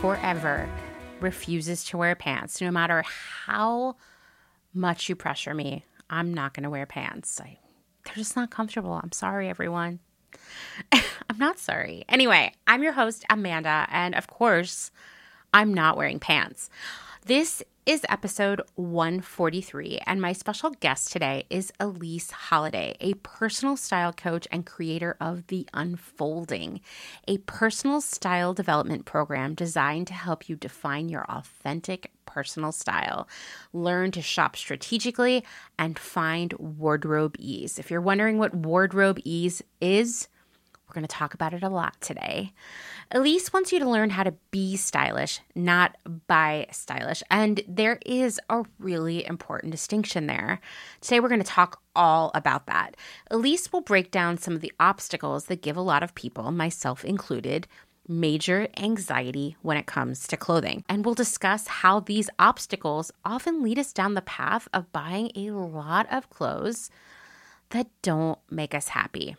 Forever refuses to wear pants. No matter how much you pressure me, I'm not going to wear pants. I, they're just not comfortable. I'm sorry, everyone. I'm not sorry. Anyway, I'm your host, Amanda, and of course, I'm not wearing pants. This is episode 143, and my special guest today is Elyse Holladay, a personal style coach and creator of The Unfolding, a personal style development program designed to help you define your authentic personal style, learn to shop strategically, and find wardrobe ease. If you're wondering what wardrobe ease is, we're going to talk about it a lot today. Elyse wants you to learn how to be stylish, not buy stylish. And there is a really important distinction there. Today, we're going to talk all about that. Elyse will break down some of the obstacles that give a lot of people, myself included, major anxiety when it comes to clothing. And we'll discuss how these obstacles often lead us down the path of buying a lot of clothes that don't make us happy.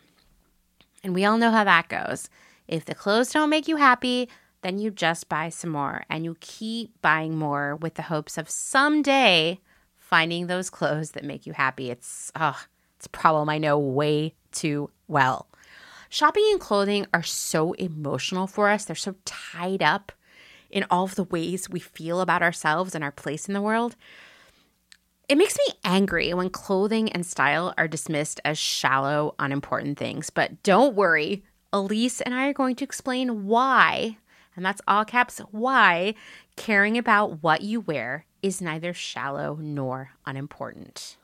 And we all know how that goes. If the clothes don't make you happy, then you just buy some more and you keep buying more with the hopes of someday finding those clothes that make you happy. It's oh, it's a problem I know way too well. Shopping and clothing are so emotional for us. They're so tied up in all of the ways we feel about ourselves and our place in the world. It makes me angry when clothing and style are dismissed as shallow, unimportant things. But don't worry, Elyse and I are going to explain why, and that's all caps, why caring about what you wear is neither shallow nor unimportant.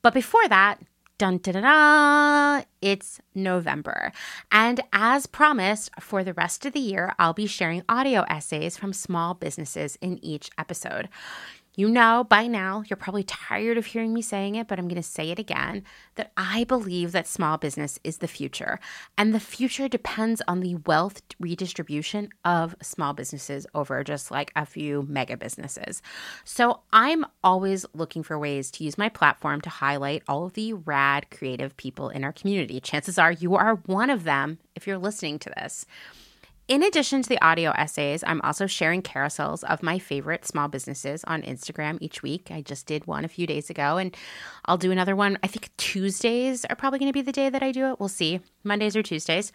But before that, dun da da, it's November. And as promised, for the rest of the year, I'll be sharing audio essays from small businesses in each episode. You know by now, you're probably tired of hearing me saying it, but I'm going to say it again that I believe that small business is the future. And the future depends on the wealth redistribution of small businesses over just like a few mega businesses. So I'm always looking for ways to use my platform to highlight all of the rad creative people in our community. Chances are you are one of them if you're listening to this. In addition to the audio essays, I'm also sharing carousels of my favorite small businesses on Instagram each week. I just did one a few days ago, and I'll do another one. I think Tuesdays are probably going to be the day that I do it. We'll see. Mondays or Tuesdays.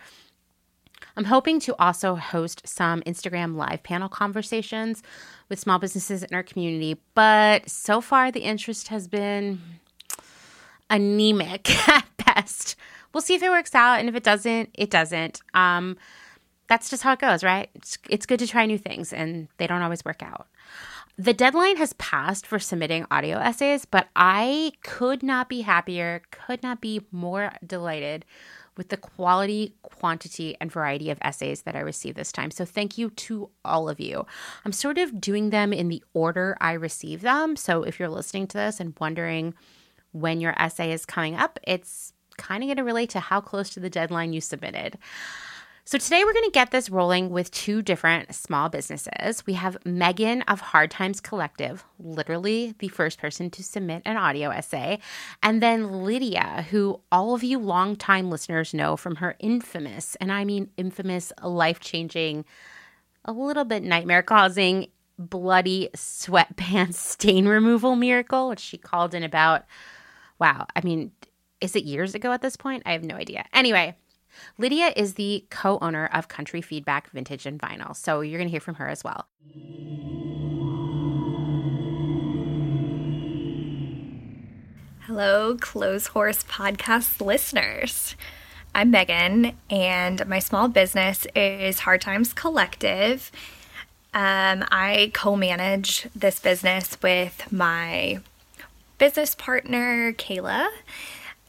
I'm hoping to also host some Instagram live panel conversations with small businesses in our community, but so far the interest has been anemic at best. We'll see if it works out, and if it doesn't, it doesn't. Um, that's just how it goes, right? It's, it's good to try new things and they don't always work out. The deadline has passed for submitting audio essays, but I could not be happier, could not be more delighted with the quality, quantity, and variety of essays that I received this time. So thank you to all of you. I'm sort of doing them in the order I receive them. So if you're listening to this and wondering when your essay is coming up, it's kind of going to relate to how close to the deadline you submitted. So today we're going to get this rolling with two different small businesses. We have Megan of Hard Times Collective, literally the first person to submit an audio essay, and then Lydia, who all of you longtime listeners know from her infamous, and I mean infamous, life changing, a little bit nightmare causing, bloody sweatpants stain removal miracle, which she called in about, wow, I mean, is it years ago at this point? I have no idea. Anyway, Lydia is the co owner of Country Feedback Vintage and Vinyl. So you're going to hear from her as well. Hello, Clotheshorse podcast listeners. I'm Megan, and my small business is Hard Times Collective. Um, I co manage this business with my business partner, Kayla.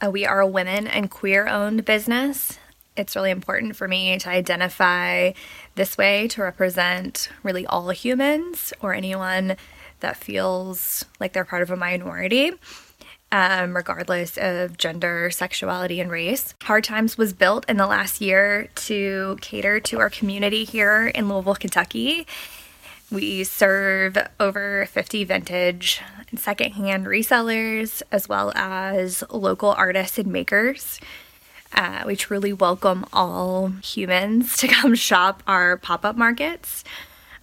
Uh, we are a women and queer owned business it's really important for me to identify this way to represent really all humans or anyone that feels like they're part of a minority. Um, regardless of gender, sexuality, and race. Hard Times was built in the last year to cater to our community here in Louisville, Kentucky. We serve over 50 vintage and secondhand resellers, as well as local artists and makers Uh, we truly welcome all humans to come shop our pop up markets.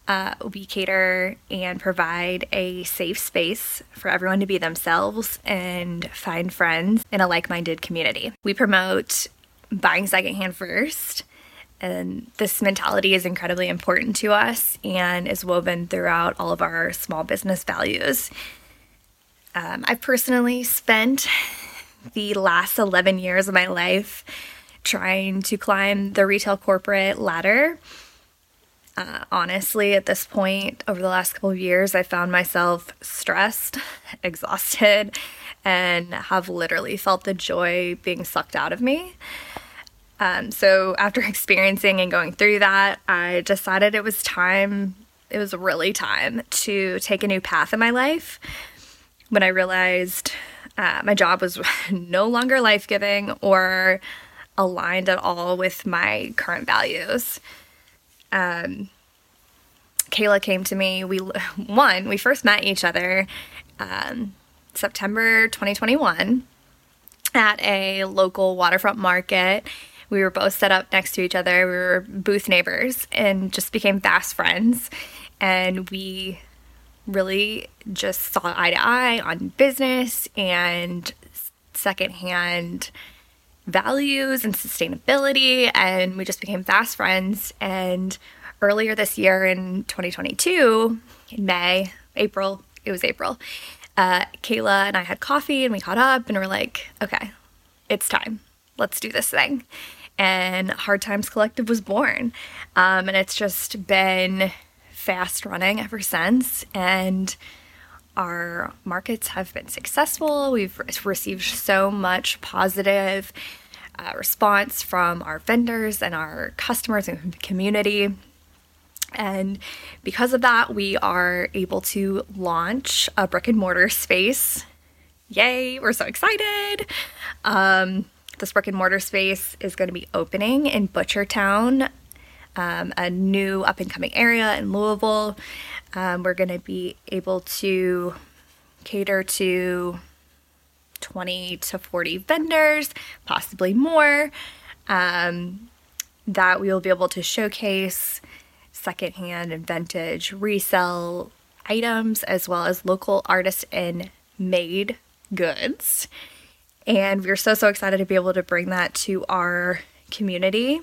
Uh, we cater and provide a safe space for everyone to be themselves and find friends in a like minded community. We promote buying secondhand first, and this mentality is incredibly important to us and is woven throughout all of our small business values. Um, I've personally spent the last 11 years of my life trying to climb the retail corporate ladder uh, honestly, at this point, over the last couple of years, I found myself stressed, exhausted, and have literally felt the joy being sucked out of me. Um, so, after experiencing and going through that, I decided it was time, it was really time to take a new path in my life. When I realized uh, my job was no longer life giving or aligned at all with my current values um, Kayla came to me. We one, we first met each other um, September 2021 at a local waterfront market. We were both set up next to each other. We were booth neighbors and just became fast friends. And we really just saw eye to eye on business and secondhand values and sustainability. And we just became fast friends. And earlier this year in 2022, in May, April, it was April, uh, Kayla and I had coffee and we caught up and we're like, okay, it's time. Let's do this thing. And Hard Times Collective was born. Um, and it's just been fast running ever since. And our markets have been successful. We've received so much positive uh, response from our vendors and our customers and community. And because of that, we are able to launch a brick and mortar space. Yay, we're so excited. Um, this brick and mortar space is going to be opening in Butchertown, um, a new up and coming area in Louisville. Um, we're going to be able to cater to 20 to 40 vendors, possibly more, um, that we will be able to showcase secondhand and vintage resell items as well as local artist and made goods. And we're so, so excited to be able to bring that to our community.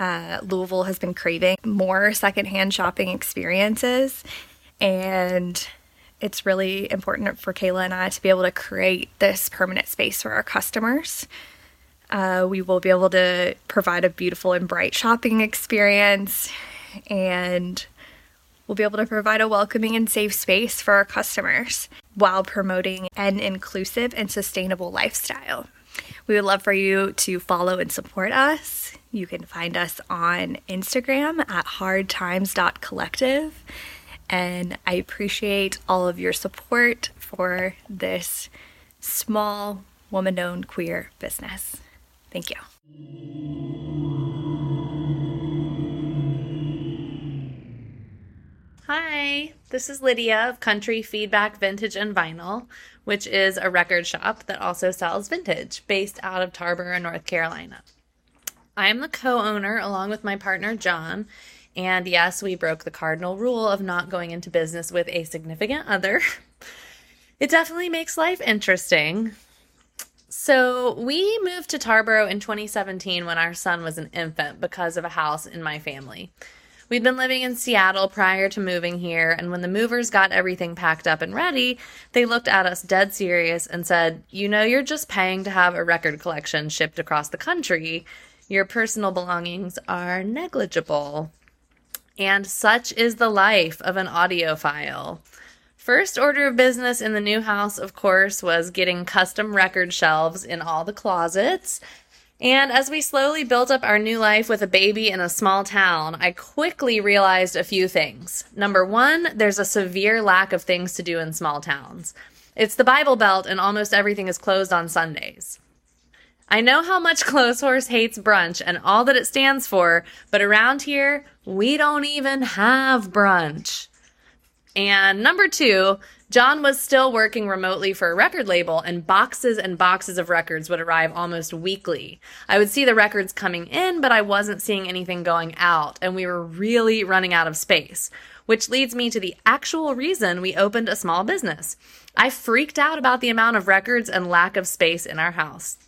Uh, Louisville has been craving more secondhand shopping experiences, and it's really important for Kayla and I to be able to create this permanent space for our customers. Uh, we will be able to provide a beautiful and bright shopping experience and we'll be able to provide a welcoming and safe space for our customers while promoting an inclusive and sustainable lifestyle. We would love for you to follow and support us. You can find us on Instagram at hardtimes.collective. And I appreciate all of your support for this small woman owned queer business. Thank you. Hi, this is Lydia of Country Feedback Vintage and Vinyl, which is a record shop that also sells vintage based out of Tarboro, North Carolina. I am the co owner along with my partner John, and yes, we broke the cardinal rule of not going into business with a significant other. It definitely makes life interesting. So, we moved to Tarboro in 2017 when our son was an infant because of a house in my family. We'd been living in Seattle prior to moving here, and when the movers got everything packed up and ready, they looked at us dead serious and said, You know, you're just paying to have a record collection shipped across the country. Your personal belongings are negligible. And such is the life of an audiophile. First order of business in the new house, of course, was getting custom record shelves in all the closets and as we slowly built up our new life with a baby in a small town, I quickly realized a few things. Number one, there's a severe lack of things to do in small towns. It's the Bible Belt, and almost everything is closed on Sundays. I know how much Close Clotheshorse hates brunch and all that it stands for, but around here, we don't even have brunch. And number two, John was still working remotely for a record label, and boxes and boxes of records would arrive almost weekly. I would see the records coming in, but I wasn't seeing anything going out, and we were really running out of space. Which leads me to the actual reason we opened a small business. I freaked out about the amount of records and lack of space in our house.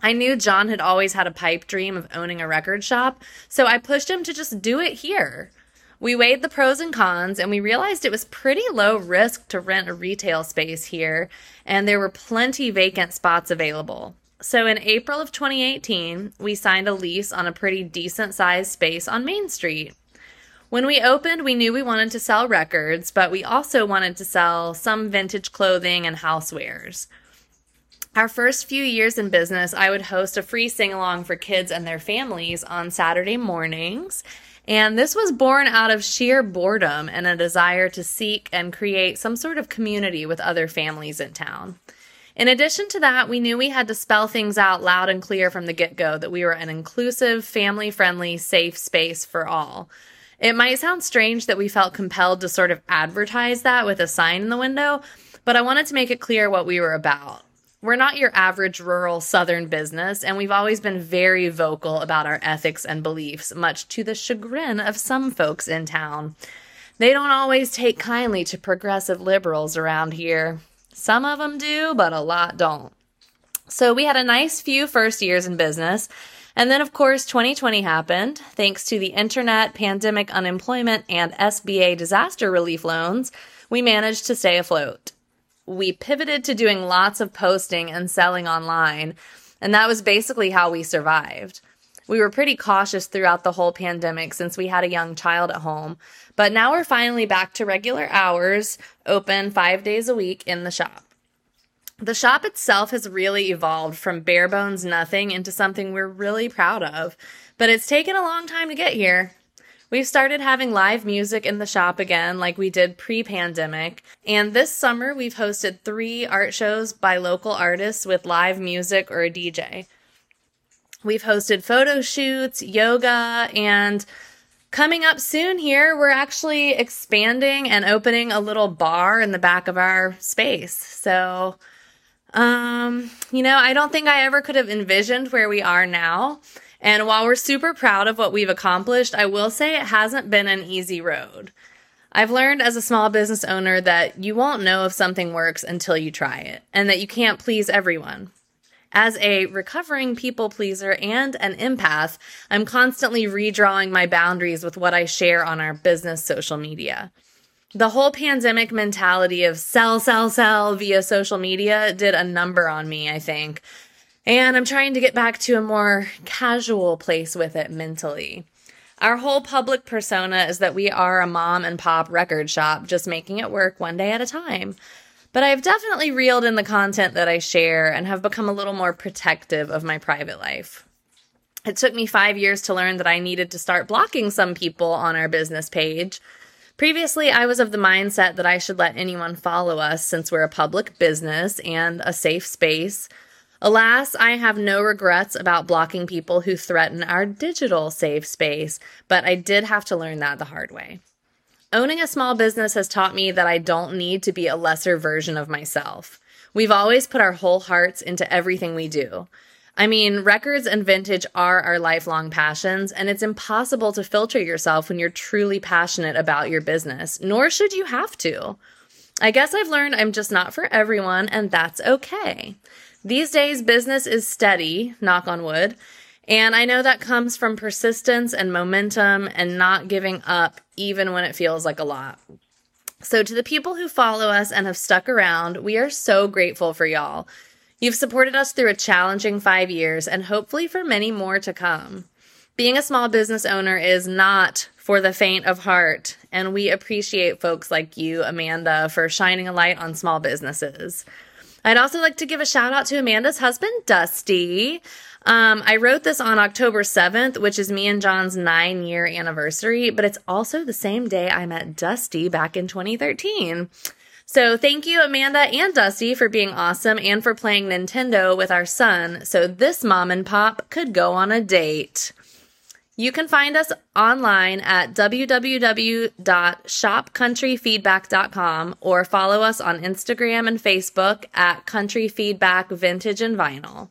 I knew John had always had a pipe dream of owning a record shop, so I pushed him to just do it here. We weighed the pros and cons and we realized it was pretty low risk to rent a retail space here, and there were plenty vacant spots available. So in April of 2018, we signed a lease on a pretty decent sized space on Main Street. When we opened, we knew we wanted to sell records, but we also wanted to sell some vintage clothing and housewares. Our first few years in business, I would host a free sing along for kids and their families on Saturday mornings. And this was born out of sheer boredom and a desire to seek and create some sort of community with other families in town. In addition to that, we knew we had to spell things out loud and clear from the get go that we were an inclusive, family friendly, safe space for all. It might sound strange that we felt compelled to sort of advertise that with a sign in the window, but I wanted to make it clear what we were about. We're not your average rural southern business, and we've always been very vocal about our ethics and beliefs, much to the chagrin of some folks in town. They don't always take kindly to progressive liberals around here. Some of them do, but a lot don't. So we had a nice few first years in business. And then, of course, 2020 happened. Thanks to the internet, pandemic unemployment, and SBA disaster relief loans, we managed to stay afloat we pivoted to doing lots of posting and selling online. And that was basically how we survived. We were pretty cautious throughout the whole pandemic since we had a young child at home. But now we're finally back to regular hours, open five days a week in the shop. The shop itself has really evolved from bare bones nothing into something we're really proud of, but it's taken a long time to get here. We've started having live music in the shop again, like we did pre pandemic. And this summer, we've hosted three art shows by local artists with live music or a DJ. We've hosted photo shoots, yoga, and coming up soon here, we're actually expanding and opening a little bar in the back of our space. So, um, you know, I don't think I ever could have envisioned where we are now. And while we're super proud of what we've accomplished, I will say it hasn't been an easy road. I've learned as a small business owner that you won't know if something works until you try it, and that you can't please everyone. As a recovering people pleaser and an empath, I'm constantly redrawing my boundaries with what I share on our business social media. The whole pandemic mentality of sell, sell, sell via social media did a number on me, I think. And I'm trying to get back to a more casual place with it mentally. Our whole public persona is that we are a mom and pop record shop, just making it work one day at a time. But I've definitely reeled in the content that I share and have become a little more protective of my private life. It took me five years to learn that I needed to start blocking some people on our business page. Previously, I was of the mindset that I should let anyone follow us since we're a public business and a safe space. Alas, I have no regrets about blocking people who threaten our digital safe space, but I did have to learn that the hard way. Owning a small business has taught me that I don't need to be a lesser version of myself. We've always put our whole hearts into everything we do. I mean, records and vintage are our lifelong passions, and it's impossible to filter yourself when you're truly passionate about your business, nor should you have to. I guess I've learned I'm just not for everyone, and that's okay. These days, business is steady, knock on wood. And I know that comes from persistence and momentum and not giving up, even when it feels like a lot. So, to the people who follow us and have stuck around, we are so grateful for y'all. You've supported us through a challenging five years and hopefully for many more to come. Being a small business owner is not for the faint of heart, and we appreciate folks like you, Amanda, for shining a light on small businesses. I'd also like to give a shout out to Amanda's husband, Dusty. Um, I wrote this on October 7th, which is me and John's nine year anniversary, but it's also the same day I met Dusty back in 2013. So thank you, Amanda and Dusty, for being awesome and for playing Nintendo with our son so this mom and pop could go on a date. You can find us online at www.shopcountryfeedback.com or follow us on Instagram and Facebook at Country Feedback Vintage and Vinyl.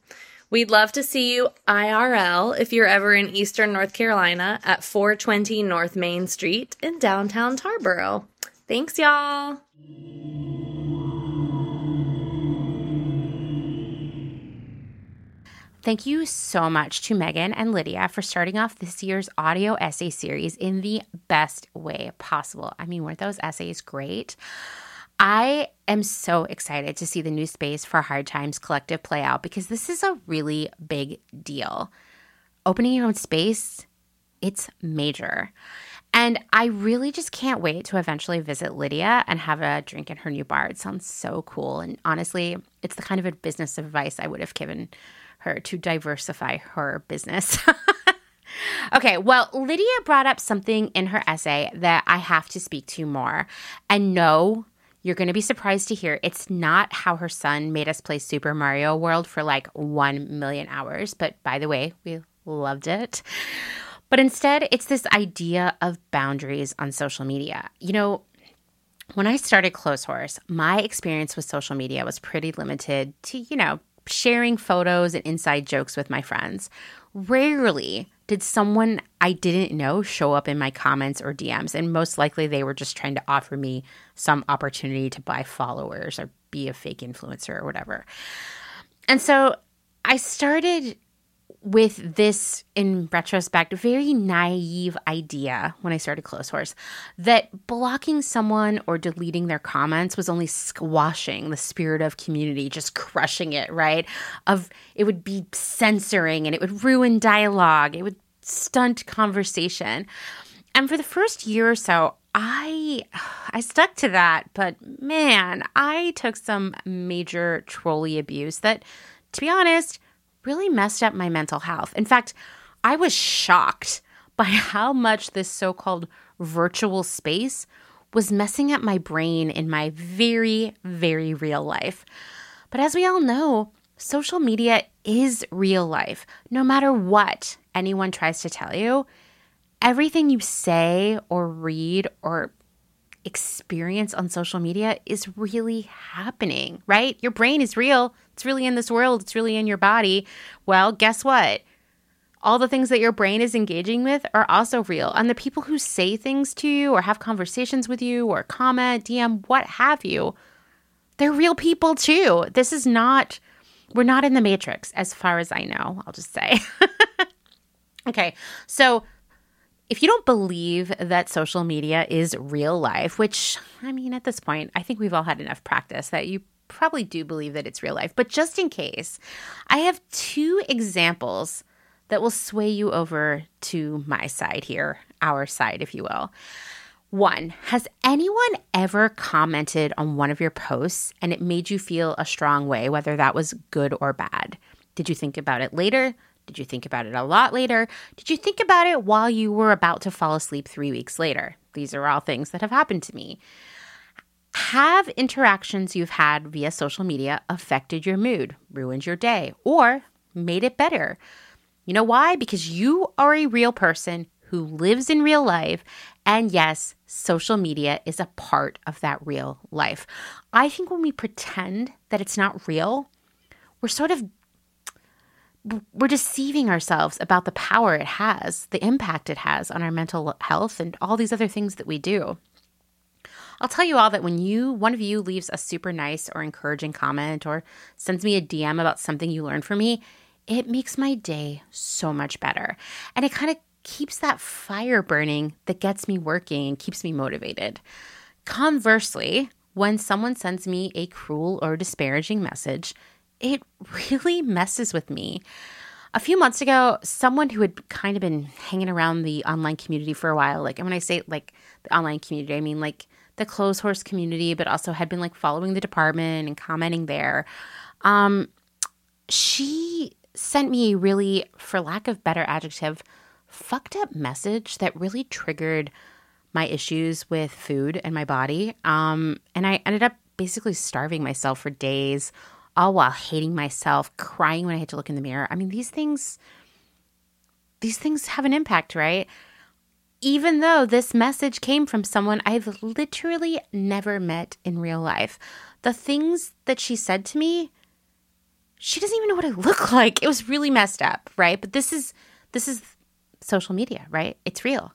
We'd love to see you IRL if you're ever in Eastern North Carolina at 420 North Main Street in downtown Tarboro. Thanks, y'all. Thank you so much to Megan and Lydia for starting off this year's audio essay series in the best way possible. I mean, weren't those essays great? I am so excited to see the new space for Hard Times Collective play out because this is a really big deal. Opening your own space, it's major. And I really just can't wait to eventually visit Lydia and have a drink in her new bar. It sounds so cool. And honestly, it's the kind of business advice I would have given her to diversify her business. okay, well, Lydia brought up something in her essay that I have to speak to more. And no, you're going to be surprised to hear it's not how her son made us play Super Mario World for like 1 million hours. But by the way, we loved it. But instead, it's this idea of boundaries on social media. You know, when I started Clotheshorse, my experience with social media was pretty limited to, you know, sharing photos and inside jokes with my friends. Rarely did someone I didn't know show up in my comments or DMs, and most likely they were just trying to offer me some opportunity to buy followers or be a fake influencer or whatever. And so I started with this, in retrospect, very naive idea when I started Clotheshorse that blocking someone or deleting their comments was only squashing the spirit of community, just crushing it, right? Of it would be censoring and it would ruin dialogue, it would stunt conversation. And for the first year or so, I I stuck to that, but man, I took some major trolley abuse that to be honest, really messed up my mental health. In fact, I was shocked by how much this so called virtual space was messing up my brain in my very, very real life. But as we all know, social media is real life. No matter what anyone tries to tell you, everything you say or read or experience on social media is really happening, right? Your brain is real. It's really in this world. It's really in your body. Well, guess what? All the things that your brain is engaging with are also real. And the people who say things to you or have conversations with you or comment, DM, what have you, they're real people too. This is not, we're not in the matrix as far as I know, I'll just say. okay, so if you don't believe that social media is real life, which I mean, at this point, I think we've all had enough practice that you probably do believe that it's real life. But just in case, I have two examples that will sway you over to my side here, our side, if you will. One, has anyone ever commented on one of your posts and it made you feel a strong way, whether that was good or bad? Did you think about it later? Did you think about it a lot later? Did you think about it while you were about to fall asleep three weeks later? These are all things that have happened to me. Have interactions you've had via social media affected your mood, ruined your day, or made it better? You know why? Because you are a real person who lives in real life. And yes, social media is a part of that real life. I think when we pretend that it's not real, we're sort of we're deceiving ourselves about the power it has, the impact it has on our mental health and all these other things that we do. I'll tell you all that when you one of you leaves a super nice or encouraging comment or sends me a DM about something you learned from me, it makes my day so much better. And it kind of keeps that fire burning that gets me working and keeps me motivated. Conversely, when someone sends me a cruel or disparaging message, it really messes with me. A few months ago, someone who had kind of been hanging around the online community for a while, like, and when I say like the online community, I mean like the Clotheshorse community, but also had been like following the department and commenting there. Um, she sent me a really, for lack of better adjective, fucked up message that really triggered my issues with food and my body. Um, and I ended up basically starving myself for days all while hating myself, crying when I had to look in the mirror. I mean, these things these things have an impact, right? Even though this message came from someone I've literally never met in real life, the things that she said to me, she doesn't even know what I look like. It was really messed up, right? But this is this is social media, right? It's real.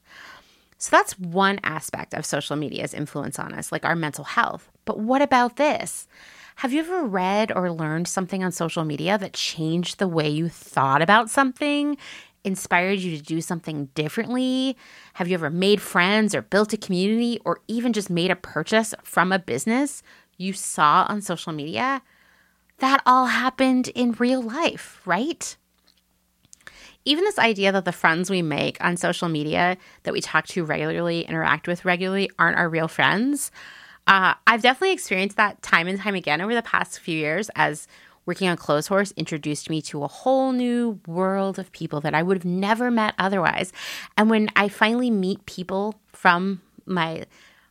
So that's one aspect of social media's influence on us, like our mental health. But what about this? Have you ever read or learned something on social media that changed the way you thought about something, inspired you to do something differently? Have you ever made friends or built a community or even just made a purchase from a business you saw on social media? That all happened in real life, right? even this idea that the friends we make on social media that we talk to regularly, interact with regularly, aren't our real friends. Uh, I've definitely experienced that time and time again over the past few years as working on Clotheshorse introduced me to a whole new world of people that I would have never met otherwise. And when I finally meet people from my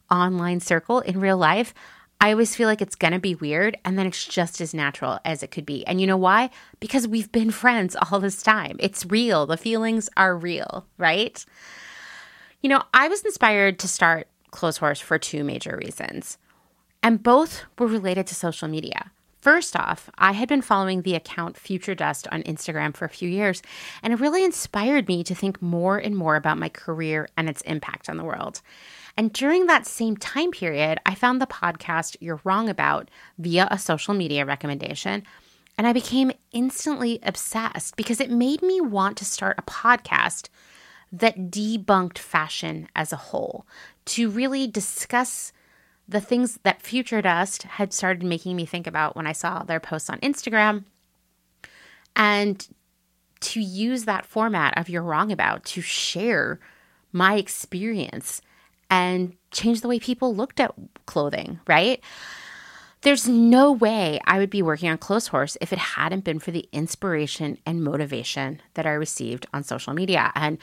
online circle in real life, I always feel like it's going to be weird and then it's just as natural as it could be. And you know why? Because we've been friends all this time. It's real. The feelings are real, right? You know, I was inspired to start Close Clotheshorse for two major reasons, and both were related to social media. First off, I had been following the account Future Dust on Instagram for a few years, and it really inspired me to think more and more about my career and its impact on the world. And during that same time period, I found the podcast You're Wrong About via a social media recommendation. And I became instantly obsessed because it made me want to start a podcast that debunked fashion as a whole, to really discuss the things that Future Dust had started making me think about when I saw their posts on Instagram, and to use that format of You're Wrong About to share my experience and change the way people looked at clothing, right? There's no way I would be working on Clotheshorse if it hadn't been for the inspiration and motivation that I received on social media. And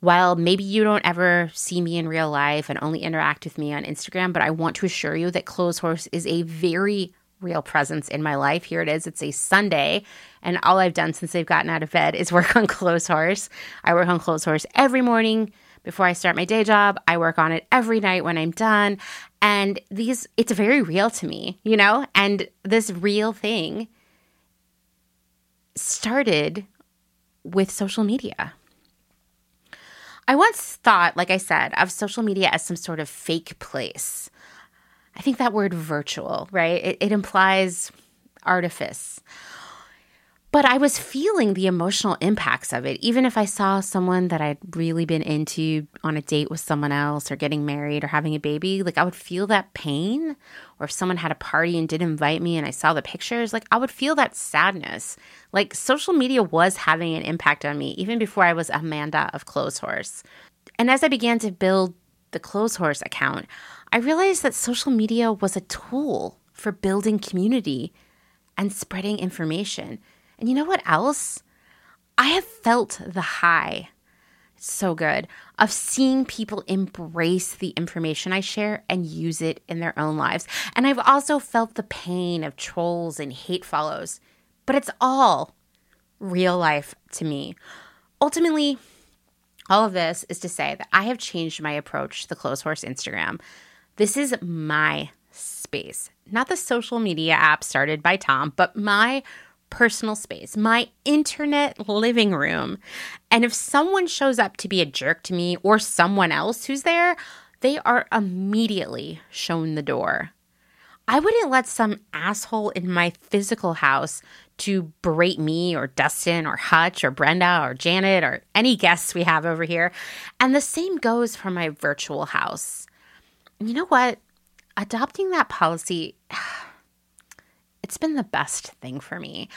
while maybe you don't ever see me in real life and only interact with me on Instagram, but I want to assure you that Clotheshorse is a very real presence in my life. Here it is. It's a Sunday, and all I've done since they've gotten out of bed is work on Clotheshorse. I work on Clotheshorse every morning before I start my day job. I work on it every night when I'm done. And these, it's very real to me, you know? And this real thing started with social media. I once thought, like I said, of social media as some sort of fake place. I think that word virtual, right? It, it implies artifice. But I was feeling the emotional impacts of it. Even if I saw someone that I'd really been into on a date with someone else or getting married or having a baby, like I would feel that pain. Or if someone had a party and didn't invite me and I saw the pictures, like I would feel that sadness. Like social media was having an impact on me even before I was Amanda of Clotheshorse. And as I began to build the Clotheshorse account, I realized that social media was a tool for building community and spreading information. And you know what else? I have felt the high, so good, of seeing people embrace the information I share and use it in their own lives. And I've also felt the pain of trolls and hate follows, but it's all real life to me. Ultimately, all of this is to say that I have changed my approach to the Clotheshorse Instagram. This is my space, not the social media app started by Tom, but my personal space, my internet living room. And if someone shows up to be a jerk to me or someone else who's there, they are immediately shown the door. I wouldn't let some asshole in my physical house to berate me or Dustin or Hutch or Brenda or Janet or any guests we have over here. And the same goes for my virtual house. You know what? Adopting that policy it's been the best thing for me.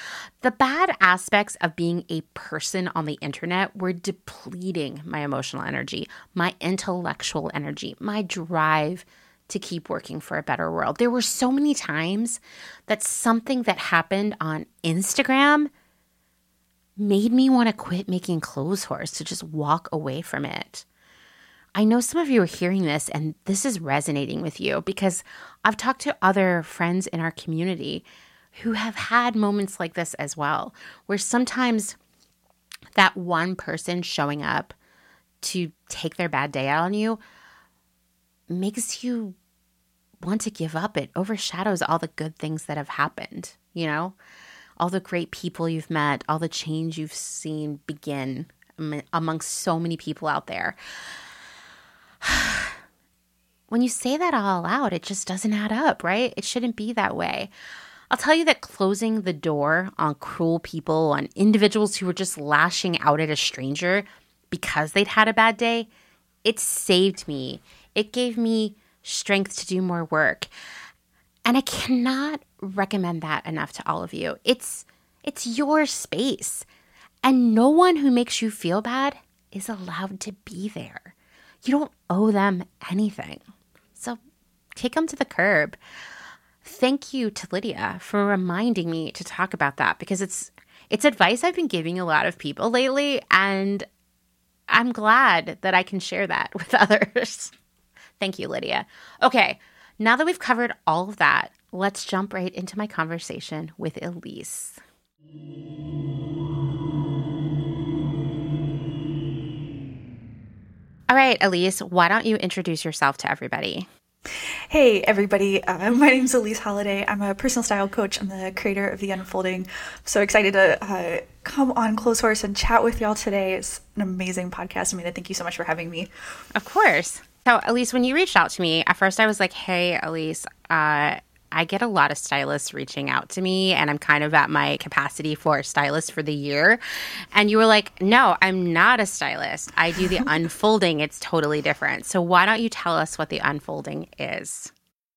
The bad aspects of being a person on the internet were depleting my emotional energy, my intellectual energy, my drive to keep working for a better world. There were so many times that something that happened on Instagram made me want to quit making Clotheshorse to just walk away from it. I know some of you are hearing this and this is resonating with you because I've talked to other friends in our community who have had moments like this as well, where sometimes that one person showing up to take their bad day out on you makes you want to give up. It overshadows all the good things that have happened, you know? All the great people you've met, all the change you've seen begin amongst so many people out there. when you say that all out, it just doesn't add up, right? It shouldn't be that way. I'll tell you that closing the door on cruel people, on individuals who were just lashing out at a stranger because they'd had a bad day, it saved me. It gave me strength to do more work. And I cannot recommend that enough to all of you. It's it's your space. And no one who makes you feel bad is allowed to be there. You don't owe them anything. So take them to the curb. Thank you to Lydia for reminding me to talk about that because it's it's advice I've been giving a lot of people lately and I'm glad that I can share that with others. Thank you, Lydia. Okay, now that we've covered all of that, let's jump right into my conversation with Elyse. All right, Elyse, why don't you introduce yourself to everybody? Hey, everybody. Uh, my name is Elyse Holladay. I'm a personal style coach. I'm the creator of The Unfolding. I'm so excited to uh, come on Clotheshorse and chat with y'all today. It's an amazing podcast. I mean, thank you so much for having me. Of course. So, Elyse, when you reached out to me, at first I was like, hey, Elyse, uh, I get a lot of stylists reaching out to me, and I'm kind of at my capacity for a stylist for the year. And you were like, No, I'm not a stylist. I do the unfolding. It's totally different. So, why don't you tell us what the unfolding is?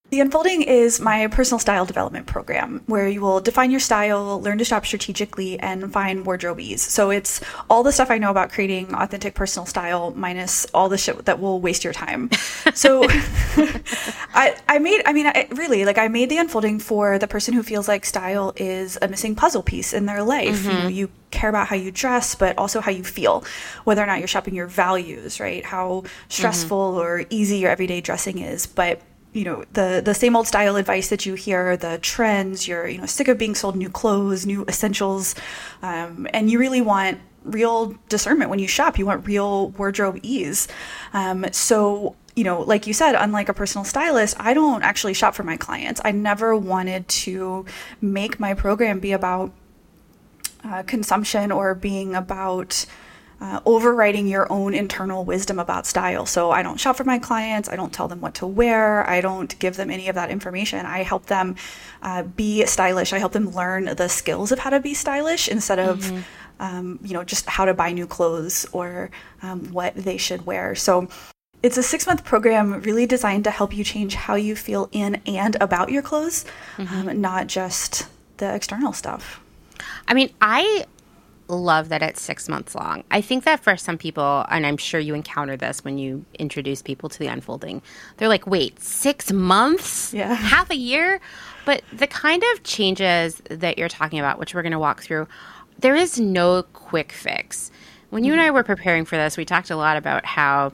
The Unfolding is my personal style development program where you will define your style, learn to shop strategically, and find wardrobe ease. So it's all the stuff I know about creating authentic personal style minus all the shit that will waste your time. So I, I made, I mean, I, really, like I made The Unfolding for the person who feels like style is a missing puzzle piece in their life. Mm-hmm. You know, you care about how you dress, but also how you feel, whether or not you're shopping your values, right? How stressful mm-hmm. or easy your everyday dressing is. But you know the the same old style advice that you hear the trends you're you know sick of being sold new clothes new essentials um, and you really want real discernment when you shop. You want real wardrobe ease. Um, so you know like you said unlike a personal stylist i don't actually shop for my clients. I never wanted to make my program be about uh, consumption or being about uh, overriding your own internal wisdom about style. So I don't shop for my clients. I don't tell them what to wear. I don't give them any of that information. I help them uh, be stylish. I help them learn the skills of how to be stylish instead of, mm-hmm. um, you know, just how to buy new clothes or um, what they should wear. So it's a six month program really designed to help you change how you feel in and about your clothes, mm-hmm. um, not just the external stuff. I mean, I love that it's six months long. I think that for some people, and I'm sure you encounter this when you introduce people to the unfolding, they're like, wait, six months? Yeah. Half a year? But the kind of changes that you're talking about, which we're going to walk through, there is no quick fix. When you and mm-hmm. I were preparing for this, we talked a lot about how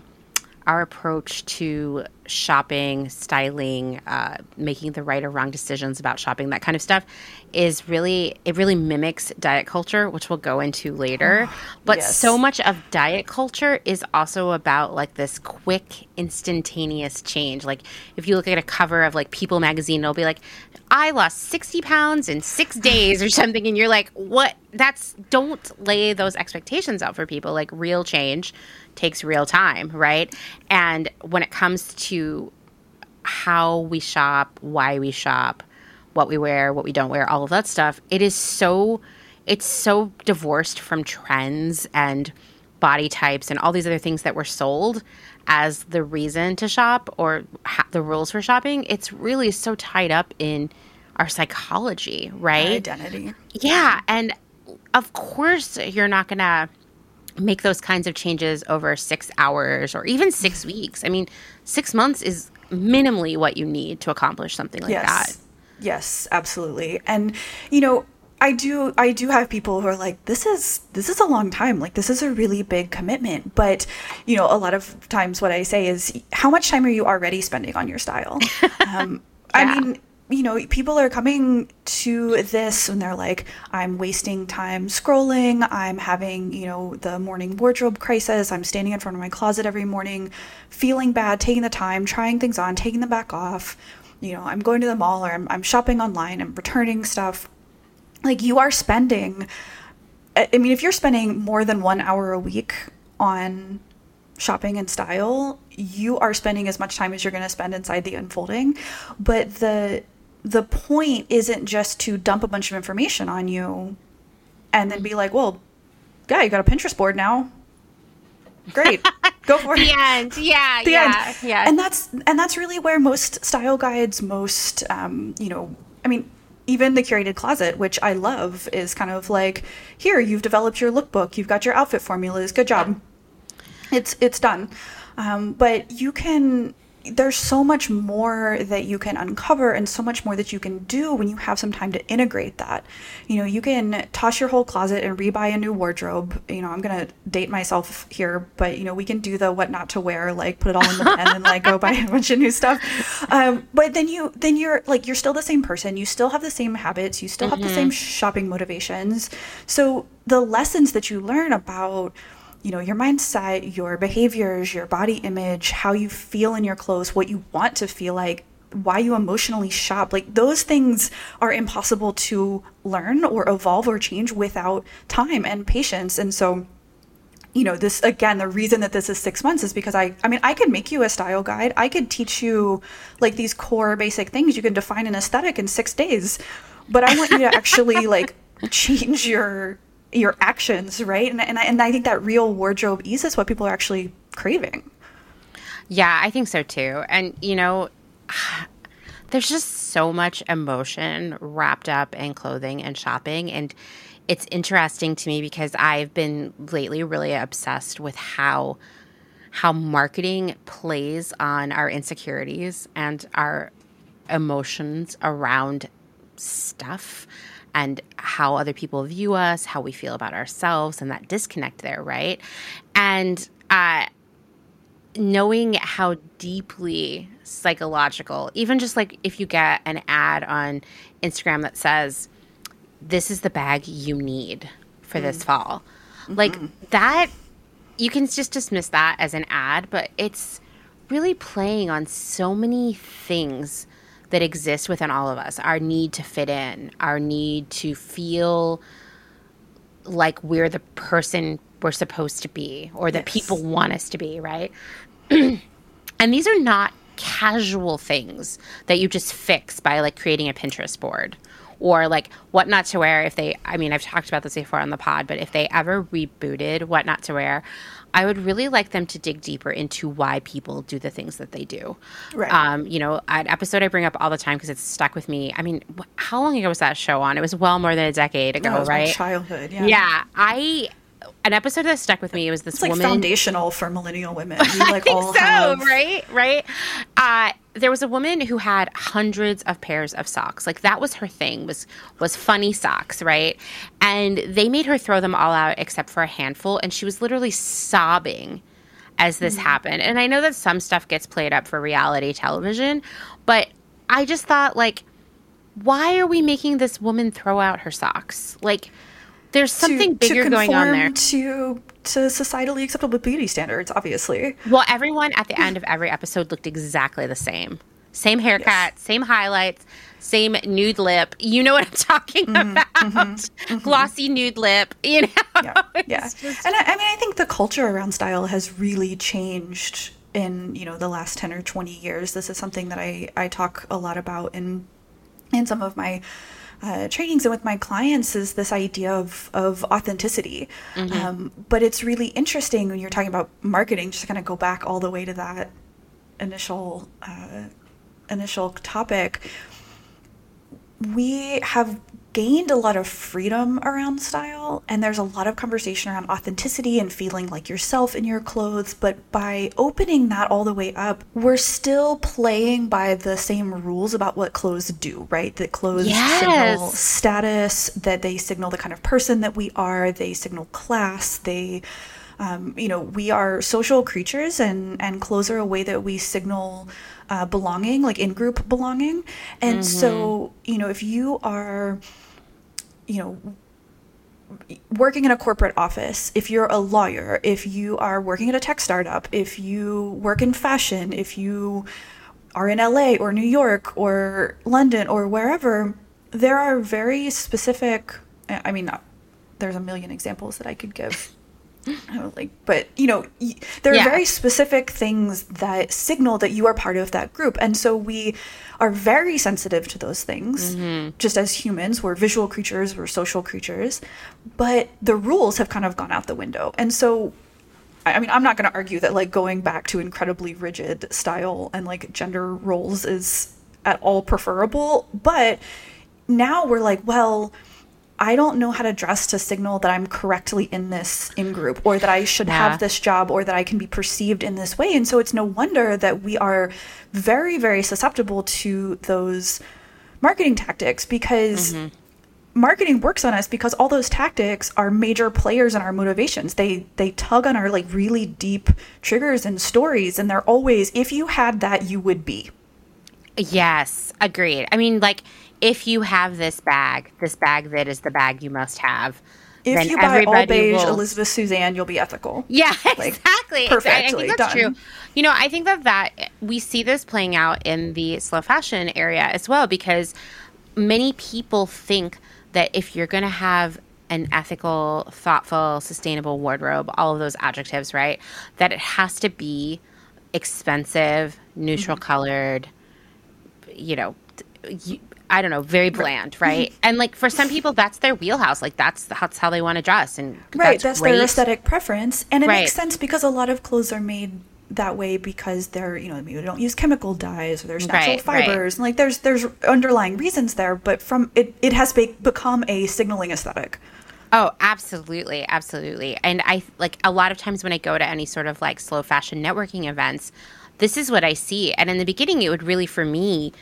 our approach to shopping, styling, uh, making the right or wrong decisions about shopping, that kind of stuff, is really it really mimics diet culture, which we'll go into later. But yes. so much of diet culture is also about like this quick, instantaneous change. Like if you look at a cover of like People magazine, it'll be like, "I lost sixty pounds in six days" or something, and you're like, "What? That's don't lay those expectations out for people. Like real change." Takes real time, right? And when it comes to how we shop, why we shop, what we wear, what we don't wear, all of that stuff, it is so it's so divorced from trends and body types and all these other things that were sold as the reason to shop or ha- the rules for shopping. It's really so tied up in our psychology, right? Our identity. Yeah, and of course you're not going to make those kinds of changes over six hours or even six weeks. I mean, six months is minimally what you need to accomplish something like yes. that. Yes, absolutely. And, you know, I do I do have people who are like this is this is a long time like this is a really big commitment but you know a lot of times what I say is how much time are you already spending on your style um, yeah. I mean you know, people are coming to this and they're like, I'm wasting time scrolling. I'm having, you know, the morning wardrobe crisis. I'm standing in front of my closet every morning, feeling bad, taking the time, trying things on, taking them back off. You know, I'm going to the mall or I'm, I'm shopping online, I'm returning stuff. Like, you are spending, I mean, if you're spending more than one hour a week on shopping and style, you are spending as much time as you're going to spend inside the unfolding. But the the point isn't just to dump a bunch of information on you and then be like, well, yeah, you got a Pinterest board now. Great. Go for the it. end. Yeah. The yeah. end. Yeah. And that's and that's really where most style guides, most um, you know, I mean, even the curated closet, which I love, is kind of like, here, you've developed your lookbook, you've got your outfit formulas, good job. It's it's done. Um, but you can there's so much more that you can uncover and so much more that you can do when you have some time to integrate that. You know, you can toss your whole closet and rebuy a new wardrobe. You know, I'm going to date myself here, but you know, we can do the what not to wear, like put it all in the pen and like go buy a bunch of new stuff. Um, but then you, then you're like, you're still the same person. You still have the same habits. You still have the same shopping motivations. So the lessons that you learn about, you know your mindset your behaviors your body image how you feel in your clothes what you want to feel like why you emotionally shop like those things are impossible to learn or evolve or change without time and patience. And so you know this again the reason that this is six months is because i i mean i could make you a style guide. I could teach you like these core basic things. You can define an aesthetic in six days. But i want you to actually like change your your actions right and, and, I, and i think that real wardrobe ease is what people are actually craving Yeah, I think so too. And, you know, there's just so much emotion wrapped up in clothing and shopping. And it's interesting to me because I've been lately really obsessed with how how marketing plays on our insecurities and our emotions around stuff and how other people view us, how we feel about ourselves, and that disconnect there, right? And uh, knowing how deeply psychological, even just like if you get an ad on Instagram that says, This is the bag you need for this fall, like that, you can just dismiss that as an ad, but it's really playing on so many things that exists within all of us our need to fit in, our need to feel like we're the person we're supposed to be or that Yes. people want us to be, right? and these are not casual things that you just fix by like creating a Pinterest board or like what not to wear if they I mean I've talked about this before on the pod but if they ever rebooted what not to wear I would really like them to dig deeper into why people do the things that they do. Right. Um, you know, an episode I bring up all the time because it's stuck with me. I mean, wh- how long ago was that show on? It was well more than a decade ago, right? my childhood yeah Yeah, I an episode that stuck with me was this it's like woman. foundational for millennial women we like think all so, have right? Right. Uh, there was a woman who had hundreds of pairs of socks. Like that was her thing was was funny socks, right? And they made her throw them all out except for a handful, and she was literally sobbing as this happened. And I know that some stuff gets played up for reality television, but I just thought like why are we making this woman throw out her socks? Like there's something to, bigger to going on there. to to societally acceptable beauty standards obviously Well, everyone at the end of every episode looked exactly the same. Same haircut, Yes. same highlights, same nude lip. You know what I'm talking Mm-hmm, about? Glossy nude lip. You know? yeah, yeah. just- And I, I mean, I think the culture around style has really changed in you know the last ten or twenty years. This is something that I I talk a lot about in in some of my uh, trainings and with my clients is this idea of of authenticity. Um, but it's really interesting when you're talking about marketing. Just to kind of go back all the way to that initial uh, initial topic we have gained a lot of freedom around style and there's a lot of conversation around authenticity and feeling like yourself in your clothes but by opening that all the way up we're still playing by the same rules about what clothes do right? That clothes signal status that they signal the kind of person that we are they signal class they Um, you know, we are social creatures, and and clothes are a way that we signal uh, belonging, like in group belonging. And so, you know, if you are, you know, working in a corporate office, if you're a lawyer, if you are working at a tech startup, if you work in fashion, if you are in LA or New York or London or wherever, there are very specific. I mean, there's a million examples that I could give. I like, but you know, there are Yeah. very specific things that signal that you are part of that group, and so we are very sensitive to those things. Mm-hmm. Just as humans, we're visual creatures, we're social creatures, but the rules have kind of gone out the window, and so I I mean, I'm not going to argue that like going back to incredibly rigid style and like gender roles is at all preferable, but now we're like, well, I don't know how to dress to signal that I'm correctly in this in group or that I should Yeah. have this job or that I can be perceived in this way. And so it's no wonder that we are very, very susceptible to those marketing tactics because mm-hmm. marketing works on us because all those tactics are major players in our motivations. They they tug on our like really deep triggers and stories and they're always if you had that you would be. Yes, agreed. I mean, like, if you have this bag, this bag that is the bag you must have, If you buy all beige will- Elizabeth Suzanne, you'll be ethical. Yeah, Like, exactly. perfect, I, I think that's done. true. You know, I think that that we see this playing out in the slow fashion area as well because many people think that if you're going to have an ethical, thoughtful, sustainable wardrobe, all of those adjectives, right? That it has to be expensive, neutral Mm-hmm. colored, you know, you, I don't know, very bland, right? Mm-hmm. and like for some people, that's their wheelhouse. Like that's that's how they want to dress, and Right, that's, great. their aesthetic preference, and it Right. makes sense because a lot of clothes are made that way because they're you know maybe they don't use chemical dyes or there's natural Right, right. fibers and like there's there's underlying reasons there, but from it it has be- become a signaling aesthetic. Oh, absolutely, absolutely. And I like a lot of times when I go to any sort of like slow fashion networking events, this is what I see. And in the beginning, it would really, for me,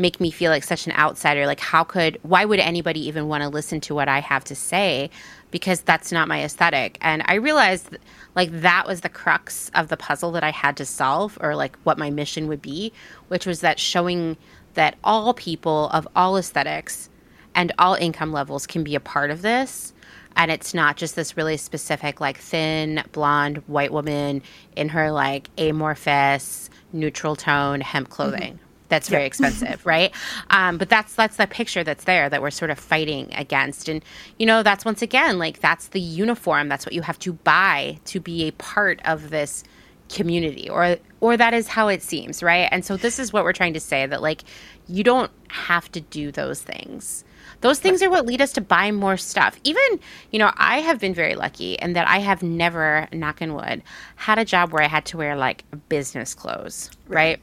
make me feel like such an outsider. Like, how could, why would anybody even want to listen to what I have to say? Because that's not my aesthetic. And I realized like that was the crux of the puzzle that I had to solve, or like what my mission would be, which was that showing that all people of all aesthetics and all income levels can be a part of this and it's not just this really specific like thin blonde white woman in her like amorphous neutral tone hemp mm-hmm. clothing that's very expensive right? Um, but that's that's the picture that's there that we're sort of fighting against. And you know that's once again like that's the uniform. That's what you have to buy to be a part of this community or or that is how it seems right? And so this is what we're trying to say that like you don't have to do those things. Those things are what lead us to buy more stuff. Even you know i have been very lucky in that i have never knock on wood had a job where i had to wear like business clothes right?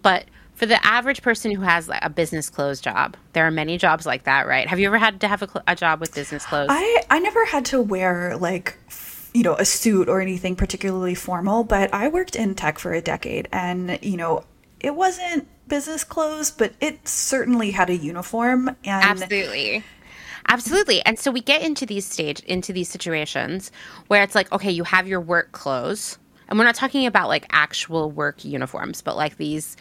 But for the average person who has like a business clothes job there are many jobs like that right have you ever had to have a, cl- a job with business clothes I I never had to wear like you know a suit or anything particularly formal, but I worked in tech for a decade, and you know it wasn't business clothes, but it certainly had a uniform and Absolutely. Absolutely. And so we get into these stage into these situations where it's like, okay, you have your work clothes. And we're not talking about like actual work uniforms, but like these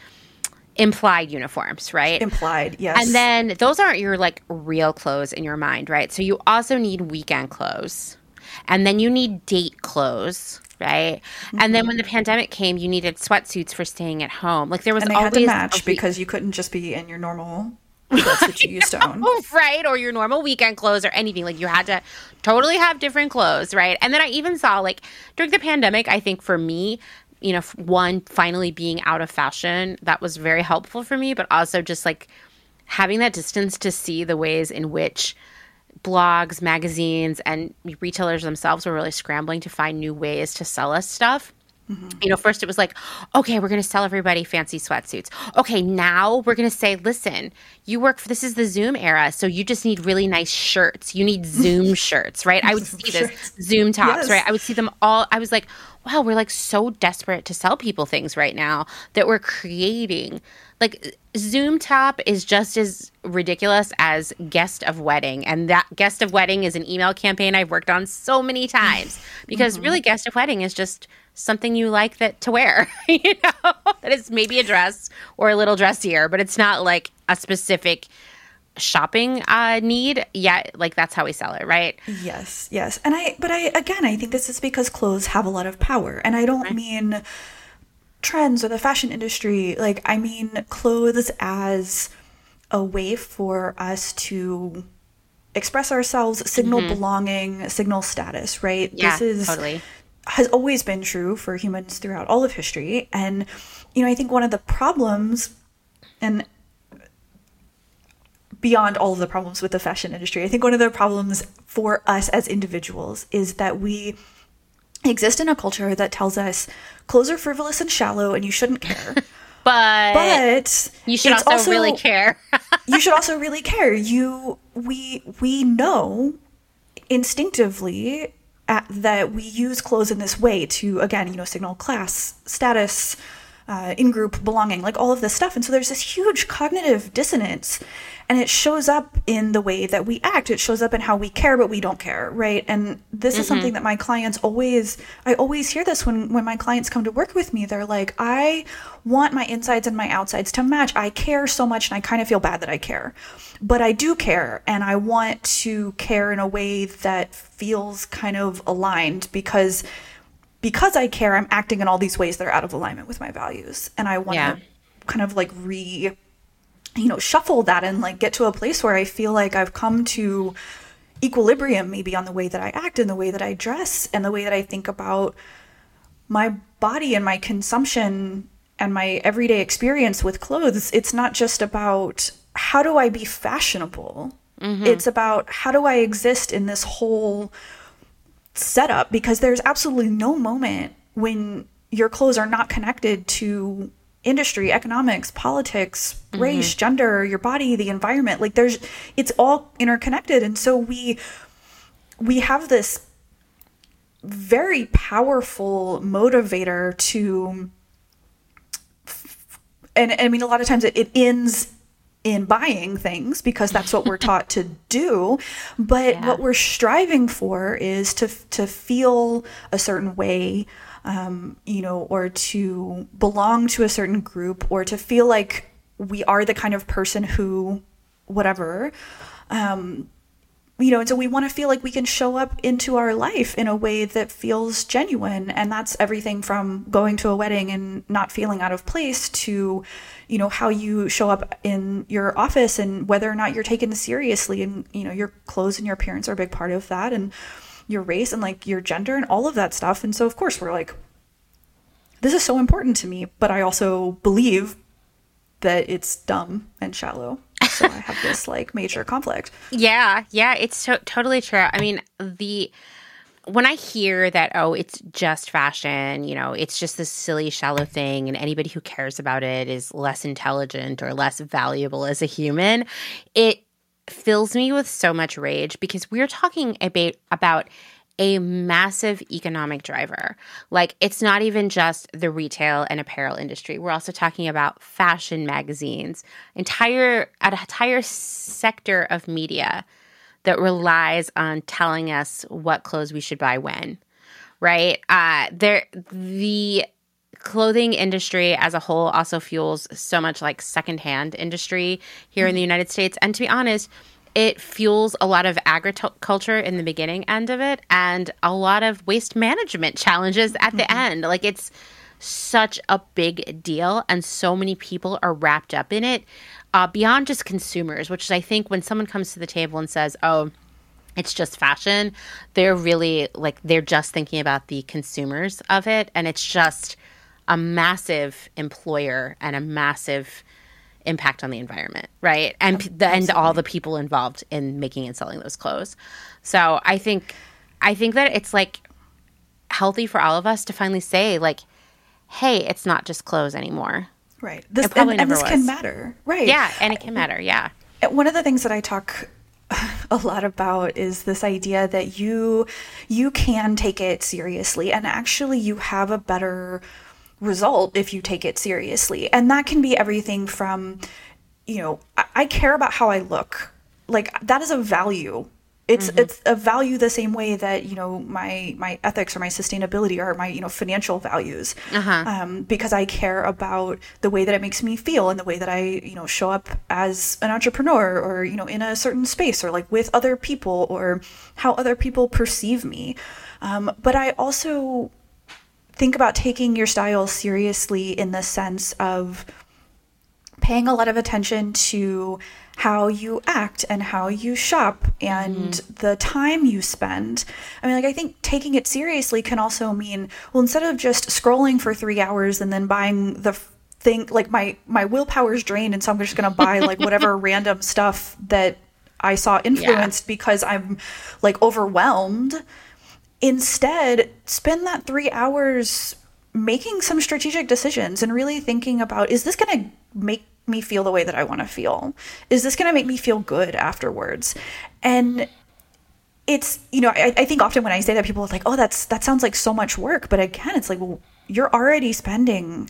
implied uniforms, right? implied. Yes, And then those aren't your like real clothes in your mind, right? So you also need weekend clothes. And then you need date clothes, right? And then when the mm-hmm. pandemic came, you needed sweatsuits for staying at home. Like there was and they always had to match because you couldn't just be in your normal clothes that you used to own. right or your normal weekend clothes or anything like you had to totally have different clothes right and then i even saw like during the pandemic i think for me you know one finally being out of fashion that was very helpful for me but also just like having that distance to see the ways in which blogs magazines and retailers themselves were really scrambling to find new ways to sell us stuff mm-hmm. you know, first it was like, okay, we're going to sell everybody fancy sweatsuits. Okay, now we're going to say, listen, you work for this is the Zoom era, so you just need really nice shirts. You need Zoom shirts, right? I would see this Zoom tops, Yes. right? I would see them all. I was like, wow, we're like so desperate to sell people things right now that we're creating like Zoom top is just as ridiculous as guest of wedding. And that guest of wedding is an email campaign I've worked on so many times because mm-hmm. really guest of wedding is just something you like that to wear, you know, that is maybe a dress or a little dressier, but it's not like a specific shopping uh, need yet like that's how we sell it right? Yes yes. And i but i again i think this is because clothes have a lot of power. And i don't right. mean trends or the fashion industry. Like i mean clothes as a way for us to express ourselves signal mm-hmm. belonging signal status right? Yeah, this is totally. has always been true for humans throughout all of history. And you know i think one of the problems and beyond all of the problems with the fashion industry. I think one of the problems for us as individuals is that we exist in a culture that tells us clothes are frivolous and shallow and you shouldn't care. but but you should also, also, really care. you should also really care. You we we know instinctively at, that we use clothes in this way to again, you know, signal class, status, uh, in group belonging, like all of this stuff. And so there's this huge cognitive dissonance and it shows up in the way that we act. It shows up in how we care but we don't care right? And this mm-hmm. is something that my clients always i always hear this when when my clients come to work with me. They're like i want my insides and my outsides to match. I care so much and i kind of feel bad that i care. But i do care and i want to care in a way that feels kind of aligned because because i care i'm acting in all these ways that are out of alignment with my values and i want to yeah. kind of like re you know, shuffle that and like get to a place where I feel like I've come to equilibrium maybe on the way that I act and the way that I dress and the way that I think about my body and my consumption and my everyday experience with clothes. It's not just about how do I be fashionable? Mm-hmm. It's about how do I exist in this whole setup because there's absolutely no moment when your clothes are not connected to industry, economics, politics, mm-hmm. race, gender, your body, the environment. Like there's it's all interconnected. And so we we have this very powerful motivator to and, and I mean a lot of times it, it ends in buying things because that's what we're taught to do but yeah. what we're striving for is to to feel a certain way um, you know, or to belong to a certain group, or to feel like we are the kind of person who, whatever, um, you know, and so we want to feel like we can show up into our life in a way that feels genuine. And that's everything from going to a wedding and not feeling out of place to, you know, how you show up in your office and whether or not you're taken seriously. And, you know, your clothes and your appearance are a big part of that. And, your race and like your gender and all of that stuff. And so, of course, we're like, this is so important to me, but I also believe that it's dumb and shallow. So I have this like major conflict. Yeah, yeah, it's to- totally true. I mean, the when I hear that, oh, it's just fashion, you know, it's just this silly, shallow thing, and anybody who cares about it is less intelligent or less valuable as a human, it fills me with so much rage because we're talking about about a massive economic driver. Like it's not even just the retail and apparel industry. We're also talking about fashion magazines, entire an entire sector of media that relies on telling us what clothes we should buy when. Right? Uh there the clothing industry as a whole also fuels so much like secondhand industry here mm-hmm. in the United States. And to be honest, it fuels a lot of agriculture in the beginning end of it and a lot of waste management challenges at the mm-hmm. end. Like it's such a big deal and so many people are wrapped up in it uh, beyond just consumers, which is, I think when someone comes to the table and says, oh, it's just fashion, they're really like, they're just thinking about the consumers of it. And it's just a massive employer and a massive impact on the environment, right? And the, and all the people involved in making and selling those clothes. So I think I think that it's like healthy for all of us to finally say like, hey, it's not just clothes anymore. Right. This and, and, this was. can matter. Right. Yeah, and it can matter. Yeah. One of the things that I talk a lot about is this idea that you you can take it seriously and actually you have a better result if you take it seriously. And that can be everything from you know, I, I care about how I look. Like that is a value it's mm-hmm. it's a value the same way that you know my my ethics or my sustainability or my you know financial values uh-huh. um, because i care about the way that it makes me feel and the way that i you know show up as an entrepreneur or you know in a certain space or like with other people or how other people perceive me um, but i also think about taking your style seriously in the sense of paying a lot of attention to how you act and how you shop and mm. the time you spend. I mean, like, I think taking it seriously can also mean, well, instead of just scrolling for three hours and then buying the thing, like, my, my willpower's drained, and so I'm just going to buy, like, whatever random stuff that I saw influenced yeah. because I'm, like, overwhelmed. Instead, spend that three hours making some strategic decisions and really thinking about is this going to make me feel the way that I want to feel? Is this going to make me feel good afterwards? And it's you know I, I think often when I say that people are like oh that's that sounds like so much work but again it's like well you're already spending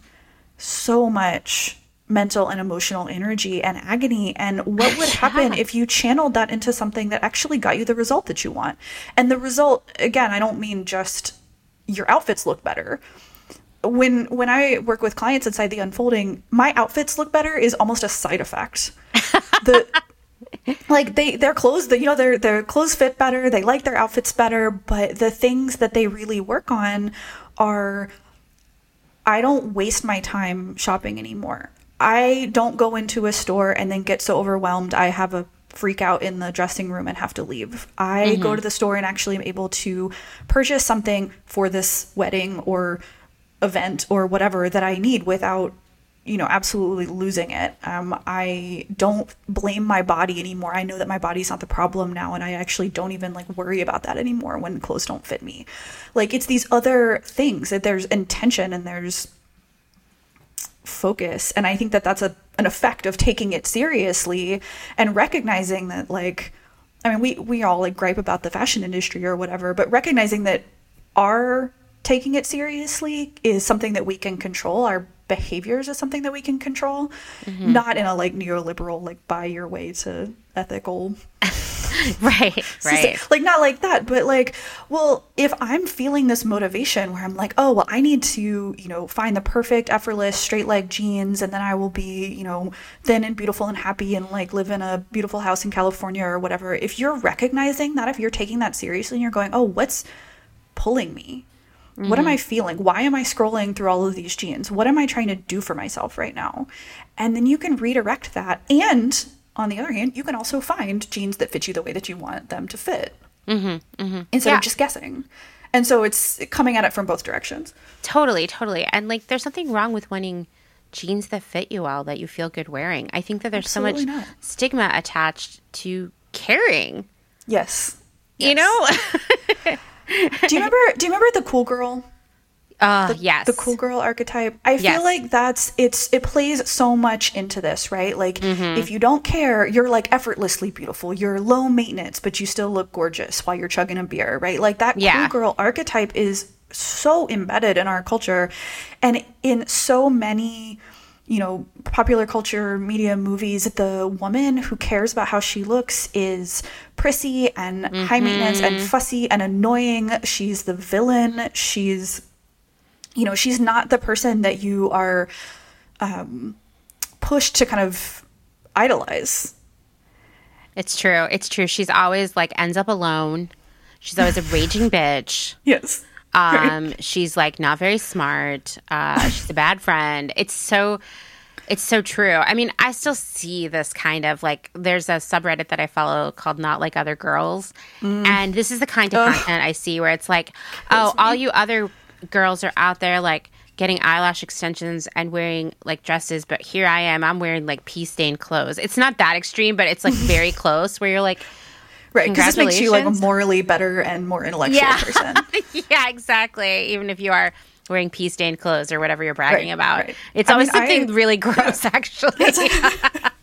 so much mental and emotional energy and agony and what would happen yeah. if you channeled that into something that actually got you the result that you want and the result again i don't mean just your outfits look better when when I work with clients inside the unfolding, my outfits look better is almost a side effect. the like they their clothes, the, you know, their their clothes fit better, they like their outfits better, but the things that they really work on are I don't waste my time shopping anymore. I don't go into a store and then get so overwhelmed I have a freak out in the dressing room and have to leave. I mm-hmm. go to the store and actually am able to purchase something for this wedding or event or whatever that I need without you know absolutely losing it um, i don't blame my body anymore i know that my body's not the problem now and i actually don't even like worry about that anymore when clothes don't fit me like it's these other things that there's intention and there's focus and i think that that's a an effect of taking it seriously and recognizing that like i mean we we all like gripe about the fashion industry or whatever but recognizing that our taking it seriously is something that we can control. Our behaviors is something that we can control, mm-hmm. not in a like neoliberal, like buy your way to ethical. right, right. Like not like that, but like, well, if I'm feeling this motivation where I'm like, oh, well, I need to, you know, find the perfect effortless straight leg jeans and then I will be, you know, thin and beautiful and happy and like live in a beautiful house in California or whatever. If you're recognizing that, if you're taking that seriously and you're going, oh, what's pulling me? Mm-hmm. What am I mm-hmm. feeling? Why am I scrolling through all of these jeans? What am I trying to do for myself right now? And then you can redirect that. And on the other hand, you can also find jeans that fit you the way that you want them to fit mm-hmm, mm-hmm. instead yeah. of just guessing. And so it's coming at it from both directions. Totally, totally. And like, there's something wrong with wanting jeans that fit you well that you feel good wearing. I think that there's Absolutely so much not. stigma attached to caring. Yes. You yes. know? do you remember? Do you remember the cool girl? Uh, the, yes. The cool girl archetype. I yes. feel like that's it's it plays so much into this, right? Like mm-hmm. if you don't care, you're like effortlessly beautiful. You're low maintenance, but you still look gorgeous while you're chugging a beer, right? Like that yeah. cool girl archetype is so embedded in our culture and in so many you know, popular culture, media, movies, the woman who cares about how she looks is prissy and mm-hmm. high maintenance and fussy and annoying. She's the villain. She's, you know, she's not the person that you are um, pushed to kind of idolize. It's true. It's true. She's always like ends up alone. She's always a raging bitch. Yes. Um, she's like not very smart. Uh, she's a bad friend. It's so it's so true. I mean, I still see this kind of like there's a subreddit that I follow called Not Like Other Girls. Mm. And this is the kind of Ugh. content I see where it's like, oh, all you other girls are out there like getting eyelash extensions and wearing like dresses, but here I am, I'm wearing like pee stained clothes. It's not that extreme, but it's like very close where you're like, Right, because this makes you like a morally better and more intellectual yeah. person. yeah, exactly. Even if you are wearing pee stained clothes or whatever you're bragging right, about, right. it's I always mean, something I, really gross, yeah. actually.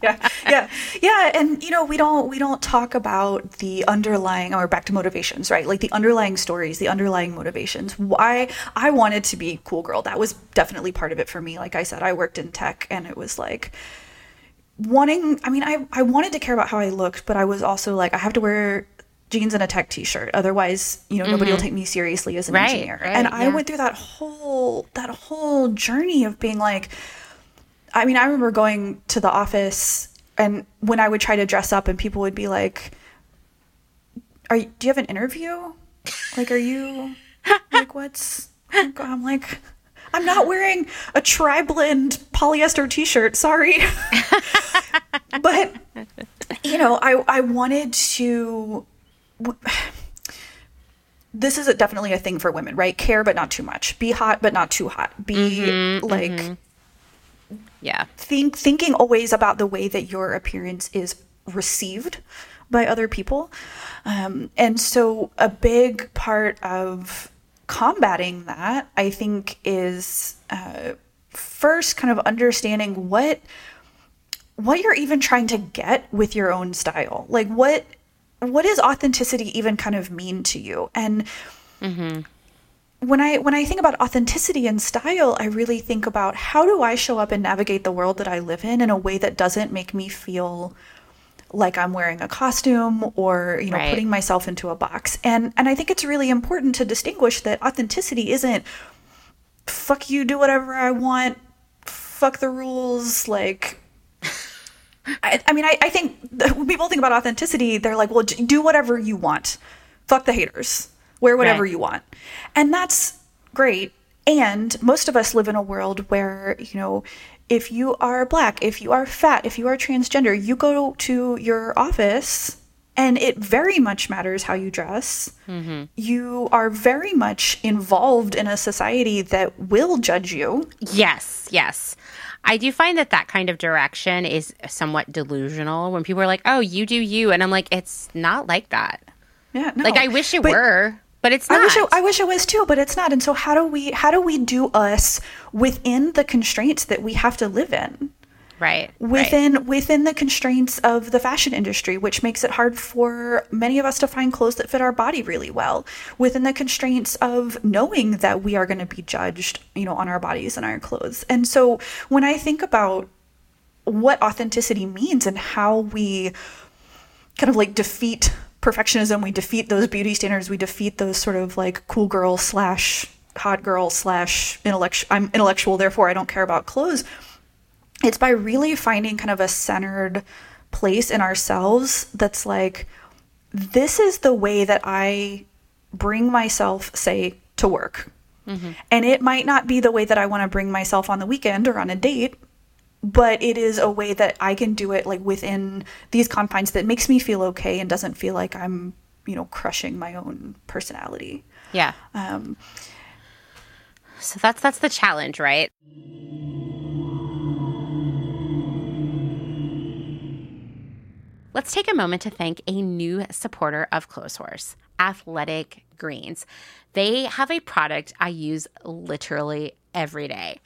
Yeah, yeah, yeah. And you know, we don't we don't talk about the underlying or back to motivations, right? Like the underlying stories, the underlying motivations. Why I wanted to be cool girl. That was definitely part of it for me. Like I said, I worked in tech, and it was like wanting. I mean, I I wanted to care about how I looked, but I was also like, I have to wear jeans and a tech t-shirt otherwise you know mm-hmm. nobody will take me seriously as an right, engineer right, and i yeah. went through that whole that whole journey of being like I mean, I remember going to the office and when I would try to dress up and people would be like, "Are you, do you have an interview? Like, are you like what's?" I'm like, I'm not wearing a tri-blend polyester T-shirt. Sorry, but you know, I I wanted to. This is a, definitely a thing for women, right? Care, but not too much. Be hot, but not too hot. Be mm-hmm, like. Mm-hmm yeah. Think thinking always about the way that your appearance is received by other people. Um, and so a big part of combating that i think is uh, first kind of understanding what what you're even trying to get with your own style. Like what what does authenticity even kind of mean to you? And mm-hmm when I when I think about authenticity and style, I really think about how do I show up and navigate the world that I live in in a way that doesn't make me feel like I'm wearing a costume or you know right. putting myself into a box. And and I think it's really important to distinguish that authenticity isn't fuck you do whatever I want, fuck the rules like I, I mean, I, I think when people think about authenticity, they're like, well, do whatever you want. Fuck the haters wear whatever right. you want. And that's great. And most of us live in a world where, you know, if you are black, if you are fat, if you are transgender, you go to your office and it very much matters how you dress. Mm-hmm. You are very much involved in a society that will judge you. Yes, yes. I do find that that kind of direction is somewhat delusional when people are like, "Oh, you do you," and I'm like, "It's not like that." Yeah, no. Like I wish it but, were but it's not. I wish it, I wish it was too, but it's not. And so how do we how do we do us within the constraints that we have to live in? Right. Within right. within the constraints of the fashion industry, which makes it hard for many of us to find clothes that fit our body really well. Within the constraints of knowing that we are going to be judged, you know, on our bodies and our clothes. And so when I think about what authenticity means and how we kind of like defeat perfectionism we defeat those beauty standards we defeat those sort of like cool girl slash hot girl slash intellectual i'm intellectual therefore i don't care about clothes it's by really finding kind of a centered place in ourselves that's like this is the way that i bring myself say to work mm-hmm. and it might not be the way that i want to bring myself on the weekend or on a date but it is a way that I can do it like within these confines that makes me feel okay and doesn't feel like I'm, you know, crushing my own personality. Yeah. Um, so that's that's the challenge, right? Let's take a moment to thank a new supporter of Clotheshorse, Athletic Greens. They have a product I use literally every day.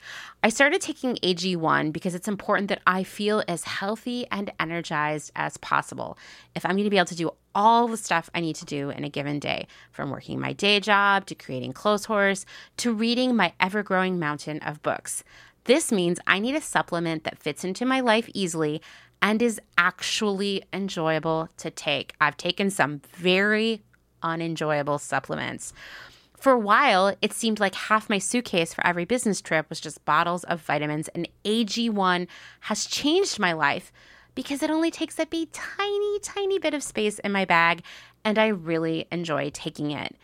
I started taking AG1 because it's important that I feel as healthy and energized as possible if I'm going to be able to do all the stuff I need to do in a given day, from working my day job to creating Clotheshorse to reading my ever growing mountain of books. This means I need a supplement that fits into my life easily and is actually enjoyable to take. I've taken some very unenjoyable supplements. For a while, it seemed like half my suitcase for every business trip was just bottles of vitamins, and AG1 has changed my life because it only takes up a tiny, tiny bit of space in my bag, and I really enjoy taking it.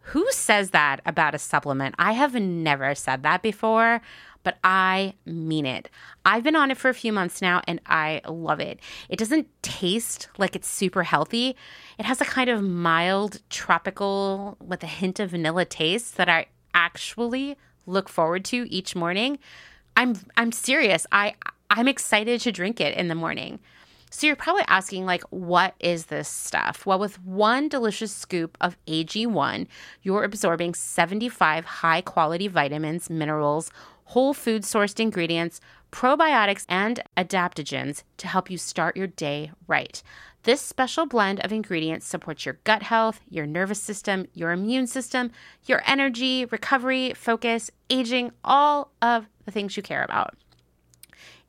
Who says that about a supplement? I have never said that before but I mean it. I've been on it for a few months now and I love it. It doesn't taste like it's super healthy. It has a kind of mild tropical with a hint of vanilla taste that I actually look forward to each morning. I'm I'm serious. I I'm excited to drink it in the morning. So you're probably asking like what is this stuff? Well, with one delicious scoop of AG1, you're absorbing 75 high quality vitamins, minerals, whole food sourced ingredients probiotics, and adaptogens to help you start your day right. This special blend of ingredients supports your gut health, your nervous system, your immune system, your energy, recovery, focus, aging, all of the things you care about.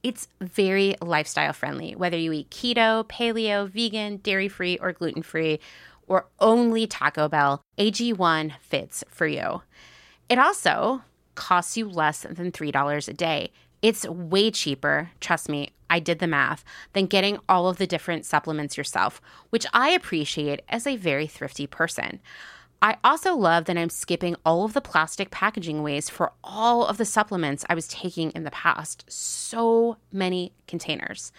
It's very lifestyle friendly, whether you eat keto, paleo, vegan, dairy free, or gluten free, or only Taco Bell, AG1 fits for you. It also costs you less than $3 a day. It's way cheaper, trust me, I did the math, than getting all of the different supplements yourself, which I appreciate as a very thrifty person. I also love that I'm skipping all of the plastic packaging waste for all of the supplements I was taking in the past. So many containers.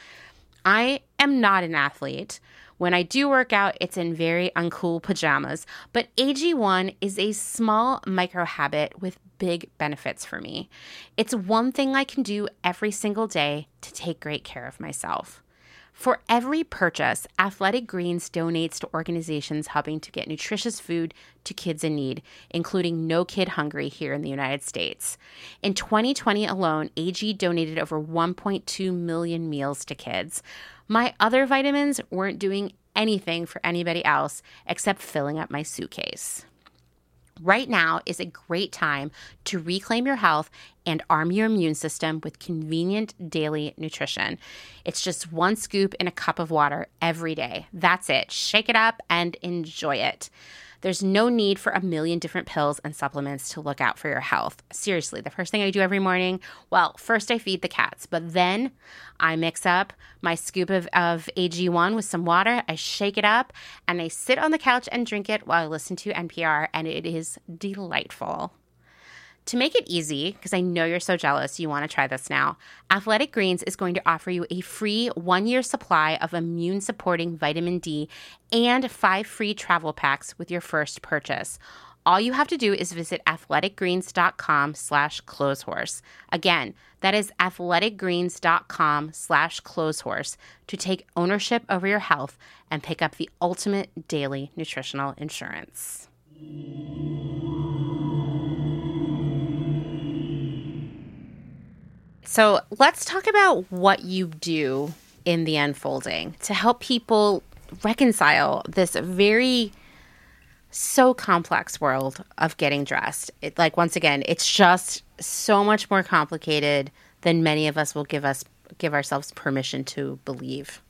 I am not an athlete. When I do work out, it's in very uncool pajamas, but AG1 is a small micro habit with big benefits for me. It's one thing I can do every single day to take great care of myself. For every purchase, Athletic Greens donates to organizations helping to get nutritious food to kids in need, including No Kid Hungry here in the United States. In 2020 alone, AG donated over 1.2 million meals to kids. My other vitamins weren't doing anything for anybody else except filling up my suitcase. Right now is a great time to reclaim your health and arm your immune system with convenient daily nutrition. It's just one scoop in a cup of water every day. That's it. Shake it up and enjoy it. There's no need for a million different pills and supplements to look out for your health. Seriously, the first thing I do every morning, well, first I feed the cats, but then I mix up my scoop of, of AG1 with some water, I shake it up, and I sit on the couch and drink it while I listen to NPR, and it is delightful. To make it easy, because I know you're so jealous, you want to try this now, Athletic Greens is going to offer you a free one year supply of immune supporting vitamin D and five free travel packs with your first purchase. All you have to do is visit athleticgreens.com slash clotheshorse. Again, that is athleticgreens.com slash clotheshorse to take ownership over your health and pick up the ultimate daily nutritional insurance. So let's talk about what you do in the unfolding to help people reconcile this very so complex world of getting dressed. It, like once again, it's just so much more complicated than many of us will give us give ourselves permission to believe.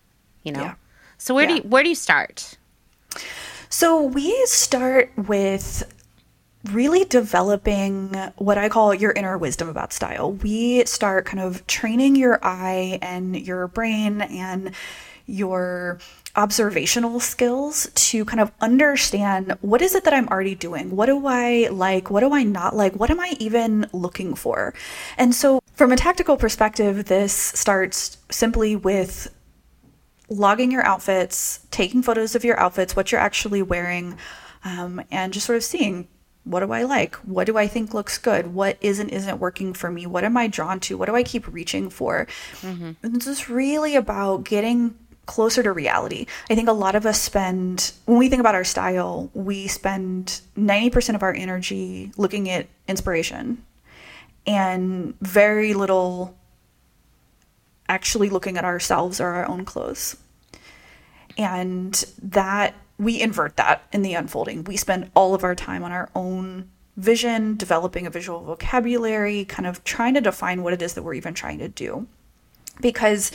You know. Yeah. So where Yeah. do you, where do you start? So we start with really developing what I call your inner wisdom about style. We start kind of training your eye and your brain and your observational skills to kind of understand what is it that I'm already doing? What do I like? What do I not like? What am I even looking for? And so, from a tactical perspective, this starts simply with logging your outfits, taking photos of your outfits, what you're actually wearing, um, and just sort of seeing what do I like? What do I think looks good? What isn't isn't working for me? What am I drawn to? What do I keep reaching for? Mm-hmm. And it's just really about getting closer to reality. I think a lot of us spend when we think about our style, we spend 90% of our energy looking at inspiration and very little actually looking at ourselves or our own clothes. And that we invert that in the unfolding. We spend all of our time on our own vision, developing a visual vocabulary, kind of trying to define what it is that we're even trying to do. Because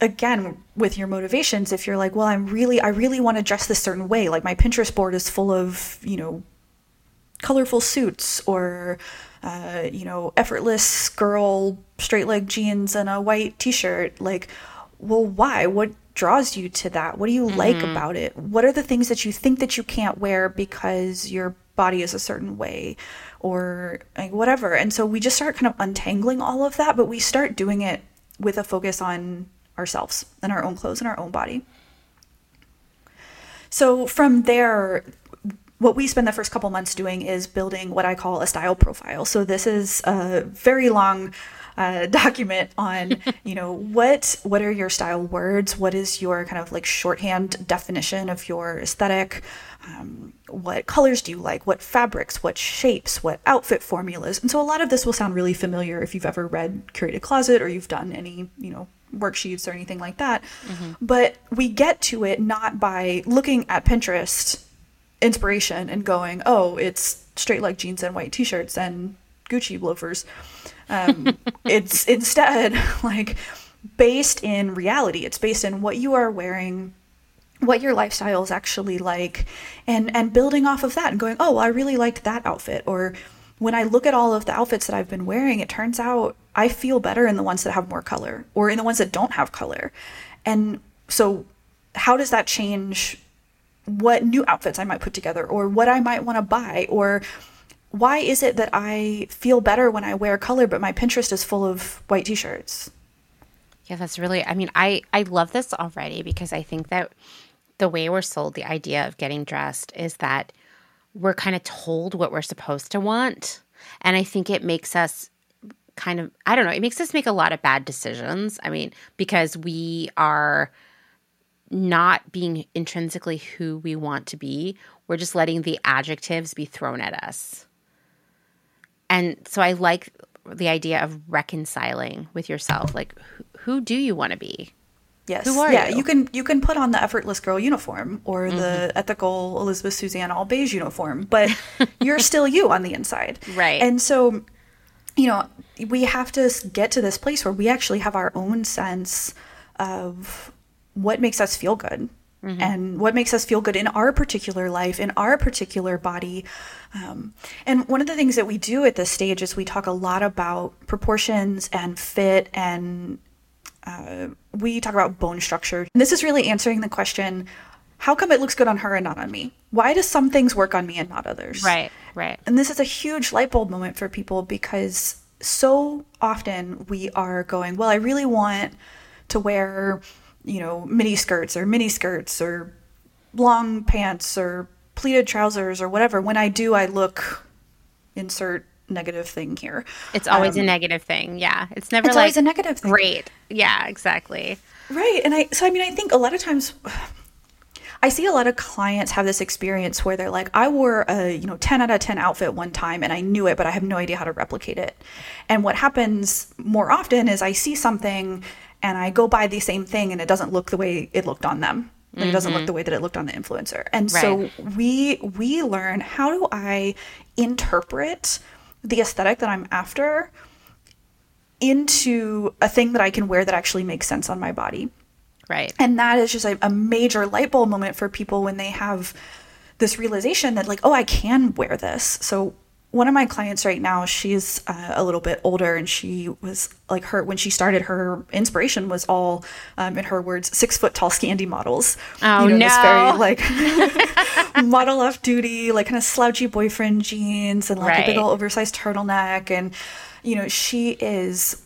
again, with your motivations, if you're like, well, I'm really, I really want to dress this certain way, like my Pinterest board is full of, you know, colorful suits or uh, you know effortless girl straight leg jeans and a white t-shirt like well why what draws you to that? What do you like mm-hmm. about it? What are the things that you think that you can't wear because your body is a certain way or like, whatever? And so we just start kind of untangling all of that but we start doing it with a focus on ourselves and our own clothes and our own body. So from there what we spend the first couple months doing is building what I call a style profile. So this is a very long uh, document on you know what what are your style words? What is your kind of like shorthand definition of your aesthetic? Um, what colors do you like? What fabrics? What shapes? What outfit formulas? And so a lot of this will sound really familiar if you've ever read curated closet or you've done any you know worksheets or anything like that. Mm-hmm. but we get to it not by looking at pinterest inspiration and going oh it's straight leg jeans and white t-shirts and gucci loafers um, it's instead like based in reality. It's based in what you are wearing, what your lifestyle is actually like, and and building off of that and going, oh, I really liked that outfit. Or when I look at all of the outfits that I've been wearing, it turns out I feel better in the ones that have more color or in the ones that don't have color. And so, how does that change what new outfits I might put together or what I might want to buy or why is it that I feel better when I wear color, but my Pinterest is full of white t-shirts? Yeah, that's really. I mean, I I love this already because I think that the way we're sold the idea of getting dressed is that we're kind of told what we're supposed to want, and I think it makes us kind of I don't know, it makes us make a lot of bad decisions. I mean, because we are not being intrinsically who we want to be. We're just letting the adjectives be thrown at us. And so I like the idea of reconciling with yourself. Like, who, who do you want to be? Yes. Who are yeah, you? you? can you can put on the effortless girl uniform or mm-hmm. the ethical Elizabeth Suzanne all beige uniform, but you're still you on the inside. Right. And so, you know, we have to get to this place where we actually have our own sense of what makes us feel good mm-hmm. and what makes us feel good in our particular life, in our particular body. Um, and one of the things that we do at this stage is we talk a lot about proportions and fit and uh, we talk about bone structure. And this is really answering the question how come it looks good on her and not on me? Why do some things work on me and not others? Right, right. And this is a huge light bulb moment for people because so often we are going, well, I really want to wear you know, mini skirts or mini skirts or long pants or pleated trousers or whatever. When I do, I look insert negative thing here. It's always um, a negative thing. Yeah. It's never it's like always a negative thing. Great. Yeah, exactly. Right. And I, so I mean, I think a lot of times I see a lot of clients have this experience where they're like, I wore a, you know, 10 out of 10 outfit one time and I knew it, but I have no idea how to replicate it. And what happens more often is I see something and I go buy the same thing and it doesn't look the way it looked on them. Like mm-hmm. It doesn't look mm-hmm. the way that it looked on the influencer. And right. so we we learn how do I interpret the aesthetic that I'm after into a thing that I can wear that actually makes sense on my body. Right. And that is just a, a major light bulb moment for people when they have this realization that like, oh, I can wear this. So one of my clients right now, she's uh, a little bit older, and she was like her when she started. Her inspiration was all, um, in her words, six foot tall Scandi models. Oh you know, no! This very like model off duty, like kind of slouchy boyfriend jeans, and like right. a big old oversized turtleneck, and you know she is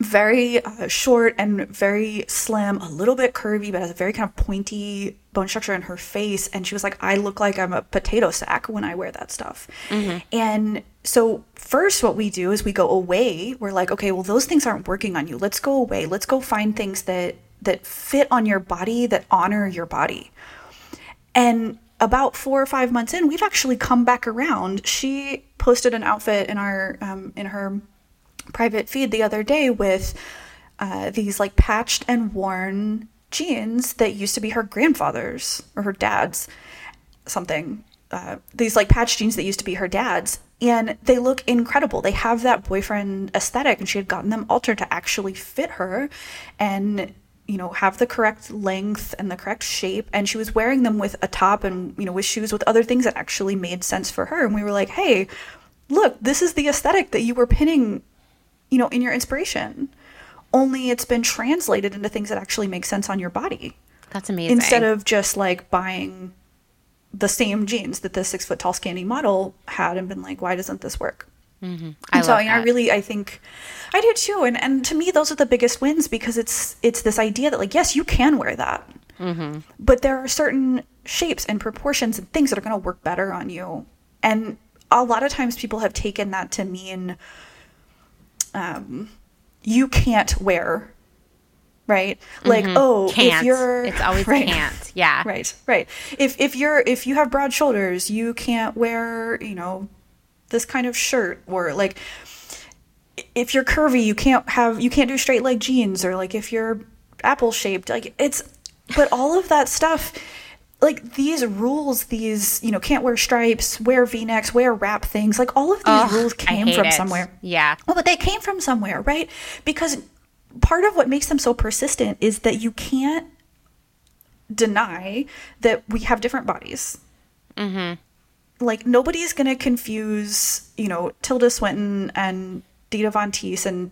very uh, short and very slim, a little bit curvy, but has a very kind of pointy bone structure in her face. And she was like, I look like I'm a potato sack when I wear that stuff. Mm-hmm. And so, first, what we do is we go away. We're like, okay, well, those things aren't working on you. Let's go away. Let's go find things that that fit on your body that honor your body. And about four or five months in, we've actually come back around. She posted an outfit in our um, in her private feed the other day with uh, these like patched and worn jeans that used to be her grandfather's or her dad's something. Uh, these like patch jeans that used to be her dad's, and they look incredible. They have that boyfriend aesthetic, and she had gotten them altered to actually fit her, and you know have the correct length and the correct shape. And she was wearing them with a top and you know with shoes with other things that actually made sense for her. And we were like, hey, look, this is the aesthetic that you were pinning you know, in your inspiration. Only it's been translated into things that actually make sense on your body. That's amazing. Instead of just like buying the same jeans that the six foot tall Scandi model had and been like, why doesn't this work? Mm-hmm. I and so I, I really I think I do too, and and to me those are the biggest wins because it's it's this idea that like yes you can wear that, mm-hmm. but there are certain shapes and proportions and things that are going to work better on you. And a lot of times people have taken that to mean um, you can't wear right like mm-hmm. oh Can't. if you're It's always right. can't. Yeah. right right if if you're if you have broad shoulders you can't wear you know this kind of shirt or like if you're curvy you can't have you can't do straight leg jeans or like if you're apple shaped like it's but all of that stuff like these rules these you know can't wear stripes wear v-necks wear wrap things like all of these Ugh, rules came from it. somewhere Yeah. well, but they came from somewhere, right? Because part of what makes them so persistent is that you can't deny that we have different bodies. Mm-hmm. Like nobody's gonna confuse, you know, Tilda Swinton and Dita Von Teese and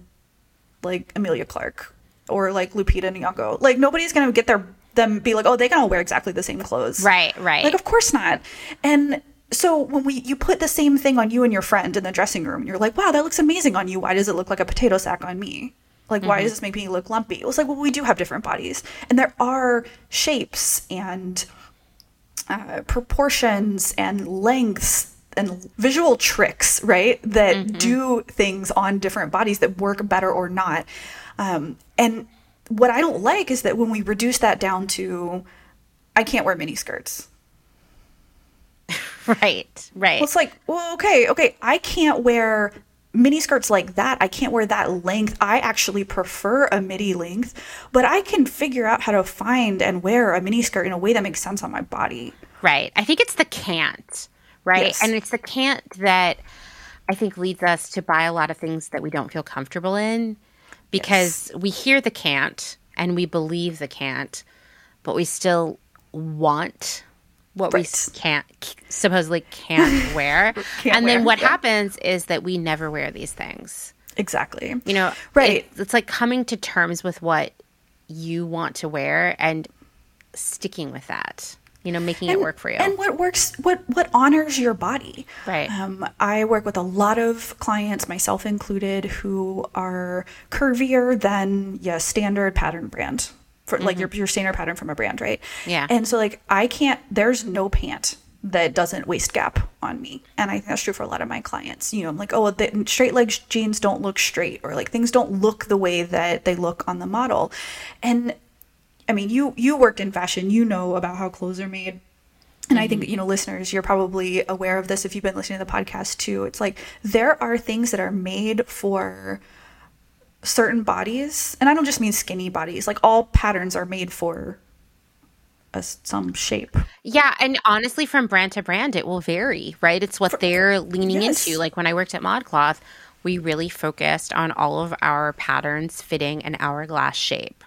like Emilia Clarke or like Lupita Nyong'o. Like nobody's gonna get their them be like, oh, they can all wear exactly the same clothes, Right, right. like, of course not. And so when we you put the same thing on you and your friend in the dressing room, you're like, wow, that looks amazing on you. Why does it look like a potato sack on me? Like, why does this make me look lumpy? It was like, well, we do have different bodies, and there are shapes and uh, proportions and lengths and visual tricks, right? That do things on different bodies that work better or not. Um, and what I don't like is that when we reduce that down to, I can't wear mini skirts. Right. Right. Well, it's like, well, okay, okay, I can't wear mini skirts like that. I can't wear that length. I actually prefer a midi length, but I can figure out how to find and wear a mini skirt in a way that makes sense on my body. Right. I think it's the can't, right? Yes. And it's the can't that I think leads us to buy a lot of things that we don't feel comfortable in because we hear the can't and we believe the can't, but we still want what we Right. s- can't supposedly can't wear. Can't and then wear, what yeah. happens is that we never wear these things. Exactly. You know, Right. it- it's like coming to terms with what you want to wear and sticking with that. You know, making it work for you. And what works, what what honors your body. Right. Um, I work with a lot of clients, myself included, who are curvier than yeah standard pattern brand for like your your standard pattern from a brand, right? Mm-hmm. Yeah. And so like I can't. There's no pant that doesn't waist gap on me, and I think that's true for a lot of my clients. You know, I'm like, oh, the straight leg jeans don't look straight, or like things don't look the way that they look on the model, and I mean, you you worked in fashion, you know about how clothes are made. And I think, mm-hmm. you know, listeners, you're probably aware of this if you've been listening to the podcast too. It's like there are things that are made for certain bodies, and I don't just mean skinny bodies. Like all patterns are made for a, some shape. Yeah, and honestly, from brand to brand, it will vary, right? It's what they're leaning yes. into. Like when I worked at ModCloth, we really focused on all of our patterns fitting an hourglass shape.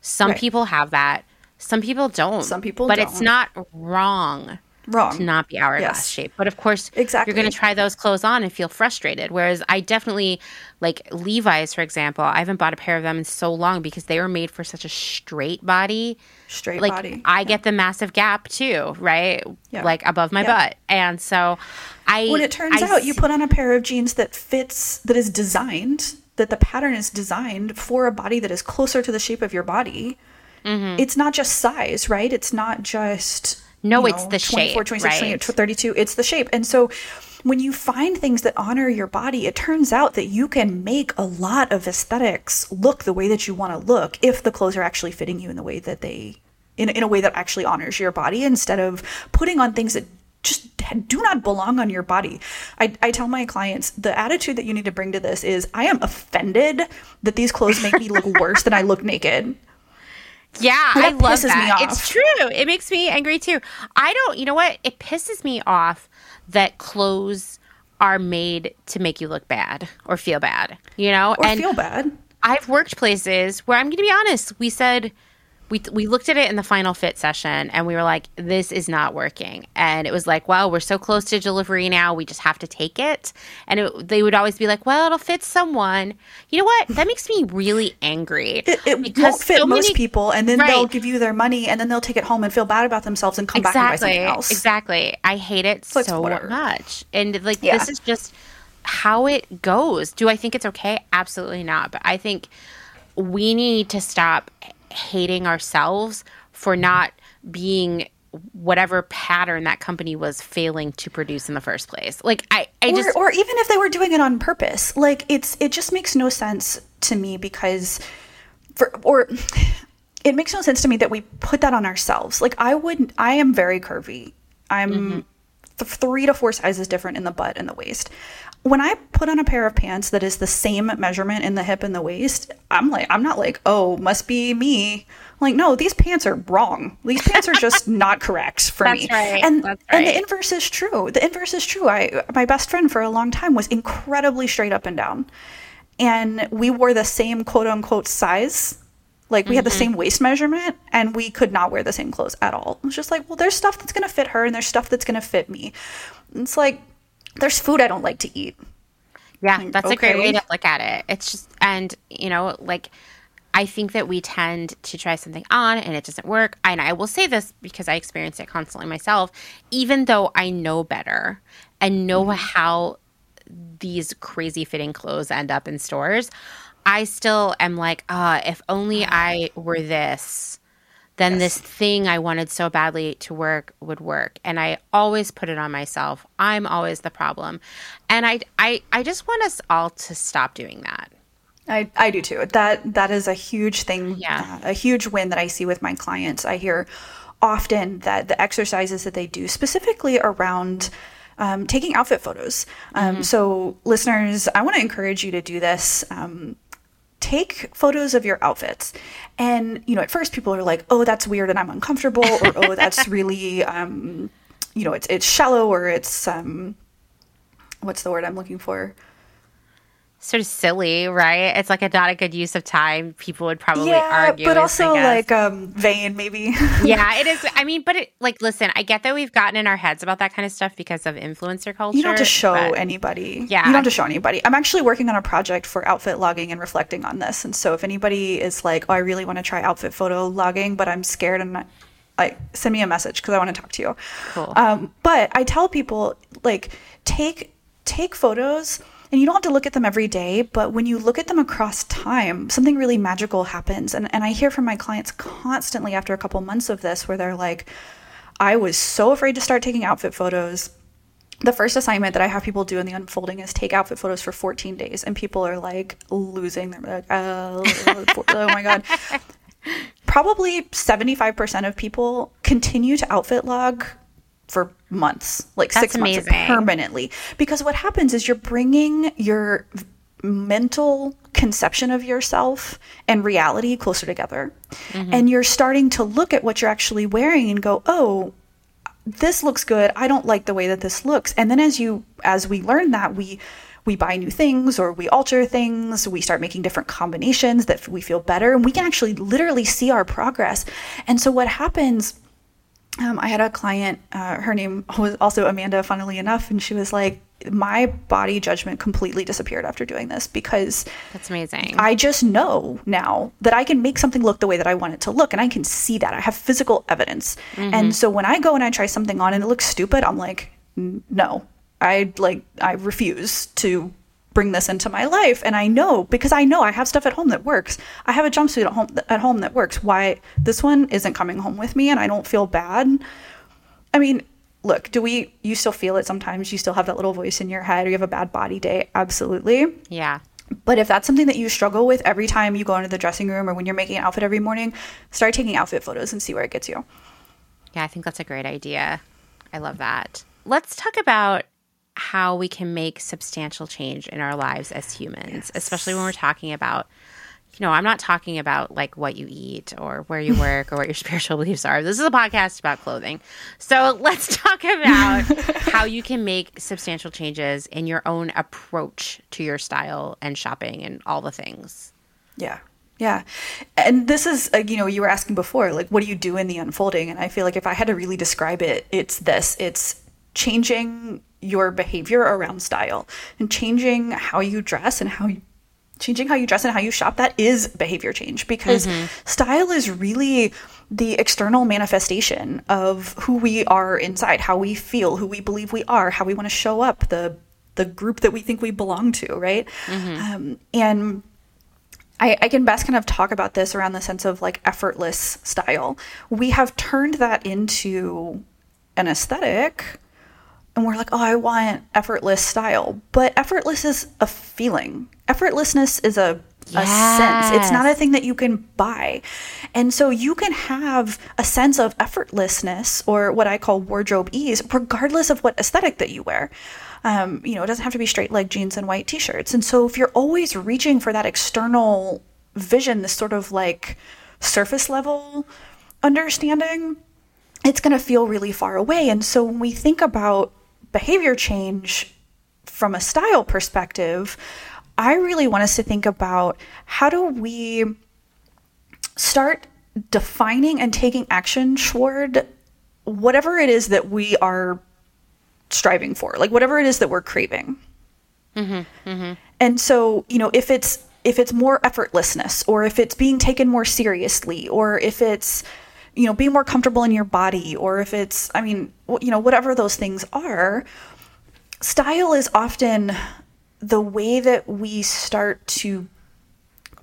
Some Right. people have that, some people don't. Some people but it's don't. not wrong Wrong. to not be hourglass Yes. shape. But of course, Exactly. you're going to try those clothes on and feel frustrated. Whereas I definitely like Levi's, for example. I haven't bought a pair of them in so long because they were made for such a straight body Straight like body. I get the massive gap too, right? Yeah. Like above my Yeah. butt. And so I when it turns I out you put on a pair of jeans that fits that is designed that the pattern is designed for a body that is closer to the shape of your body Mm-hmm. it's not just size right it's not just No, you it's the 24 shape, 26 28, right? 32 it's the shape and so when you find things that honor your body it turns out that you can make a lot of aesthetics look the way that you want to look if the clothes are actually fitting you in the way that they in, in a way that actually honors your body instead of putting on things that just do not belong on your body. I, I tell my clients the attitude that you need to bring to this is I am offended that these clothes make me look worse than I look naked. Yeah, That I love that. off. It's true. It makes me angry too. I don't, you know what? It pisses me off that clothes are made to make you look bad or feel bad, you know? Or and feel bad. I've worked places where I'm going to be honest. We said we we looked at it in the final fit session and we were like, this is not working. And it was like, well, we're so close to delivery now, we just have to take it. And it, they would always be like, well, it'll fit someone. You know what? That makes me really angry. It, it because won't fit so most many- people, and then they'll give you their money, and then they'll take it home and feel bad about themselves and come back and buy something else. exactly i hate it like, so much and like Yeah. this is just how it goes do i think it's okay absolutely not but i think we need to stop hating ourselves for mm-hmm. not being whatever pattern that company was failing to produce in the first place. Like I, I or, just or even if they were doing it on purpose. Like it's it just makes no sense to me because for or it makes no sense to me that we put that on ourselves. Like i would i am very curvy. I'm mm-hmm. th- three to four sizes different in the butt and the waist when i put on a pair of pants that is the same measurement in the hip and the waist i'm like i'm not like oh must be me like no these pants are wrong these pants are just not correct for That's me right. and That's and the inverse is true. The inverse is true. I my best friend for a long time was incredibly straight up and down. And we wore the same quote unquote size. Like we had the Mm-hmm. same waist measurement and we could not wear the same clothes at all. It was just like, well, there's stuff that's gonna fit her and there's stuff that's gonna fit me. It's like there's food I don't like to eat. Yeah, that's a great way to look at it. It's just, and you know, like I think that we tend to try something on and it doesn't work. And I will say this because I experience it constantly myself, even though I know better and know how these crazy fitting clothes end up in stores, I still am like, ah, if only I were this, then this thing I wanted so badly to work would work. And I always put it on myself. I'm always the problem. And I I, I just want us all to stop doing that. I, I do too. That that is a huge thing, Yeah. uh, a huge win that I see with my clients. I hear often that the exercises that they do, specifically around um, taking outfit photos. Um, So, listeners, I want to encourage you to do this. Um, take photos of your outfits. And you know at first people are like oh that's weird and i'm uncomfortable or oh that's really um you know it's it's shallow or it's um what's the word i'm looking for Sort of silly, right? It's like a not a good use of time. People would probably yeah argue. but also like um vain maybe yeah, it is. I mean, but it, like, listen, I get that we've gotten in our heads about that kind of stuff because of influencer culture. You don't have to show but- anybody. Yeah. You don't have to show anybody. I'm actually working on a project for outfit logging and reflecting on this. And so if anybody is like, oh, I really want to try outfit photo logging, but I'm scared and like, send me a message because I want to talk to you. Cool. Um, but I tell people, like, take take photos and you don't have to look at them every day, but when you look at them across time, something really magical happens. And and I hear from my clients constantly after a couple months of this where they're like, I was so afraid to start taking outfit photos the first assignment that I have people do in the unfolding is take outfit photos for 14 days, and people are like losing their like, oh, oh my god. Probably 75% of people continue to outfit log for months, like That's six months permanently. Because what happens is you're bringing your mental conception of yourself and reality closer together. Mm-hmm. And you're starting to look at what you're actually wearing and go, oh, this looks good. I don't like the way that this looks. And then as you as we learn that we we buy new things or we alter things. We start making different combinations that we feel better. And we can actually literally see our progress. And so what happens um, I had a client, uh, her name was also Amanda, funnily enough, and she was like, My body judgment completely disappeared after doing this because That's amazing. I just know now that I can make something look the way that I want it to look, and I can see that. I have physical evidence. And so when I go and I try something on and it looks stupid, I'm like, no, I like, I refuse to bring this into my life. And I know because I know I have stuff at home that works. I have a jumpsuit at home at home that works. Why this one isn't coming home with me, and I don't feel bad. I mean, look, do we? You still feel it sometimes. You still have that little voice in your head, or you have a bad body day. Absolutely. yeah. But if that's something that you struggle with every time you go into the dressing room or when you're making an outfit every morning, start taking outfit photos and see where it gets you. Yeah, I think that's a great idea. I love that. Let's talk about how we can make substantial change in our lives as humans, especially when we're talking about, you know, I'm not talking about like what you eat or where you work or what your spiritual beliefs are. This is a podcast about clothing. So let's talk about how you can make substantial changes in your own approach to your style and shopping and all the things. Yeah. Yeah. And this is, uh, you know, you were asking before, like, what do you do in the unfolding? And I feel like if I had to really describe it, it's this it's changing your behavior around style and changing how you dress and how you. Changing how you dress and how you shop, that is behavior change because style is really the external manifestation of who we are inside, how we feel, who we believe we are, how we want to show up, the the group that we think we belong to, right? Um, and I, I can best kind of talk about this around the sense of like effortless style. We have turned that into an aesthetic and we're like, oh, I want effortless style. But effortless is a feeling. Effortlessness is a, a sense. It's not a thing that you can buy. And so you can have a sense of effortlessness or what I call wardrobe ease, regardless of what aesthetic that you wear. Um, you know, it doesn't have to be straight leg jeans and white t shirts. And so if you're always reaching for that external vision, this sort of like surface level understanding, it's going to feel really far away. And so when we think about behavior change from a style perspective, I really want us to think about how do we start defining and taking action toward whatever it is that we are striving for, like whatever it is that we're craving. Mm-hmm, mm-hmm. And so, you know, if it's if it's more effortlessness, or if it's being taken more seriously, or if it's you know being more comfortable in your body, or if it's, I mean, you know, whatever those things are, style is often the way that we start to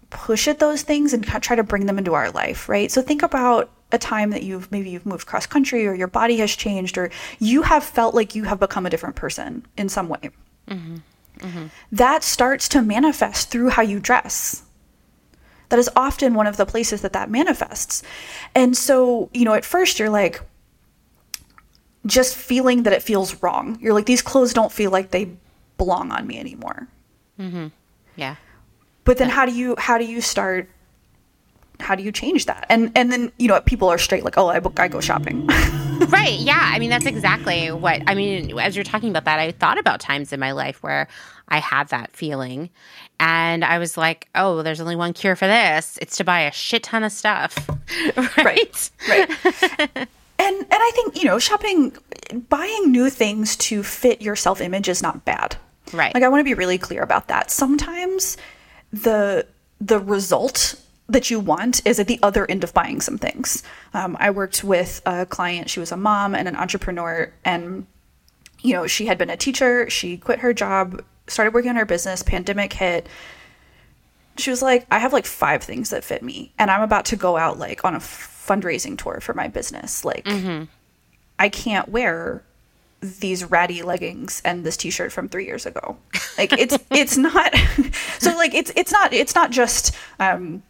push at those things and try to bring them into our life, right? So think about a time that you've maybe you've moved cross country or your body has changed or you have felt like you have become a different person in some way. Mm-hmm. Mm-hmm. That starts to manifest through how you dress. That is often one of the places that that manifests. And so, you know, at first you're like, just feeling that it feels wrong. You're like, these clothes don't feel like they belong on me anymore. Mm-hmm. Yeah. But then how do you how do you start how do you change that? And and then you know people are straight like, oh, I, I go shopping. right. Yeah. I mean, that's exactly what I mean. As you're talking about that, I thought about times in my life where I had that feeling, and I was like, oh, there's only one cure for this. It's to buy a shit ton of stuff. right. Right. right. and and I think you know shopping, buying new things to fit your self image is not bad. Right. Like I want to be really clear about that. Sometimes the the result that you want is at the other end of buying some things. Um, I worked with a client, she was a mom and an entrepreneur, and you know, she had been a teacher, she quit her job, started working on her business, pandemic hit. She was like, I have like five things that fit me, and I'm about to go out like on a fundraising tour for my business. Like, mm-hmm. I can't wear these ratty leggings and this t-shirt from three years ago. Like it's it's not so like it's it's not it's not just um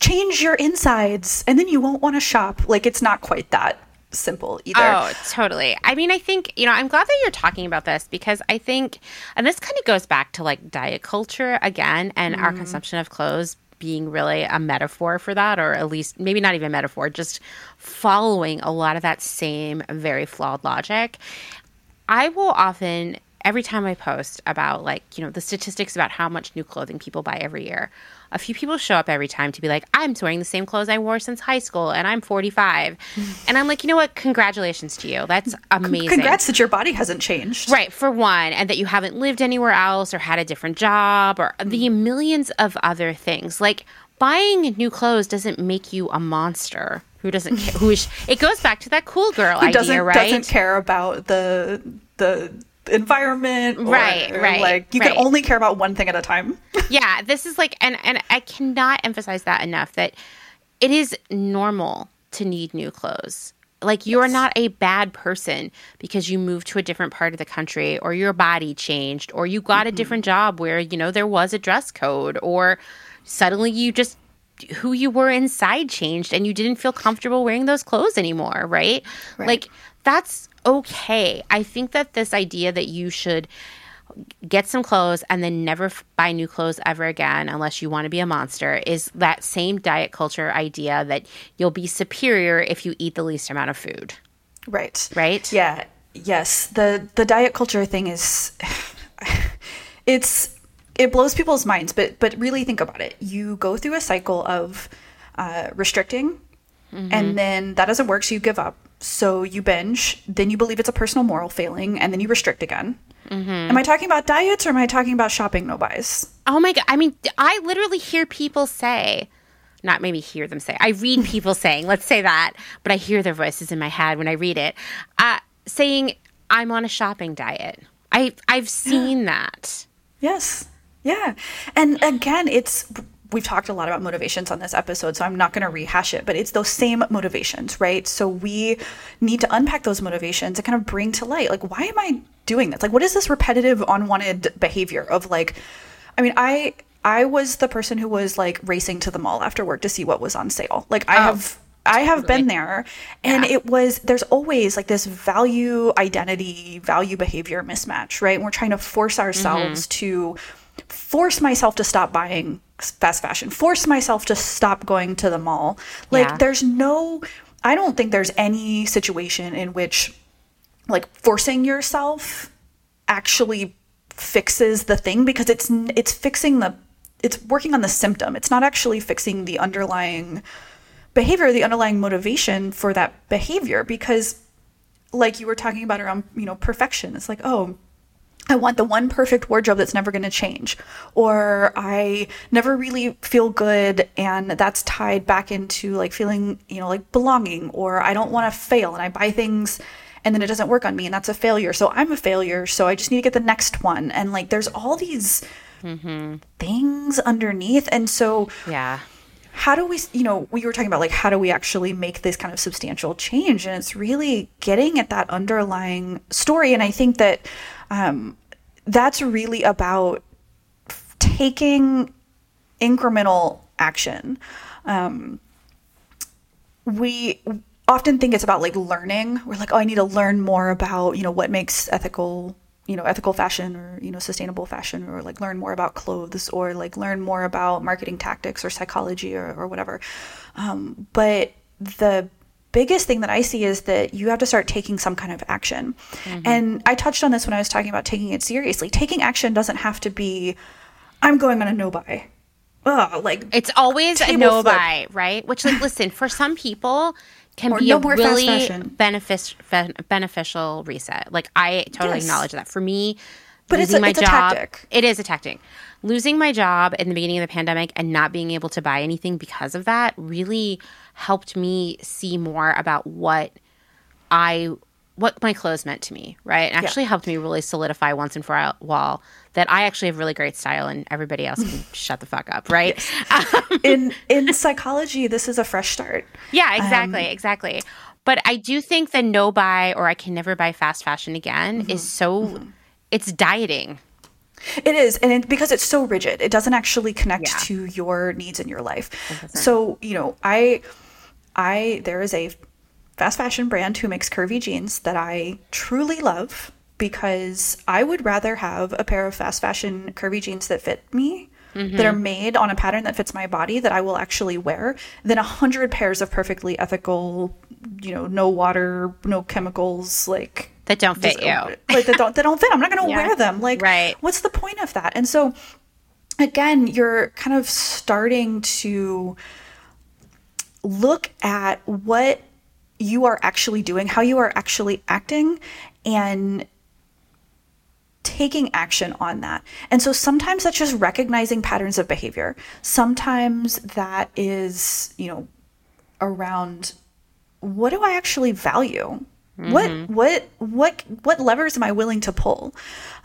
change your insides and then you won't want to shop. Like it's not quite that simple either. Oh, totally. I mean, I think, you know, I'm glad that you're talking about this because I think, and this kind of goes back to like diet culture again and mm. our consumption of clothes being really a metaphor for that, or at least maybe not even metaphor, just following a lot of that same very flawed logic. I will often, every time I post about like, you know, the statistics about how much new clothing people buy every year, a few people show up every time to be like, I'm wearing the same clothes I wore since high school and I'm 45. and I'm like, you know what? Congratulations to you. That's amazing. Congrats that your body hasn't changed. Right, for one, and that you haven't lived anywhere else or had a different job or mm-hmm. the millions of other things. Like, buying new clothes doesn't make you a monster who doesn't care who is it goes back to that cool girl who idea doesn't, right doesn't care about the the environment or, right right like you right. can only care about one thing at a time yeah this is like and and i cannot emphasize that enough that it is normal to need new clothes like you're yes. not a bad person because you moved to a different part of the country or your body changed or you got mm-hmm. a different job where you know there was a dress code or suddenly you just who you were inside changed and you didn't feel comfortable wearing those clothes anymore right, right. like that's okay. I think that this idea that you should get some clothes and then never f- buy new clothes ever again unless you want to be a monster is that same diet culture idea that you'll be superior if you eat the least amount of food. Right. Right? Yeah. Yes. The the diet culture thing is it's it blows people's minds, but but really think about it. You go through a cycle of uh, restricting, mm-hmm. and then that doesn't work, so you give up so you binge, then you believe it's a personal moral failing, and then you restrict again. Mm-hmm. Am I talking about diets or am I talking about shopping no buys? Oh my God. I mean, I literally hear people say, not maybe hear them say, I read people saying, let's say that, but I hear their voices in my head when I read it, uh, saying, I'm on a shopping diet. I, I've seen yeah. that. Yes. Yeah. And again, it's we've talked a lot about motivations on this episode, so I'm not going to rehash it, but it's those same motivations, right? So we need to unpack those motivations and kind of bring to light, like, why am I doing this? Like, what is this repetitive, unwanted behavior of like, I mean, I I was the person who was like racing to the mall after work to see what was on sale. Like, I oh, have. I have been there and Yeah. it was there's always like this value identity value behavior mismatch right and we're trying to force ourselves mm-hmm. to force myself to stop buying fast fashion force myself to stop going to the mall like Yeah. there's no i don't think there's any situation in which like forcing yourself actually fixes the thing because it's it's fixing the it's working on the symptom it's not actually fixing the underlying behavior the underlying motivation for that behavior because like you were talking about around you know perfection it's like oh I want the one perfect wardrobe that's never going to change. Or I never really feel good and that's tied back into like feeling, you know, like belonging or I don't want to fail and I buy things and then it doesn't work on me and that's a failure. So I'm a failure. So I just need to get the next one. And like there's all these mm-hmm. things underneath. And so Yeah. how do we you know we were talking about like how do we actually make this kind of substantial change and it's really getting at that underlying story and i think that um, that's really about taking incremental action. Um, we often think it's about like learning. We're like oh i need to learn more about you know what makes ethical you know ethical fashion or you know sustainable fashion or like learn more about clothes or like learn more about marketing tactics or psychology or, or whatever. Um, but the biggest thing that i see is that you have to start taking some kind of action mm-hmm. and i touched on this when i was talking about taking it seriously taking action doesn't have to be i'm going on a no buy Ugh, like It's always a no flip. buy, right? Which, like, listen, for some people, can Or be no a more really benefic- beneficial reset. Like, I totally Yes. acknowledge that. For me, But it's losing a- my it's job, tactic. it is a tactic. Losing my job in the beginning of the pandemic and not being able to buy anything because of that really helped me see more about what I what my clothes meant to me, right? And actually helped me really solidify once and for all that I actually have really great style and everybody else can shut the fuck up, right? in in psychology this is a fresh start Yeah, um, exactly, exactly. But I do think the no buy or I can never buy fast fashion again mm-hmm. is so mm-hmm. it's dieting. It is, and it, because it's so rigid, it doesn't actually connect Yeah. to your needs in your life. So you know, I, I there is a fast fashion brand who makes curvy jeans that I truly love because I would rather have a pair of fast fashion curvy jeans that fit me. That are mm-hmm. made on a pattern that fits my body that I will actually wear than a hundred pairs of perfectly ethical, you know, no water, no chemicals, like That don't fit just- you. like that don't that don't fit. I'm not going to Yeah. wear them. Like, Right. what's the point of that? And so, again, you're kind of starting to look at what you are actually doing, how you are actually acting, and taking action on that. And so sometimes that's just recognizing patterns of behavior. Sometimes that is, you know, around what do I actually value? What what what what levers am I willing to pull?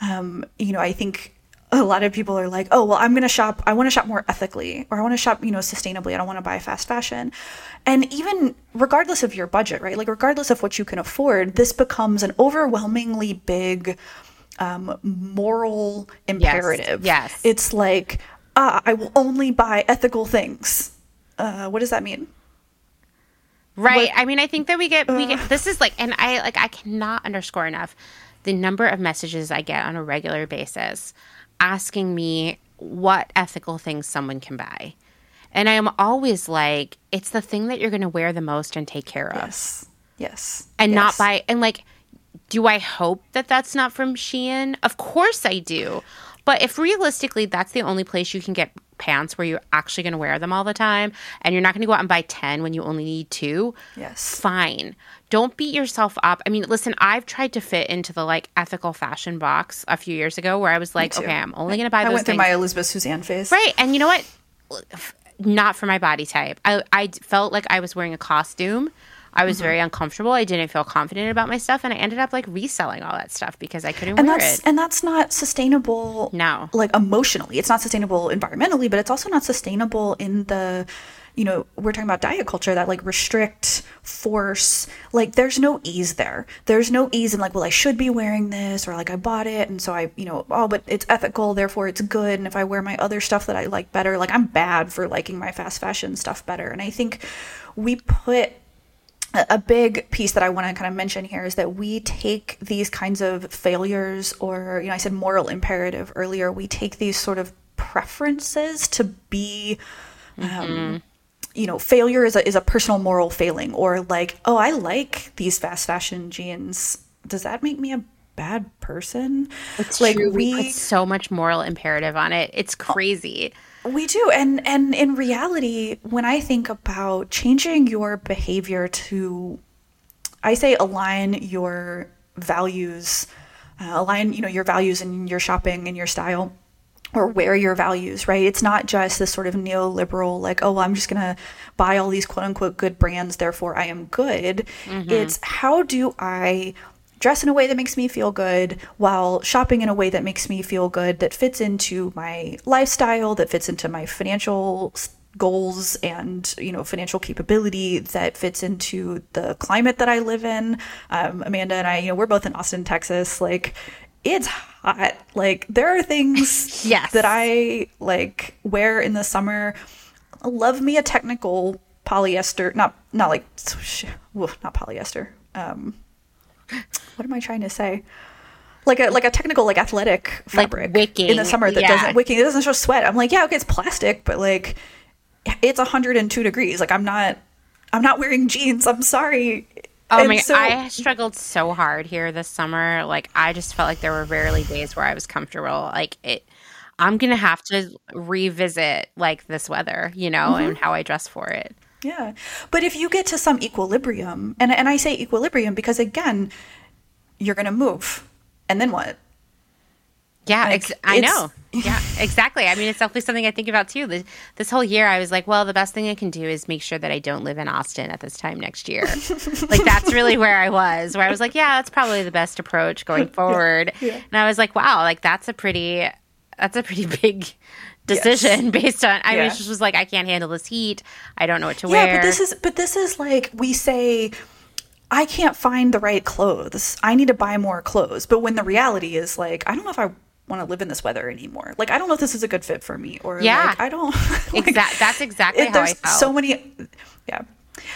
Um, you know, I think a lot of people are like, "Oh, well, I'm going to shop. I want to shop more ethically, or I want to shop, you know, sustainably. I don't want to buy fast fashion." And even regardless of your budget, right? Like regardless of what you can afford, this becomes an overwhelmingly big um, moral imperative. yes. yes. it's like, ah, I will only buy ethical things. Uh, what does that mean? Right. I mean, I think that we get we get this is like and I like I cannot underscore enough the number of messages I get on a regular basis asking me what ethical things someone can buy. And I am always like, it's the thing that you're going to wear the most and take care of. Yes. Yes. and not buy and like do i hope that that's not from shein of course i do but if realistically that's the only place you can get pants where you're actually going to wear them all the time and you're not going to go out and buy 10 when you only need two Yes. fine don't beat yourself up i mean listen i've tried to fit into the like ethical fashion box a few years ago where i was like okay i'm only going to buy I those went through things my Elizabeth Suzanne phase. Right. And you know what? Not for my body type. I, I felt like I was wearing a costume I was mm-hmm. very uncomfortable. I didn't feel confident about my stuff, and I ended up like reselling all that stuff because I couldn't and wear that's it. and that's not sustainable No. like emotionally it's not sustainable environmentally but it's also not sustainable in the you know we're talking about diet culture that like restrict force like there's no ease there there's no ease in like well i should be wearing this or like i bought it and so i you know oh but it's ethical therefore it's good and if i wear my other stuff that i like better like i'm bad for liking my fast fashion stuff better and i think we put a big piece that I want to kind of mention here is that we take these kinds of failures, or, you know, I said moral imperative earlier, we take these sort of preferences to be. Um, you know, failure is a, is a personal moral failing, or like, oh, I like these fast fashion jeans. Does that make me a bad person? It's like true. We, we put so much moral imperative on it. It's crazy. We do. And and in reality, when I think about changing your behavior to I say align your values, uh, align, you know, your values and your shopping and your style or where your values, right? It's not just this sort of neoliberal, like, oh, well, I'm just going to buy all these quote unquote good brands, therefore I am good. It's how do I dress in a way that makes me feel good while shopping in a way that makes me feel good, that fits into my lifestyle, that fits into my financial goals and you know financial capability that fits into the climate that I live in. Um, Amanda and I, you know, we're both in Austin, Texas. Like, it's hot. Like, there are things Yes. that I like wear in the summer. Love me a technical polyester, not not like not polyester. Um, what am I trying to say? Like a like a technical like athletic Like fabric wicking, in the summer that yeah. doesn't wicking. It doesn't show sweat. I'm like, yeah, okay, it's plastic, but like, it's 102 degrees. Like, I'm not I'm not wearing jeans. I'm sorry. Oh And my! so- I struggled so hard here this summer. Like I just felt like there were rarely days where I was comfortable. Like it, I'm gonna have to revisit like this weather, you know, Mm-hmm. and how I dress for it. Yeah. But if you get to some equilibrium, and, and I say equilibrium because, again, you're going to move. And then what? Yeah, Like, ex- I know. Yeah, exactly. I mean, it's definitely something I think about too. This, this whole year, I was like, well, the best thing I can do is make sure that I don't live in Austin at this time next year. like, that's really where I was, where I was like, yeah, that's probably the best approach going forward. yeah. And I was like, wow, like that's a pretty, that's a pretty big decision based on. I Yeah. was just was like, I can't handle this heat. I don't know what to Yeah, wear. Yeah, but this is but this is like we say I can't find the right clothes. I need to buy more clothes. But when the reality is like I don't know if I want to live in this weather anymore. Like I don't know if this is a good fit for me or Yeah. like I don't like, Exact- that's exactly how I felt. so many yeah.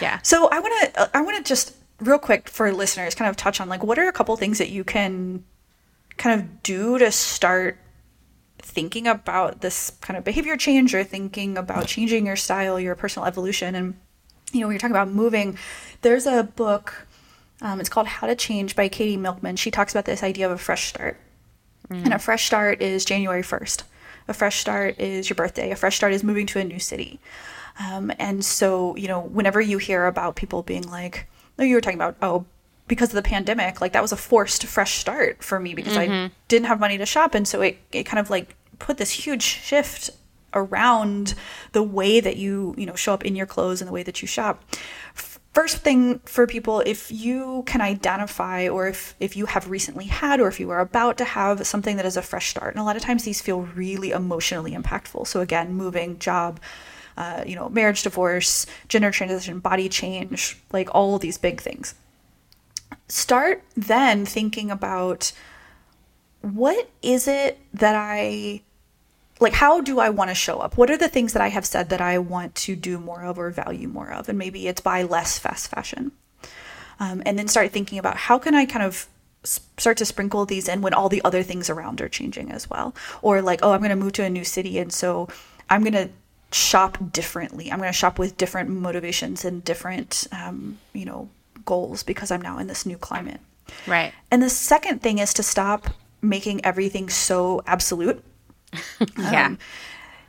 yeah. So I want to I want to just real quick for listeners kind of touch on like what are a couple things that you can kind of do to start thinking about this kind of behavior change or thinking about changing your style, your personal evolution and you know, when you're talking about moving, there's a book um, it's called How to Change by Katie Milkman. She talks about this idea of a fresh start. And a fresh start is January 1st. A fresh start is your birthday. A fresh start is moving to a new city. Um, and so, you know, whenever you hear about people being like, no, you were talking about, oh, because of the pandemic, like that was a forced fresh start for me because I didn't have money to shop. And so it, it kind of like put this huge shift around the way that you, you know, show up in your clothes and the way that you shop. First thing for people, if you can identify or if, if you have recently had or if you are about to have something that is a fresh start, and a lot of times these feel really emotionally impactful. So again, moving, job, uh, you know, marriage, divorce, gender transition, body change, like all of these big things. Start then thinking about what is it that I like how do I want to show up? What are the things that I have said that I want to do more of or value more of? And maybe it's buy less fast fashion. Um, and then start thinking about how can I kind of start to sprinkle these in when all the other things around are changing as well. Or like, oh, I'm going to move to a new city, and so I'm going to shop differently. I'm going to shop with different motivations and different, um, you know, goals because I'm now in this new climate. Right. And the second thing is to stop making everything so absolute Yeah. um,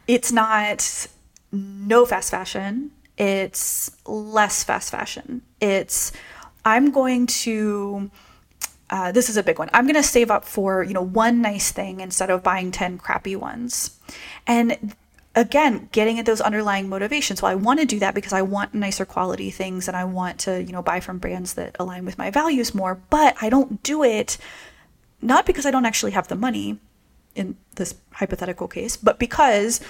it's not no fast fashion it's less fast fashion it's i'm going to uh, this is a big one i'm going to save up for you know one nice thing instead of buying 10 crappy ones and again getting at those underlying motivations. Well i want to do that because i want nicer quality things and i want to you know buy from brands that align with my values more but i don't do it not because i don't actually have the money in this hypothetical case but because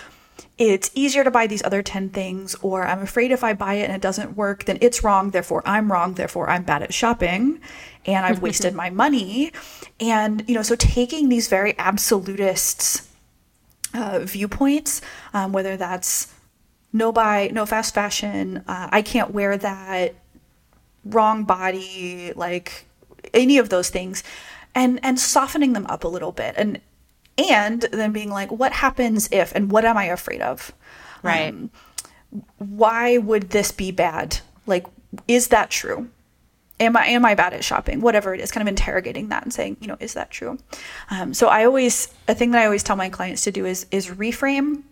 it's easier to buy these other 10 things or i'm afraid if i buy it and it doesn't work then it's wrong therefore i'm wrong therefore i'm bad at shopping and i've wasted my money. And you know so taking these very absolutists uh, viewpoints, um, whether that's no buy, no fast fashion, uh, I can't wear that, wrong body, like any of those things, and and softening them up a little bit, and and then being like, what happens if, and what am I afraid of? Right. Um, why would this be bad? Like, is that true? Am I am I bad at shopping? Whatever it is, kind of interrogating that and saying, you know, is that true? Um, so I always a thing that I always tell my clients to do is is reframe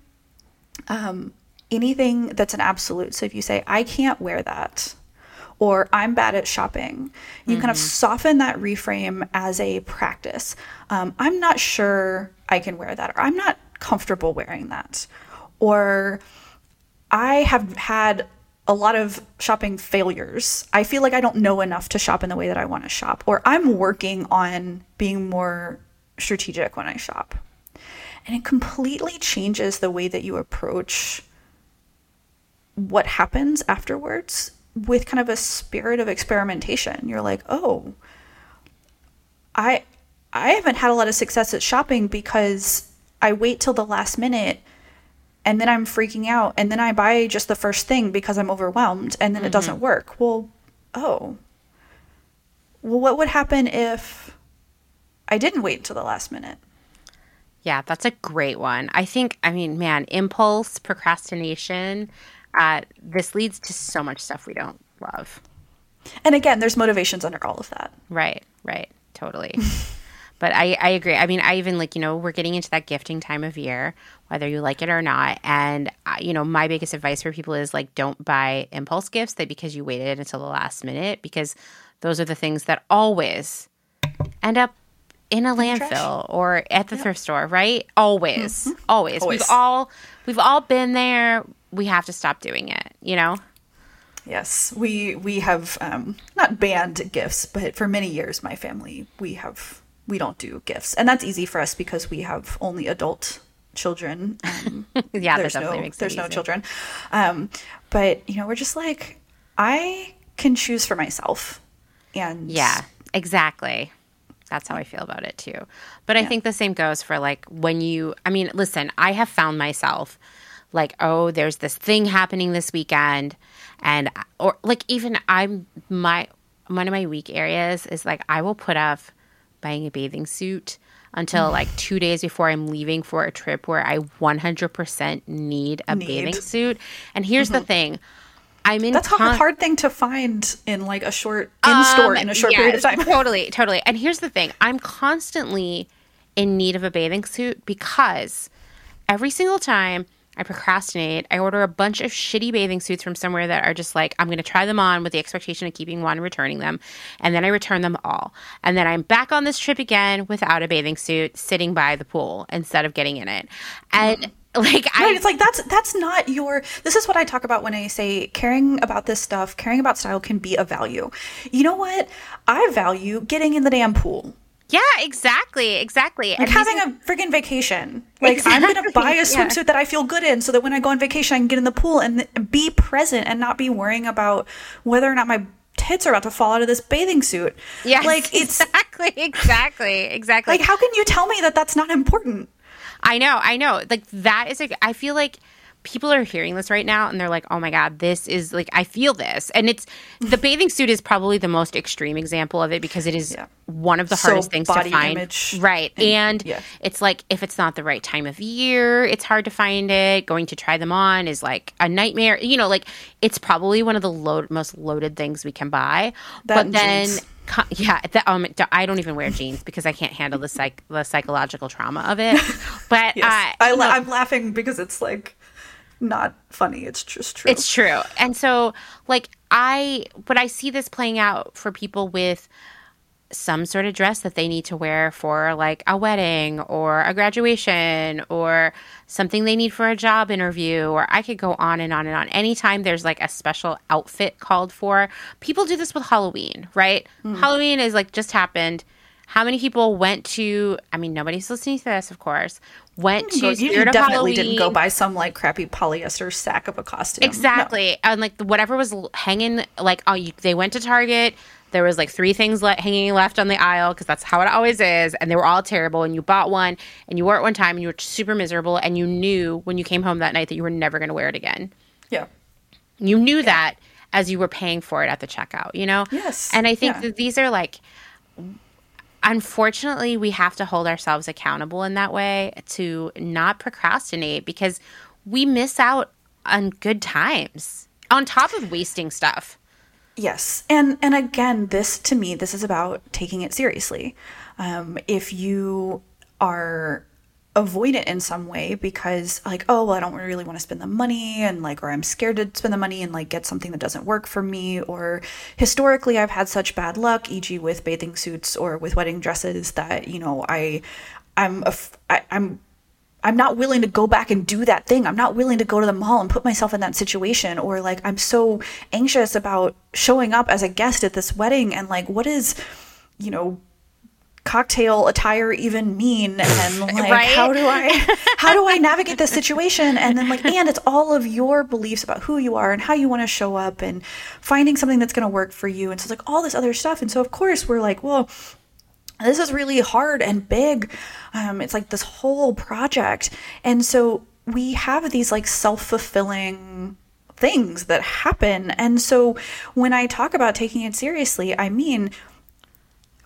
um, anything that's an absolute. So if you say I can't wear that, or I'm bad at shopping, you mm-hmm. kind of mm-hmm. soften that reframe as a practice. Um, I'm not sure I can wear that, or I'm not comfortable wearing that, or I have had a lot of shopping failures. I feel like I don't know enough to shop in the way that I want to shop, or I'm working on being more strategic when I shop. And it completely changes the way that you approach what happens afterwards with kind of a spirit of experimentation. You're like, "Oh, I I haven't had a lot of success at shopping because I wait till the last minute and then I'm freaking out and then I buy just the first thing because I'm overwhelmed and then mm-hmm. it doesn't work. Well, oh. Well, what would happen if I didn't wait until the last minute? Yeah, that's a great one. I think, I mean, man, impulse, procrastination, uh, this leads to so much stuff we don't love. And again, there's motivations under all of that. Right, right, totally. but I, I agree. I mean, I even like, you know, we're getting into that gifting time of year whether you like it or not. And, uh, you know, my biggest advice for people is like, don't buy impulse gifts that because you waited until the last minute, because those are the things that always end up in a landfill or at the yep. thrift store, right? Always, mm-hmm. always. always. We've all, we've all been there. We have to stop doing it, you know? Yes, we we have um, not banned gifts, but for many years, my family we have we don't do gifts, and that's easy for us because we have only adult children. Um, yeah, there's no there's no children. Um, but you know, we're just like I can choose for myself, and yeah, exactly. That's how I feel about it too. But I yeah. think the same goes for like when you. I mean, listen, I have found myself like, oh, there's this thing happening this weekend, and or like even I'm my one of my weak areas is like I will put off buying a bathing suit until like two days before I'm leaving for a trip where I 100% need a need. bathing suit. And here's mm-hmm. the thing. I'm in That's con- a hard thing to find in like a short in store um, in a short period of time. totally, totally. And here's the thing. I'm constantly in need of a bathing suit because every single time I procrastinate. I order a bunch of shitty bathing suits from somewhere that are just like, I'm going to try them on with the expectation of keeping one and returning them. And then I return them all. And then I'm back on this trip again without a bathing suit sitting by the pool instead of getting in it. And like I, right, it's like that's that's not your this is what i talk about when i say caring about this stuff caring about style can be a value you know what i value getting in the damn pool yeah, exactly, exactly. Like and having a freaking vacation. Like exactly. I'm gonna buy a swimsuit yeah. that I feel good in, so that when I go on vacation, I can get in the pool and be present and not be worrying about whether or not my tits are about to fall out of this bathing suit. Yeah, like it's exactly, exactly, exactly. Like, how can you tell me that that's not important? I know, I know. Like that is. A, I feel like people are hearing this right now and they're like, oh my God, this is like, I feel this. And it's the bathing suit is probably the most extreme example of it because it is yeah. One of the so hardest things to find. Right. And, and yeah. it's like, if it's not the right time of year, it's hard to find it. Going to try them on is like a nightmare. You know, like it's probably one of the load, most loaded things we can buy. That but then. Jeans. Yeah, the, um, I don't even wear jeans because I can't handle the psych the psychological trauma of it. But yes. uh, I, I I'm laughing because it's like not funny. It's just true. It's true. And so, like, I, but I see this playing out for people with some sort of dress that they need to wear for like a wedding or a graduation or something they need for a job interview or I could go on and on and on. Anytime there's like a special outfit called for, people do this with Halloween, right? Mm. Halloween is like just happened. How many people went to I mean nobody's listening to this of course. Went to you Spirit definitely Halloween. didn't go buy some like crappy polyester sack of a costume. Exactly. No. And like whatever was hanging like oh you, they went to Target there was like three things le- hanging left on the aisle because that's how it always is, and they were all terrible. And you bought one, and you wore it one time, and you were super miserable, and you knew when you came home that night that you were never going to wear it again. Yeah, you knew yeah. that as you were paying for it at the checkout. You know. Yes. And I think yeah. that these are like unfortunately, we have to hold ourselves accountable in that way to not procrastinate because we miss out on good times on top of wasting stuff. Yes. And and again, this to me, this is about taking it seriously. Um, if you are avoid it in some way because like oh well i don't really want to spend the money and like or i'm scared to spend the money and like get something that doesn't work for me or historically i've had such bad luck e.g with bathing suits or with wedding dresses that you know i i'm i'm I'm not willing to go back and do that thing. I'm not willing to go to the mall and put myself in that situation. Or like, I'm so anxious about showing up as a guest at this wedding and like, what is, you know, cocktail attire even mean and like right? how do i how do i navigate this situation and then like and it's all of your beliefs about who you are and how you want to show up and finding something that's going to work for you and so it's like all this other stuff and so of course we're like well this is really hard and big. Um, it's like this whole project. And so we have these like self fulfilling things that happen. And so when I talk about taking it seriously, I mean,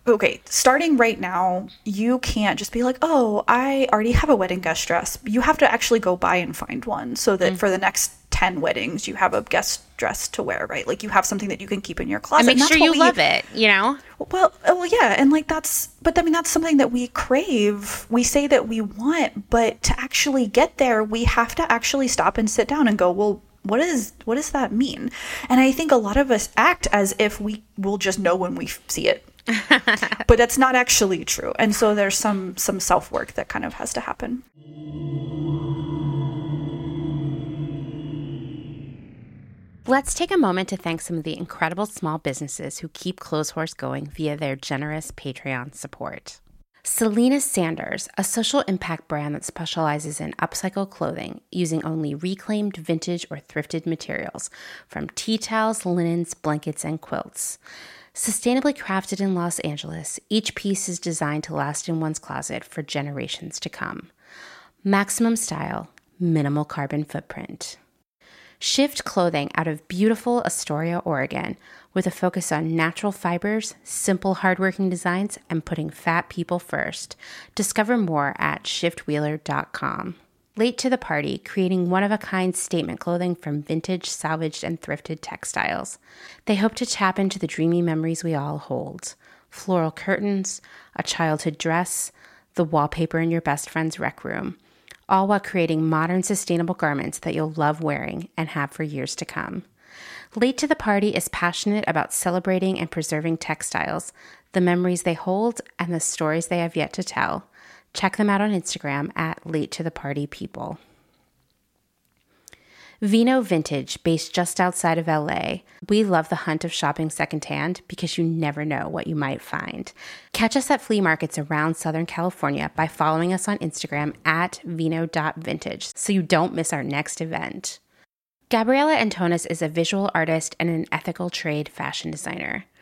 okay, starting right now, you can't just be like, oh, I already have a wedding guest dress. You have to actually go buy and find one so that mm. for the next 10 weddings, you have a guest dress to wear, right? Like you have something that you can keep in your closet. And make sure you we, love it, you know? Well, uh, well, yeah. And like that's, but I mean, that's something that we crave. We say that we want, but to actually get there, we have to actually stop and sit down and go, well, what is what does that mean and i think a lot of us act as if we will just know when we see it but that's not actually true and so there's some some self work that kind of has to happen Let's take a moment to thank some of the incredible small businesses who keep Clotheshorse going via their generous Patreon support. Selena Sanders, a social impact brand that specializes in upcycle clothing using only reclaimed vintage or thrifted materials from tea towels, linens, blankets, and quilts. Sustainably crafted in Los Angeles, each piece is designed to last in one's closet for generations to come. Maximum style, minimal carbon footprint. Shift clothing out of beautiful Astoria, Oregon, with a focus on natural fibers, simple, hardworking designs, and putting fat people first. Discover more at shiftwheeler.com. Late to the party, creating one of a kind statement clothing from vintage, salvaged, and thrifted textiles. They hope to tap into the dreamy memories we all hold floral curtains, a childhood dress, the wallpaper in your best friend's rec room all while creating modern, sustainable garments that you'll love wearing and have for years to come. Late to the Party is passionate about celebrating and preserving textiles, the memories they hold, and the stories they have yet to tell. Check them out on Instagram at Late to the Party People. Vino Vintage, based just outside of LA. We love the hunt of shopping secondhand because you never know what you might find. Catch us at flea markets around Southern California by following us on Instagram at vino.vintage so you don't miss our next event. Gabriella Antonis is a visual artist and an ethical trade fashion designer.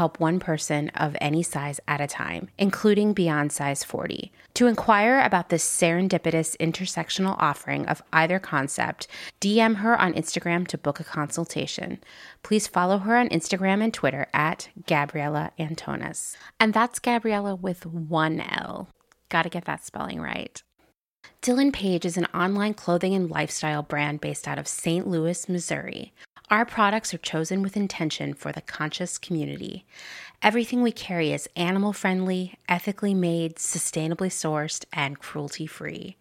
help one person of any size at a time, including beyond size 40. To inquire about this serendipitous intersectional offering of either concept, DM her on Instagram to book a consultation. Please follow her on Instagram and Twitter at Gabriella Antonis. And that's Gabriella with one L. Gotta get that spelling right. Dylan Page is an online clothing and lifestyle brand based out of St. Louis, Missouri. Our products are chosen with intention for the conscious community. Everything we carry is animal friendly, ethically made, sustainably sourced, and cruelty free.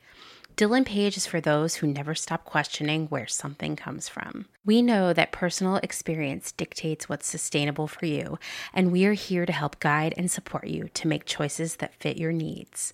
Dylan Page is for those who never stop questioning where something comes from. We know that personal experience dictates what's sustainable for you, and we are here to help guide and support you to make choices that fit your needs.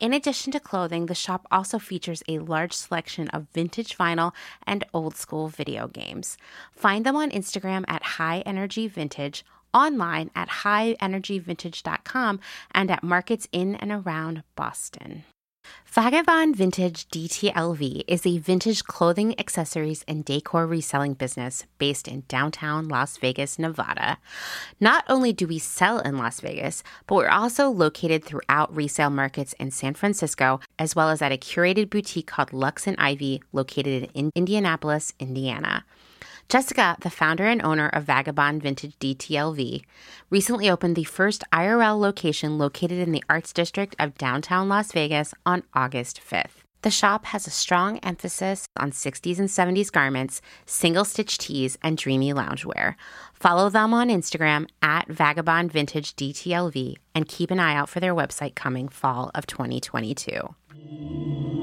In addition to clothing, the shop also features a large selection of vintage vinyl and old school video games. Find them on Instagram at High Energy Vintage, online at highenergyvintage.com, and at markets in and around Boston. Vagabond Vintage DTLV is a vintage clothing, accessories, and decor reselling business based in downtown Las Vegas, Nevada. Not only do we sell in Las Vegas, but we're also located throughout resale markets in San Francisco, as well as at a curated boutique called Lux and Ivy, located in Indianapolis, Indiana. Jessica, the founder and owner of Vagabond Vintage DTLV, recently opened the first IRL location located in the Arts District of downtown Las Vegas on August 5th. The shop has a strong emphasis on 60s and 70s garments, single stitch tees, and dreamy loungewear. Follow them on Instagram at Vagabond Vintage DTLV and keep an eye out for their website coming fall of 2022.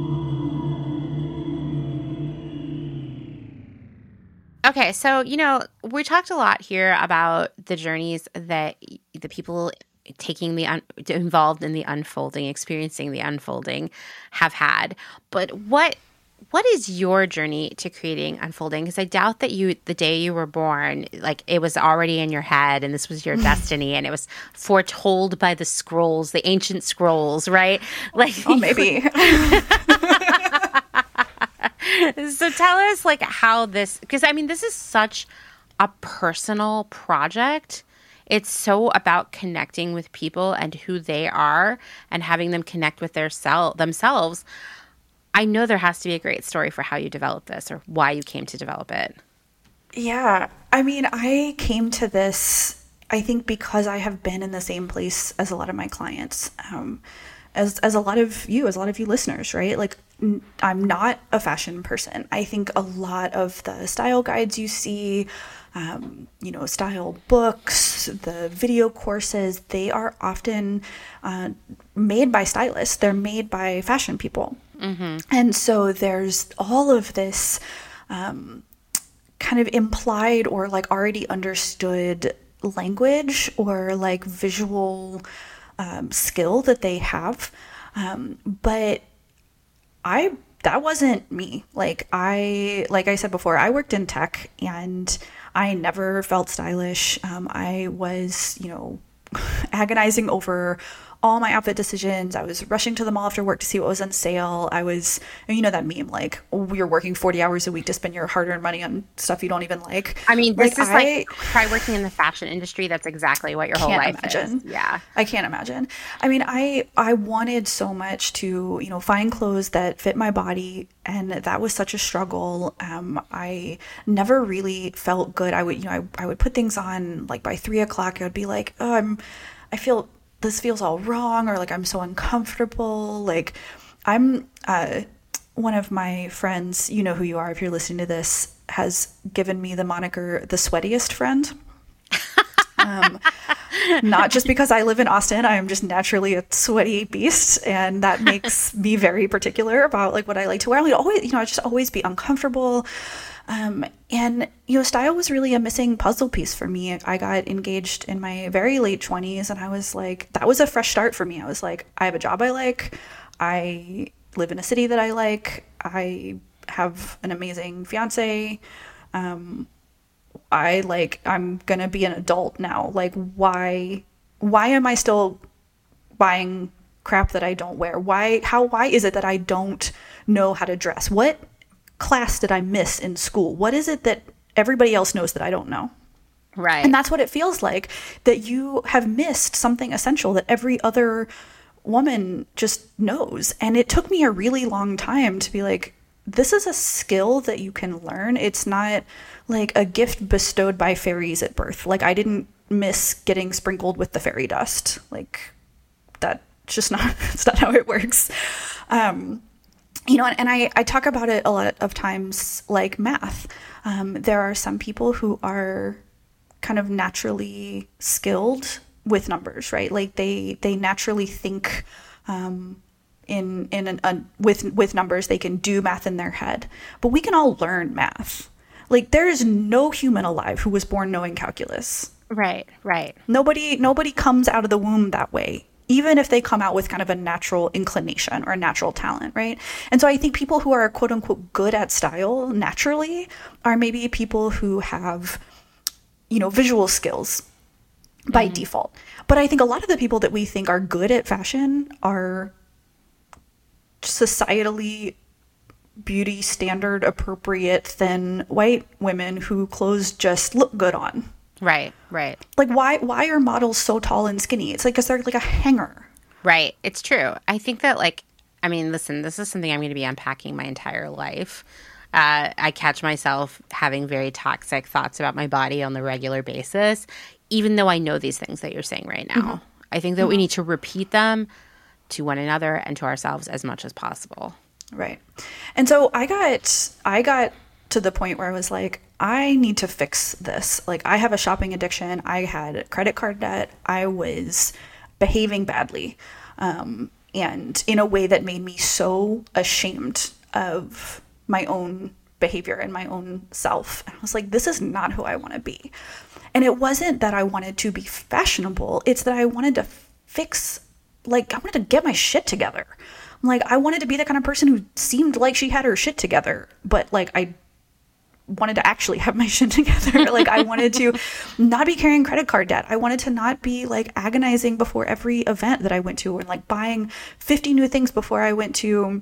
Okay, so you know, we talked a lot here about the journeys that the people taking the un- involved in the unfolding, experiencing the unfolding, have had. But what what is your journey to creating unfolding? Because I doubt that you, the day you were born, like it was already in your head, and this was your destiny, and it was foretold by the scrolls, the ancient scrolls, right? Oh, like, oh, maybe. so tell us like how this because I mean this is such a personal project. It's so about connecting with people and who they are and having them connect with their self themselves. I know there has to be a great story for how you developed this or why you came to develop it. Yeah. I mean, I came to this, I think, because I have been in the same place as a lot of my clients. Um, as, as a lot of you, as a lot of you listeners, right? Like, I'm not a fashion person. I think a lot of the style guides you see, um, you know, style books, the video courses, they are often uh, made by stylists. They're made by fashion people. Mm-hmm. And so there's all of this um, kind of implied or like already understood language or like visual um, skill that they have. Um, but I that wasn't me. Like I like I said before, I worked in tech and I never felt stylish. Um, I was, you know, agonizing over all my outfit decisions. I was rushing to the mall after work to see what was on sale. I was, you know, that meme like you're working 40 hours a week to spend your hard earned money on stuff you don't even like. I mean, this like, is I, like try working in the fashion industry. That's exactly what your whole life imagine. is. Yeah. I can't imagine. I mean, I, I wanted so much to, you know, find clothes that fit my body. And that was such a struggle. Um, I never really felt good. I would, you know, I, I would put things on like by three o'clock. I would be like, oh, I'm, I feel this feels all wrong or like I'm so uncomfortable. Like I'm uh one of my friends, you know who you are if you're listening to this, has given me the moniker the sweatiest friend. um, not just because I live in Austin, I am just naturally a sweaty beast, and that makes me very particular about like what I like to wear. I always, you know, I just always be uncomfortable. Um, and, you know, style was really a missing puzzle piece for me. I got engaged in my very late 20s, and I was like, that was a fresh start for me. I was like, I have a job I like. I live in a city that I like. I have an amazing fiance. Um, I like, I'm to be an adult now. Like, why, why am I still buying crap that I don't wear? Why, how, why is it that I don't know how to dress? What class did I miss in school? What is it that everybody else knows that I don't know? Right. And that's what it feels like that you have missed something essential that every other woman just knows. And it took me a really long time to be like, this is a skill that you can learn. It's not like a gift bestowed by fairies at birth. Like, I didn't miss getting sprinkled with the fairy dust. Like, that's just not, it's not how it works. Um, you know, and I, I talk about it a lot of times like math. Um, there are some people who are kind of naturally skilled with numbers, right? Like they they naturally think um, in in an, with with numbers. They can do math in their head, but we can all learn math. Like there is no human alive who was born knowing calculus. Right, right. Nobody nobody comes out of the womb that way even if they come out with kind of a natural inclination or a natural talent, right? And so I think people who are quote unquote good at style naturally are maybe people who have, you know, visual skills by mm-hmm. default. But I think a lot of the people that we think are good at fashion are societally beauty standard appropriate thin white women who clothes just look good on Right, right. Like why why are models so tall and skinny? It's like cuz they're like a hanger. Right. It's true. I think that like I mean, listen, this is something I'm going to be unpacking my entire life. Uh, I catch myself having very toxic thoughts about my body on the regular basis, even though I know these things that you're saying right now. Mm-hmm. I think that mm-hmm. we need to repeat them to one another and to ourselves as much as possible. Right. And so I got I got to the point where I was like, I need to fix this. Like, I have a shopping addiction. I had credit card debt. I was behaving badly um, and in a way that made me so ashamed of my own behavior and my own self. And I was like, this is not who I want to be. And it wasn't that I wanted to be fashionable, it's that I wanted to fix, like, I wanted to get my shit together. like, I wanted to be the kind of person who seemed like she had her shit together, but like, I wanted to actually have my shit together. like I wanted to not be carrying credit card debt. I wanted to not be like agonizing before every event that I went to and like buying 50 new things before I went to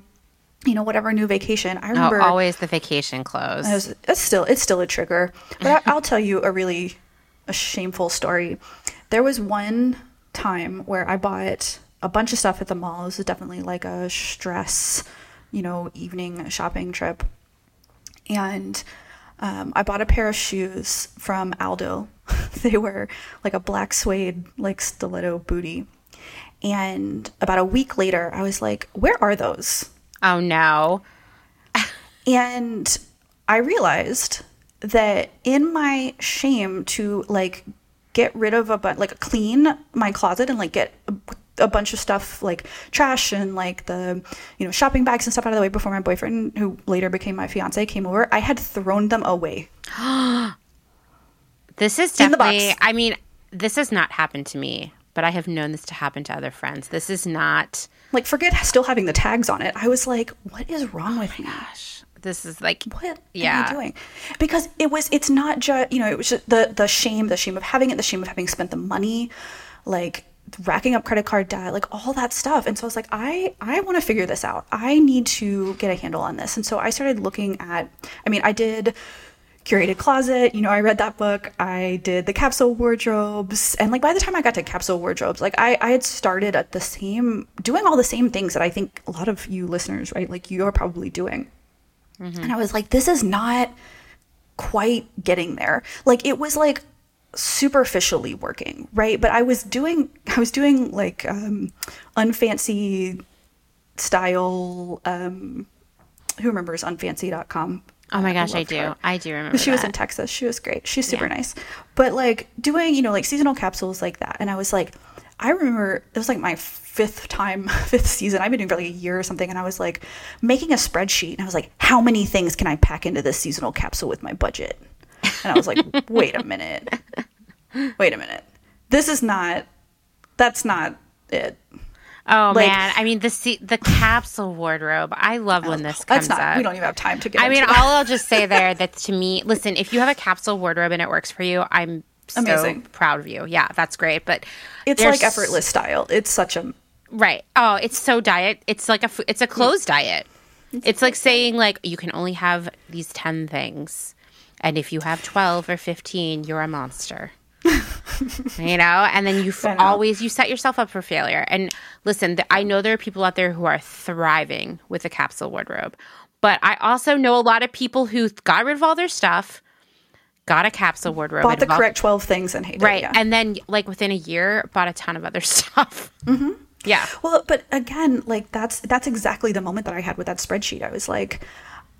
you know whatever new vacation. I oh, remember oh, always the vacation clothes. Was, it's still it's still a trigger. But I, I'll tell you a really a shameful story. There was one time where I bought a bunch of stuff at the mall. This was definitely like a stress, you know, evening shopping trip. And um, I bought a pair of shoes from Aldo. they were like a black suede, like stiletto booty. And about a week later, I was like, where are those? Oh, no. and I realized that in my shame to like get rid of a but like clean my closet and like get a bunch of stuff like trash and like the you know shopping bags and stuff out of the way before my boyfriend who later became my fiance came over i had thrown them away This is In the box. definitely, I mean, this has not happened to me, but I have known this to happen to other friends. This is not, like forget still having the tags on it i was like what is wrong with me oh this is like, what Yeah. am I doing? Because it was, it's not just, you know, it was just the, the shame, the shame of having it, the shame of having spent the money, like racking up credit card debt, like all that stuff. And so I was like, I, I want to figure this out. I need to get a handle on this. And so I started looking at, I mean, I did curated closet you know i read that book i did the capsule wardrobes and like by the time i got to capsule wardrobes like i i had started at the same doing all the same things that i think a lot of you listeners right like you're probably doing mm-hmm. and I was like, this is not quite getting there. Like it was like superficially working, right? But I was doing I was doing like um unfancy style um who remembers unfancy.com? oh my gosh, I loved do. her. I do remember. She was in. Texas. She was great. She's super Yeah. nice. But like doing, you know, like seasonal capsules like that. And I was like, I remember it was like my fifth time, fifth season. I've been doing for like a year or something. And I was like making a spreadsheet. And I was like, how many things can I pack into this seasonal capsule with my budget? And I was like, wait a minute. Wait a minute. This is not, that's not it. Oh like- man, I mean the se- the capsule wardrobe. I love oh, when this comes That's not, up. we don't even have time to get I mean, that. all I'll just say there that to me, listen, if you have a capsule wardrobe and it works for you, I'm so Amazing. proud of you. Yeah, that's great. But It's like effortless style. It's such a, right? Oh, it's so diet. It's like a it's a clothes diet. It's like saying like you can only have these ten things, and if you have twelve or fifteen, you're a monster. you know, and then you f- I know. always you set yourself up for failure. And listen, th- I know there are people out there who are thriving with a capsule wardrobe, but I also know a lot of people who got rid of all their stuff, got a capsule wardrobe, bought the correct 12 things and hated right, it. Yeah. and then like within a year, bought a ton of other stuff. Mm-hmm. Yeah, Well, but again, like that's that's exactly the moment that I had with that spreadsheet. I was like,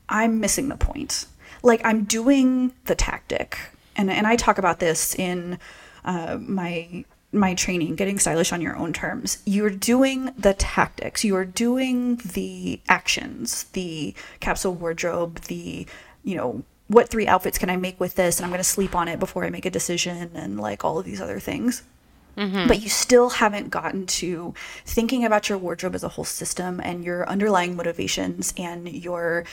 I'm missing the point. Like I'm doing the tactic, and and I talk about this in uh, my my training, getting stylish on your own terms. You're doing the tactics. You are doing the actions, the capsule wardrobe, the you know what three outfits can I make with this, and I'm going to sleep on it before I make a decision, and like all of these other things but you still haven't gotten to thinking about your wardrobe as a whole system and your underlying motivations and your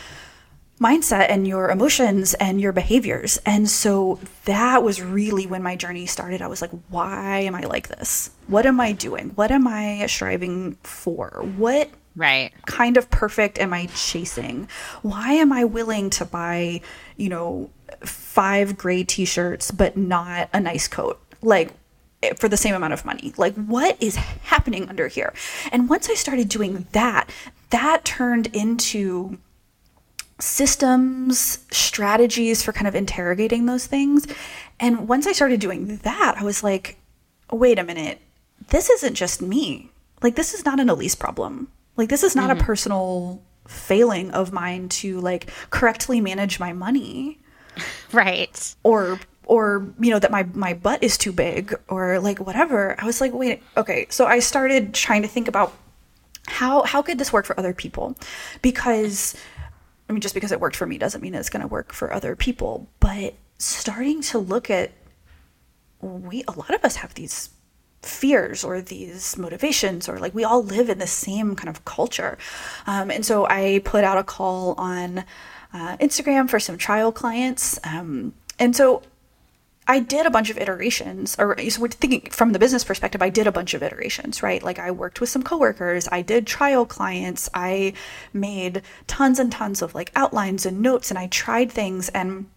mindset and your emotions and your behaviors. And so that was really when my journey started. I was like, why am I like this? What am I doing? What am I striving for? What right. kind of perfect am I chasing? Why am I willing to buy, you know, five gray t shirts but not a nice coat? Like, eh, for the same amount of money. Like, what is happening under here? And once I started doing that, that turned into systems, strategies for kind of interrogating those things. And once I started doing that, I was like, wait a minute, this isn't just me. Like, this is not an Elyse problem. Like, this is not a mm-hmm. personal failing of mine to like correctly manage my money Right. or or you know that my my butt is too big or like whatever i was like wait okay so i started trying to think about how how could this work for other people because i mean just because it worked for me doesn't mean it's going to work for other people but starting to look at we a lot of us have these fears or these motivations or like we all live in the same kind of culture. Um, and so i put out a call on uh, instagram for some trial clients um, and so I did a bunch of iterations, or so we're thinking from the business perspective, I did a bunch of iterations, right? Like I worked with some coworkers, I did trial clients, I made tons and tons of like outlines and notes, and I tried things and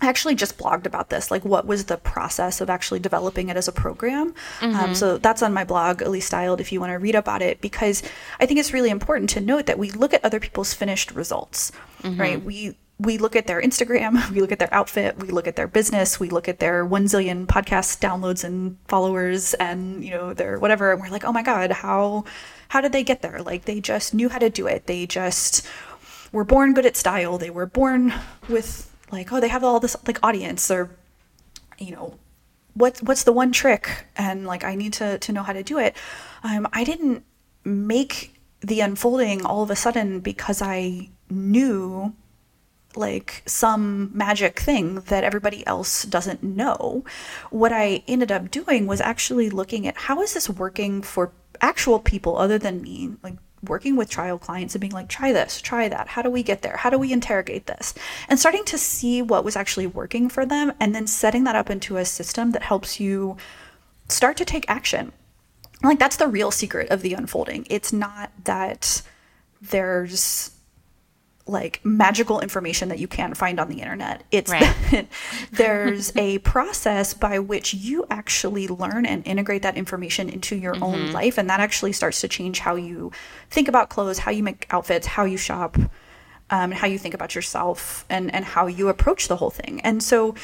I actually just blogged about this, like what was the process of actually developing it as a program. Um, so that's on my blog, Elyse Styled, if you want to read about it, because I think it's really important to note that we look at other people's finished results, right? We we look at their Instagram, we look at their outfit, we look at their business, we look at their one zillion podcast downloads and followers, and you know their whatever, and we're like, oh my god, how how did they get there? Like they just knew how to do it. They just were born good at style. They were born with like, oh, they have all this like audience or you know what's what's the one trick and like i need to to know how to do it um, i didn't make the unfolding all of a sudden because i knew like some magic thing that everybody else doesn't know what i ended up doing was actually looking at how is this working for actual people other than me like working with trial clients and being like, try this, try that. How do we get there? How do we interrogate this? And starting to see what was actually working for them and then setting that up into a system that helps you start to take action. Like, that's the real secret of the unfolding. It's not that there's like magical information that you can't find on the internet. It's right. that there's a process by which you actually learn and integrate that information into your mm-hmm. own life. And that actually starts to change how you think about clothes, how you make outfits, how you shop, um, how you think about yourself, and, and how you approach the whole thing. And so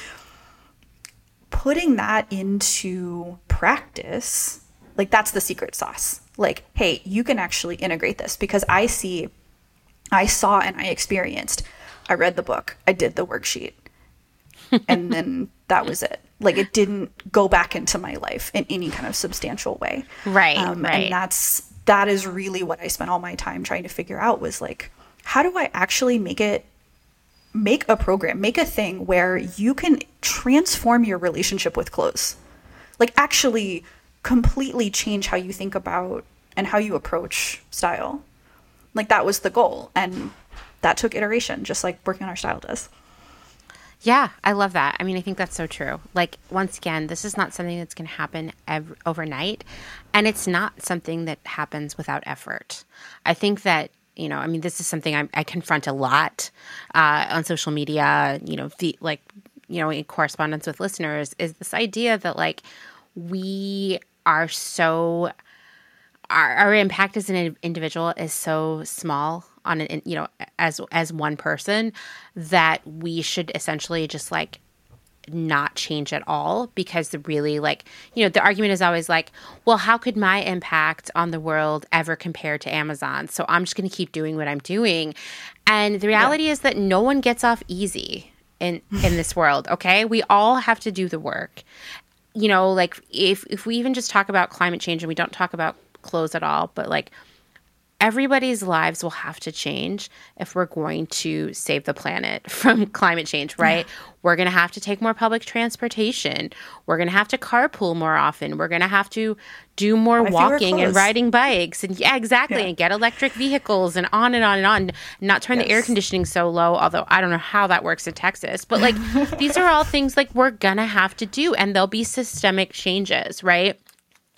putting that into practice, like that's the secret sauce. Like, hey, you can actually integrate this because I see I saw and I experienced. I read the book, I did the worksheet, and then that was it. Like it didn't go back into my life in any kind of substantial way. Right. Um, right. And that's that is really what I spent all my time trying to figure out was like, how do I actually make it make a program, make a thing where you can transform your relationship with clothes. Like actually completely change how you think about and how you approach style. Like that was the goal. And that took iteration, just like working on our style does. Yeah, I love that. I mean, I think that's so true. Like, once again, this is not something that's going to happen ev- overnight, and it's not something that happens without effort. I think that, you know, I mean, this is something I, I confront a lot uh, on social media, you know, the, like, you know, in correspondence with listeners, is this idea that, like, we are so our, our impact as an individual is so small on an you know as as one person that we should essentially just like not change at all because the really like you know the argument is always like well how could my impact on the world ever compare to amazon so i'm just going to keep doing what i'm doing. And the reality yeah. is that no one gets off easy in in this world okay? We all have to do the work. You know like if if we even just talk about climate change and we don't talk about clothes at all, but like everybody's lives will have to change if we're going to save the planet from climate change, right? Yeah. We're going to have to take more public transportation. We're going to have to carpool more often. We're going to have to do more walking and riding bikes. And yeah, exactly. Yeah. And get electric vehicles and on and on and on. Not turn yes. the air conditioning so low, although I don't know how that works in Texas. But like these are all things like we're going to have to do and there'll be systemic changes, right?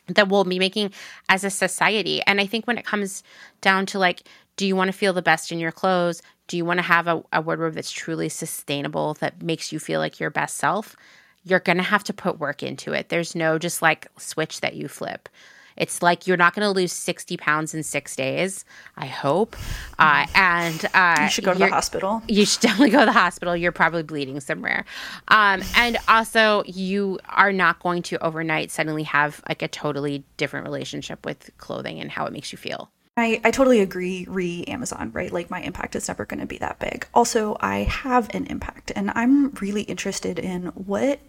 That we'll be making as a society. And I think when it comes down to like, do you want to feel the best in your clothes? Do you want to have a, a wardrobe that's truly sustainable, that makes you feel like your best self? You're going to have to put work into it. There's no just like switch that you flip. It's like you're not going to lose 60 pounds in six days, I hope. Uh, and uh, you should go to the hospital. You should definitely go to the hospital. You're probably bleeding somewhere. Um, and also, you are not going to overnight suddenly have like a totally different relationship with clothing and how it makes you feel. I, I totally agree, re Amazon, right? Like, my impact is never going to be that big. Also, I have an impact, and I'm really interested in what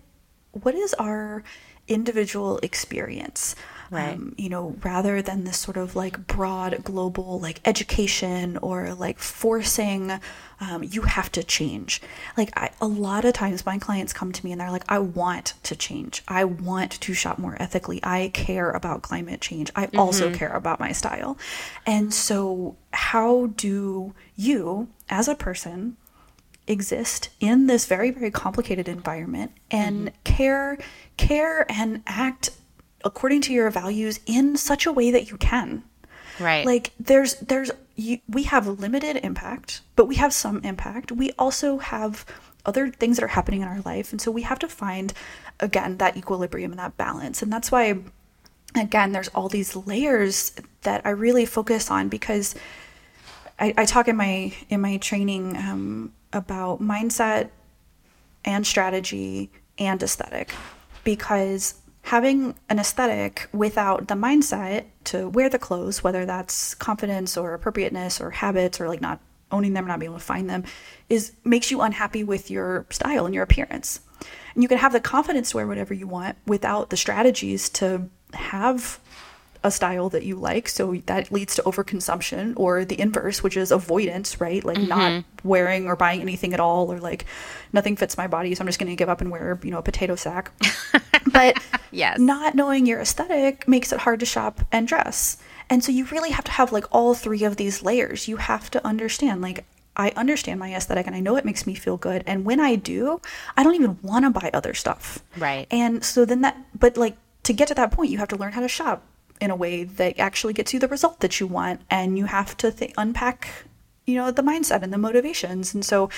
what is our individual experience right. um, you know, rather than this sort of like broad global like education or like forcing um, you have to change. Like I, a lot of times my clients come to me and they're like, I want to change. I want to shop more ethically. I care about climate change. I mm-hmm. also care about my style. And so, how do you, as a person, exist in this very very complicated environment and mm-hmm. care care and act according to your values in such a way that you can. Right. Like there's there's you, we have limited impact, but we have some impact. We also have other things that are happening in our life, and so we have to find again that equilibrium and that balance. And that's why again there's all these layers that I really focus on because I, I talk in my in my training um, about mindset and strategy and aesthetic because having an aesthetic without the mindset to wear the clothes, whether that's confidence or appropriateness or habits or like not owning them, or not being able to find them, is makes you unhappy with your style and your appearance. And you can have the confidence to wear whatever you want without the strategies to have a style that you like. So that leads to overconsumption or the inverse, which is avoidance, right? Like mm-hmm. not wearing or buying anything at all, or like nothing fits my body. So I'm just going to give up and wear, you know, a potato sack. but yes. not knowing your aesthetic makes it hard to shop and dress. And so you really have to have like all three of these layers. You have to understand, like, I understand my aesthetic and I know it makes me feel good. And when I do, I don't even want to buy other stuff. Right. And so then that, but like to get to that point, you have to learn how to shop in a way that actually gets you the result that you want and you have to th- unpack you know the mindset and the motivations. And so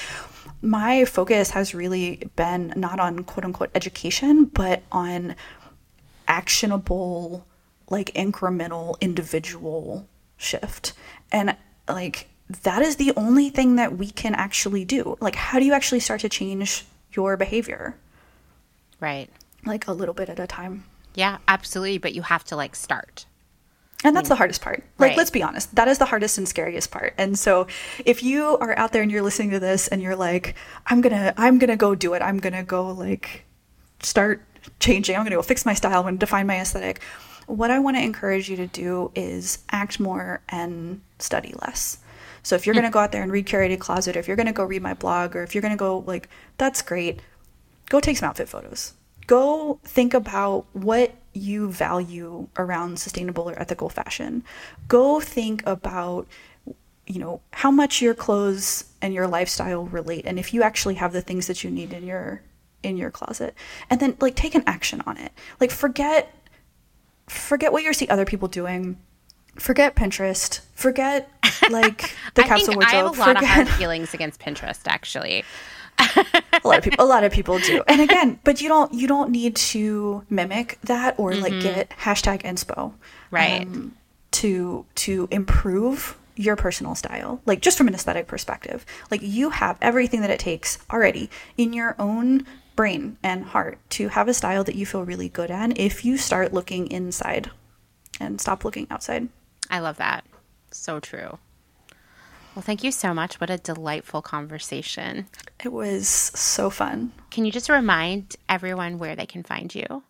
my focus has really been not on quote unquote education but on actionable like incremental individual shift. And like that is the only thing that we can actually do. Like how do you actually start to change your behavior? Right. Like a little bit at a time yeah, absolutely. But you have to like start. And that's the hardest part. Like, right. let's be honest, that is the hardest and scariest part. And so, if you are out there and you're listening to this and you're like, I'm gonna, I'm gonna go do it. I'm gonna go like start changing. I'm gonna go fix my style. I'm gonna define my aesthetic. What I want to encourage you to do is act more and study less. So if you're mm. going to go out there and read curated closet, or if you're going to go read my blog, or if you're going to go like, that's great. Go take some outfit photos go think about what you value around sustainable or ethical fashion. Go think about you know how much your clothes and your lifestyle relate and if you actually have the things that you need in your in your closet. And then like take an action on it. Like forget forget what you see other people doing. Forget pinterest. Forget like the capsule wardrobe i have a lot forget... of hard feelings against pinterest actually a lot of people a lot of people do. And again but you don't you don't need to mimic that or mm-hmm. like get hashtag inspo right. um, to to improve your personal style like just from an aesthetic perspective. Like you have everything that it takes already in your own brain and heart to have a style that you feel really good at if you start looking inside and stop looking outside. I love that. So true well, thank you so much. What a delightful conversation. It was so fun. Can you just remind everyone where they can find you?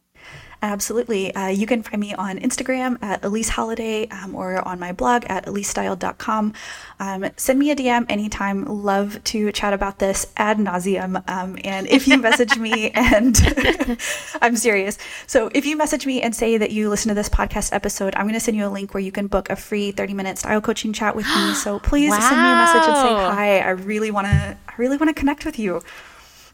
Absolutely. Uh, you can find me on Instagram at Elyse Holladay um, or on my blog at elysestyled.com. Um, send me a DM anytime. Love to chat about this ad nauseum. Um, and if you message me, and I'm serious. So if you message me and say that you listen to this podcast episode, I'm going to send you a link where you can book a free 30 minute style coaching chat with me. So please wow. send me a message and say hi. I really want to. I really want to connect with you.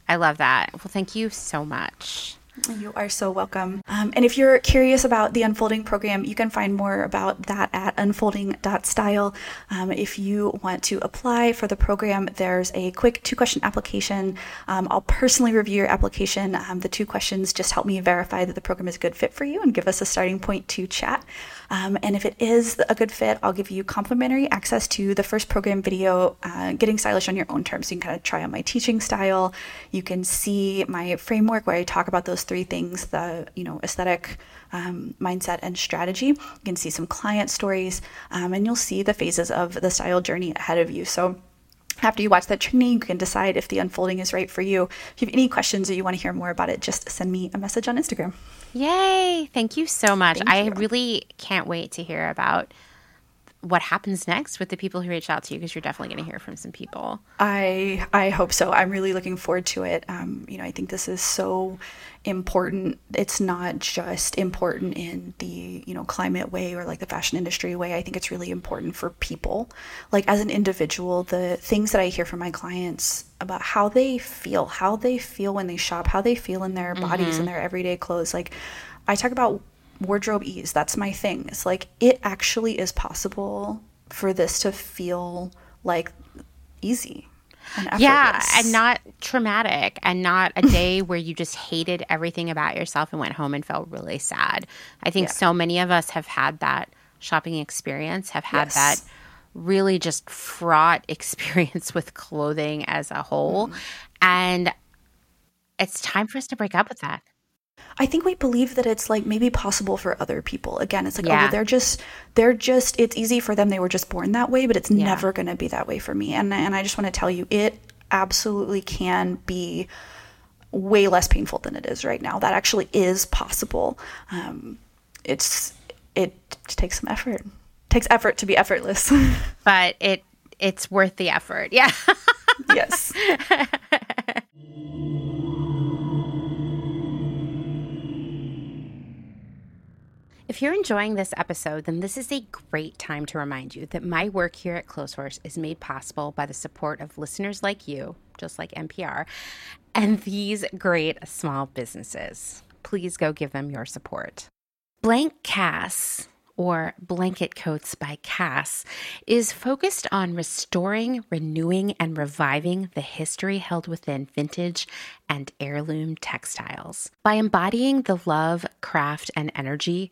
I love that. Well, thank you so much. You are so welcome. Um, and if you're curious about the Unfolding program, you can find more about that at unfolding.style. Um, if you want to apply for the program, there's a quick two question application. Um, I'll personally review your application. Um, the two questions just help me verify that the program is a good fit for you and give us a starting point to chat. Um, and if it is a good fit, I'll give you complimentary access to the first program video, uh, Getting Stylish on Your Own Terms. So you can kind of try out my teaching style. You can see my framework where I talk about those three things the, you know, aesthetic, um, mindset, and strategy. You can see some client stories, um, and you'll see the phases of the style journey ahead of you. So after you watch that training, you can decide if the unfolding is right for you. If you have any questions or you want to hear more about it, just send me a message on Instagram. Yay! Thank you so much. Thank I you. really can't wait to hear about what happens next with the people who reach out to you because you're definitely going to hear from some people. I I hope so. I'm really looking forward to it. Um, you know, I think this is so important. It's not just important in the you know climate way or like the fashion industry way. I think it's really important for people. Like as an individual, the things that I hear from my clients about how they feel, how they feel when they shop, how they feel in their bodies mm-hmm. and their everyday clothes. Like I talk about wardrobe ease. That's my thing. It's like it actually is possible for this to feel like easy. And yeah, and not traumatic, and not a day where you just hated everything about yourself and went home and felt really sad. I think yeah. so many of us have had that shopping experience, have had yes. that really just fraught experience with clothing as a whole. Mm. And it's time for us to break up with that. I think we believe that it's like maybe possible for other people. Again, it's like, oh, yeah. oh, they're just, they're just, it's easy for them. They were just born that way, but it's yeah. never going to be that way for me. And, and I just want to tell you, it absolutely can be way less painful than it is right now. That actually is possible. Um, it's it takes some effort. It takes effort to be effortless. but it it's worth the effort. Yeah. yes. If you're enjoying this episode, then this is a great time to remind you that my work here at Clotheshorse is made possible by the support of listeners like you, just like NPR, and these great small businesses. Please go give them your support. Blank Cass or Blanket Coats by Cass, is focused on restoring, renewing, and reviving the history held within vintage and heirloom textiles. By embodying the love, craft, and energy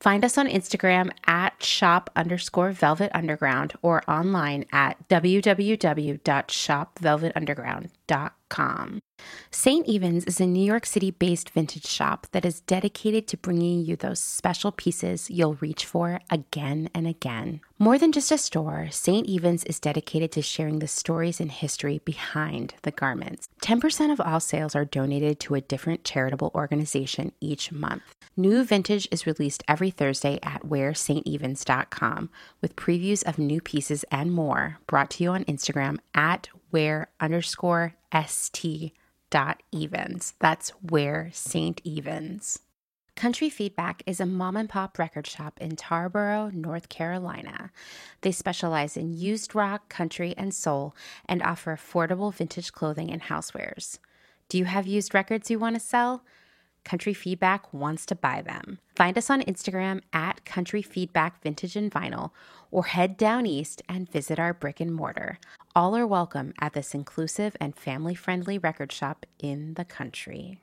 Find us on Instagram at shop underscore velvet underground or online at www.shopvelvetunderground.com. St. Evans is a New York City based vintage shop that is dedicated to bringing you those special pieces you'll reach for again and again. More than just a store, St. Evans is dedicated to sharing the stories and history behind the garments. 10% of all sales are donated to a different charitable organization each month. New vintage is released every Thursday at wearstevens.com with previews of new pieces and more brought to you on Instagram at wear underscore st dot evens. That's where St. Evens. Country Feedback is a mom and pop record shop in Tarboro, North Carolina. They specialize in used rock, country, and soul and offer affordable vintage clothing and housewares. Do you have used records you want to sell? Country Feedback wants to buy them. Find us on Instagram at Country Feedback Vintage and Vinyl or head down east and visit our brick and mortar. All are welcome at this inclusive and family friendly record shop in the country.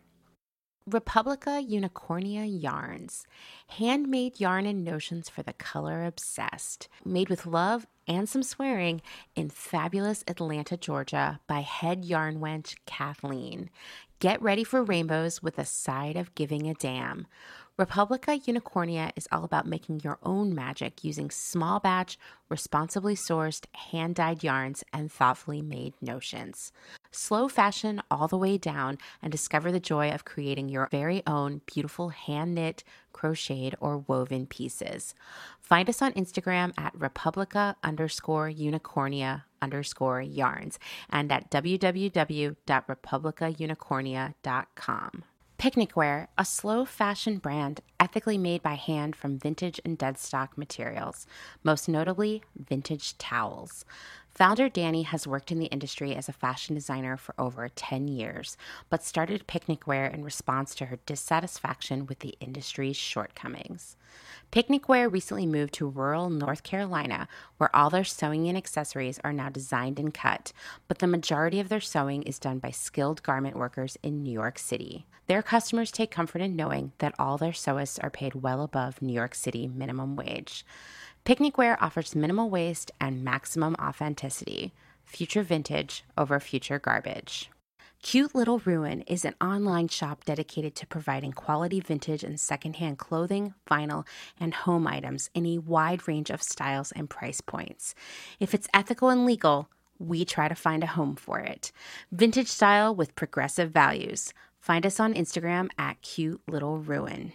Republica Unicornia Yarns, handmade yarn and notions for the color obsessed, made with love and some swearing in fabulous Atlanta, Georgia by head yarn wench Kathleen. Get ready for rainbows with a side of giving a damn. Republica Unicornia is all about making your own magic using small batch, responsibly sourced, hand dyed yarns and thoughtfully made notions. Slow fashion all the way down and discover the joy of creating your very own beautiful hand knit, crocheted, or woven pieces. Find us on Instagram at Republica underscore unicornia underscore yarns and at www.republicaunicornia.com. Picnic Wear, a slow fashion brand ethically made by hand from vintage and dead stock materials, most notably vintage towels. Founder Danny has worked in the industry as a fashion designer for over 10 years, but started Picnic Wear in response to her dissatisfaction with the industry's shortcomings. Picnic Wear recently moved to rural North Carolina, where all their sewing and accessories are now designed and cut, but the majority of their sewing is done by skilled garment workers in New York City. Their customers take comfort in knowing that all their sewists are paid well above New York City minimum wage. Picnic Wear offers minimal waste and maximum authenticity. Future vintage over future garbage. Cute Little Ruin is an online shop dedicated to providing quality vintage and secondhand clothing, vinyl, and home items in a wide range of styles and price points. If it's ethical and legal, we try to find a home for it. Vintage style with progressive values. Find us on Instagram at Cute Little Ruin.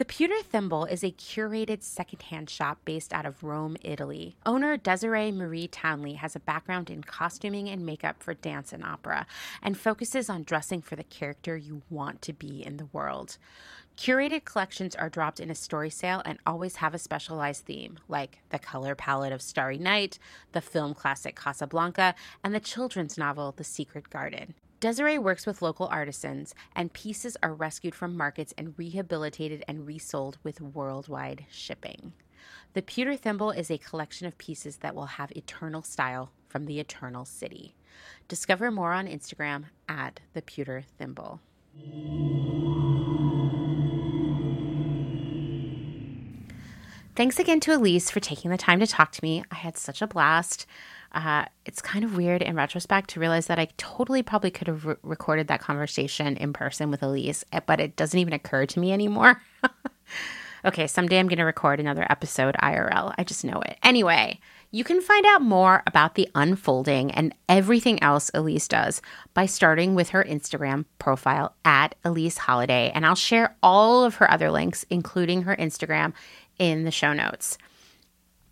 The Pewter Thimble is a curated secondhand shop based out of Rome, Italy. Owner Desiree Marie Townley has a background in costuming and makeup for dance and opera and focuses on dressing for the character you want to be in the world. Curated collections are dropped in a story sale and always have a specialized theme, like the color palette of Starry Night, the film classic Casablanca, and the children's novel The Secret Garden. Desiree works with local artisans, and pieces are rescued from markets and rehabilitated and resold with worldwide shipping. The Pewter Thimble is a collection of pieces that will have eternal style from the Eternal City. Discover more on Instagram at the Pewter Thimble. Thanks again to Elyse for taking the time to talk to me. I had such a blast. Uh, it's kind of weird in retrospect to realize that I totally probably could have re- recorded that conversation in person with Elyse, eh, but it doesn't even occur to me anymore. okay, someday I'm going to record another episode IRL. I just know it. Anyway, you can find out more about the unfolding and everything else Elyse does by starting with her Instagram profile at Elyse Holladay, and I'll share all of her other links, including her Instagram, in the show notes.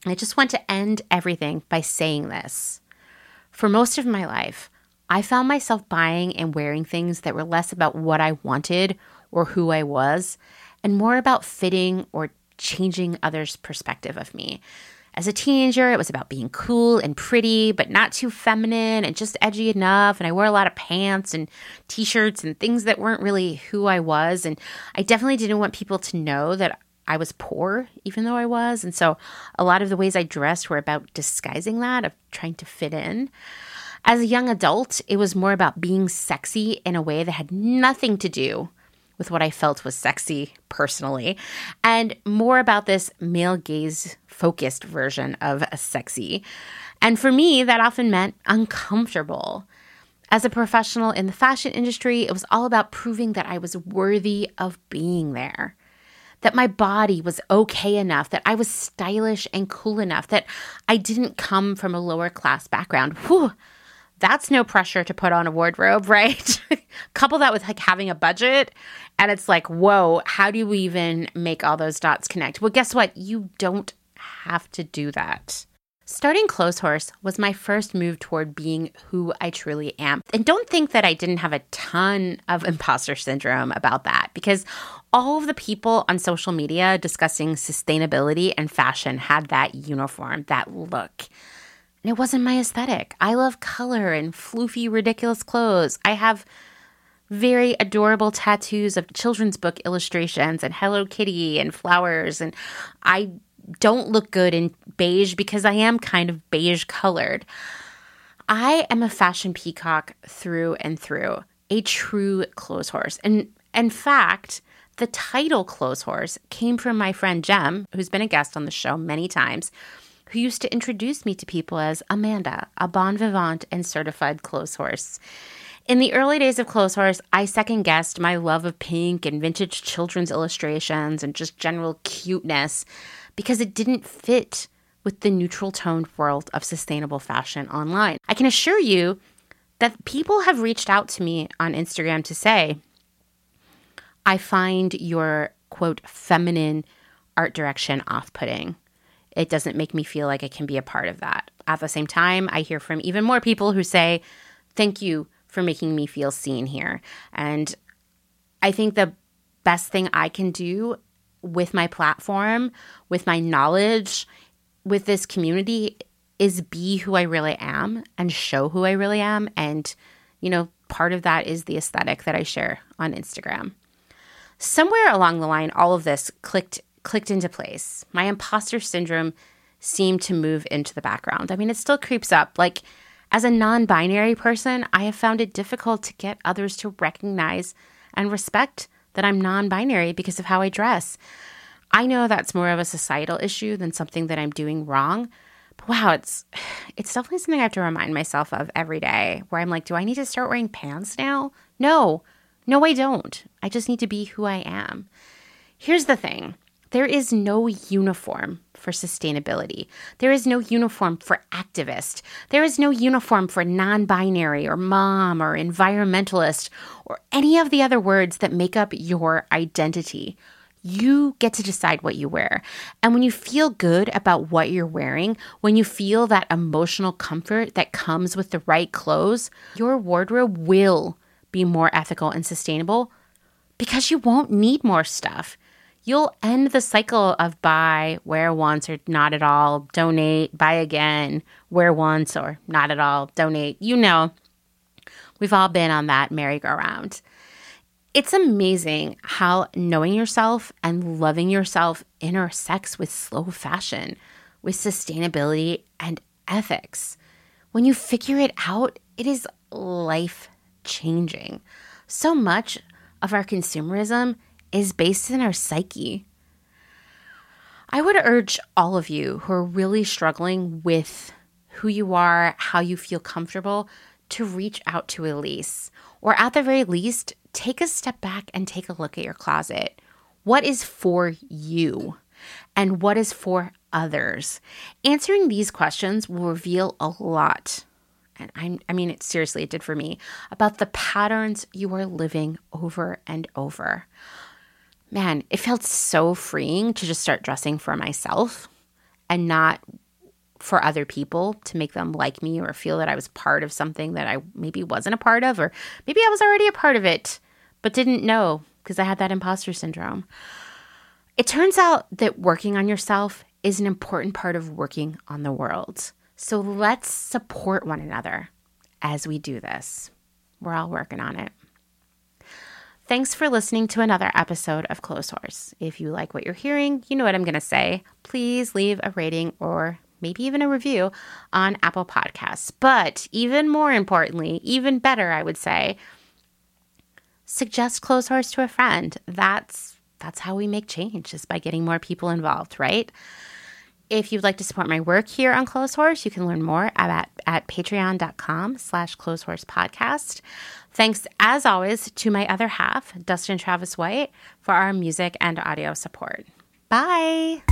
I just want to end everything by saying this. For most of my life, I found myself buying and wearing things that were less about what I wanted or who I was, and more about fitting or changing others' perspective of me. As a teenager, it was about being cool and pretty, but not too feminine and just edgy enough. And I wore a lot of pants and t shirts and things that weren't really who I was. And I definitely didn't want people to know that I was poor, even though I was. And so a lot of the ways I dressed were about disguising that, of trying to fit in. As a young adult, it was more about being sexy in a way that had nothing to do with what I felt was sexy personally, and more about this male gaze focused version of a sexy. And for me, that often meant uncomfortable. As a professional in the fashion industry, it was all about proving that I was worthy of being there that my body was okay enough, that I was stylish and cool enough, that I didn't come from a lower class background. Whew, that's no pressure to put on a wardrobe, right? Couple that with like having a budget, and it's like, whoa, how do you even make all those dots connect? Well, guess what? You don't have to do that. Starting Clotheshorse was my first move toward being who I truly am. And don't think that I didn't have a ton of imposter syndrome about that because all of the people on social media discussing sustainability and fashion had that uniform, that look. And it wasn't my aesthetic. I love color and floofy, ridiculous clothes. I have very adorable tattoos of children's book illustrations and Hello Kitty and flowers. And I don't look good in beige because I am kind of beige colored. I am a fashion peacock through and through, a true clothes horse. And in fact, the title Clotheshorse came from my friend Jem, who's been a guest on the show many times, who used to introduce me to people as Amanda, a bon vivant and certified clothes horse. In the early days of Clotheshorse, I second guessed my love of pink and vintage children's illustrations and just general cuteness because it didn't fit with the neutral toned world of sustainable fashion online. I can assure you that people have reached out to me on Instagram to say, I find your quote feminine art direction off putting. It doesn't make me feel like I can be a part of that. At the same time, I hear from even more people who say, Thank you for making me feel seen here. And I think the best thing I can do with my platform, with my knowledge, with this community is be who I really am and show who I really am. And, you know, part of that is the aesthetic that I share on Instagram. Somewhere along the line, all of this clicked clicked into place. My imposter syndrome seemed to move into the background. I mean, it still creeps up. Like as a non-binary person, I have found it difficult to get others to recognize and respect that I'm non binary because of how I dress. I know that's more of a societal issue than something that I'm doing wrong. But wow, it's it's definitely something I have to remind myself of every day where I'm like, do I need to start wearing pants now? No. No, I don't. I just need to be who I am. Here's the thing. There is no uniform for sustainability. There is no uniform for activist. There is no uniform for non binary or mom or environmentalist or any of the other words that make up your identity. You get to decide what you wear. And when you feel good about what you're wearing, when you feel that emotional comfort that comes with the right clothes, your wardrobe will be more ethical and sustainable because you won't need more stuff. You'll end the cycle of buy, wear once or not at all, donate, buy again, wear once or not at all, donate. You know, we've all been on that merry-go-round. It's amazing how knowing yourself and loving yourself intersects with slow fashion, with sustainability and ethics. When you figure it out, it is life changing. So much of our consumerism is based in our psyche. I would urge all of you who are really struggling with who you are, how you feel comfortable, to reach out to Elyse, or at the very least, take a step back and take a look at your closet. What is for you? And what is for others? Answering these questions will reveal a lot. And I, I mean, it seriously, it did for me about the patterns you are living over and over. Man, it felt so freeing to just start dressing for myself and not for other people to make them like me or feel that I was part of something that I maybe wasn't a part of, or maybe I was already a part of it, but didn't know because I had that imposter syndrome. It turns out that working on yourself is an important part of working on the world. So let's support one another as we do this. We're all working on it. Thanks for listening to another episode of Clotheshorse. If you like what you're hearing, you know what I'm going to say. Please leave a rating or maybe even a review on Apple Podcasts. But even more importantly, even better, I would say, suggest Clotheshorse to a friend. That's that's how we make change is by getting more people involved, right? If you'd like to support my work here on Clotheshorse, you can learn more at, at patreon.com slash clotheshorse podcast. Thanks, as always, to my other half, Dustin Travis White, for our music and audio support. Bye.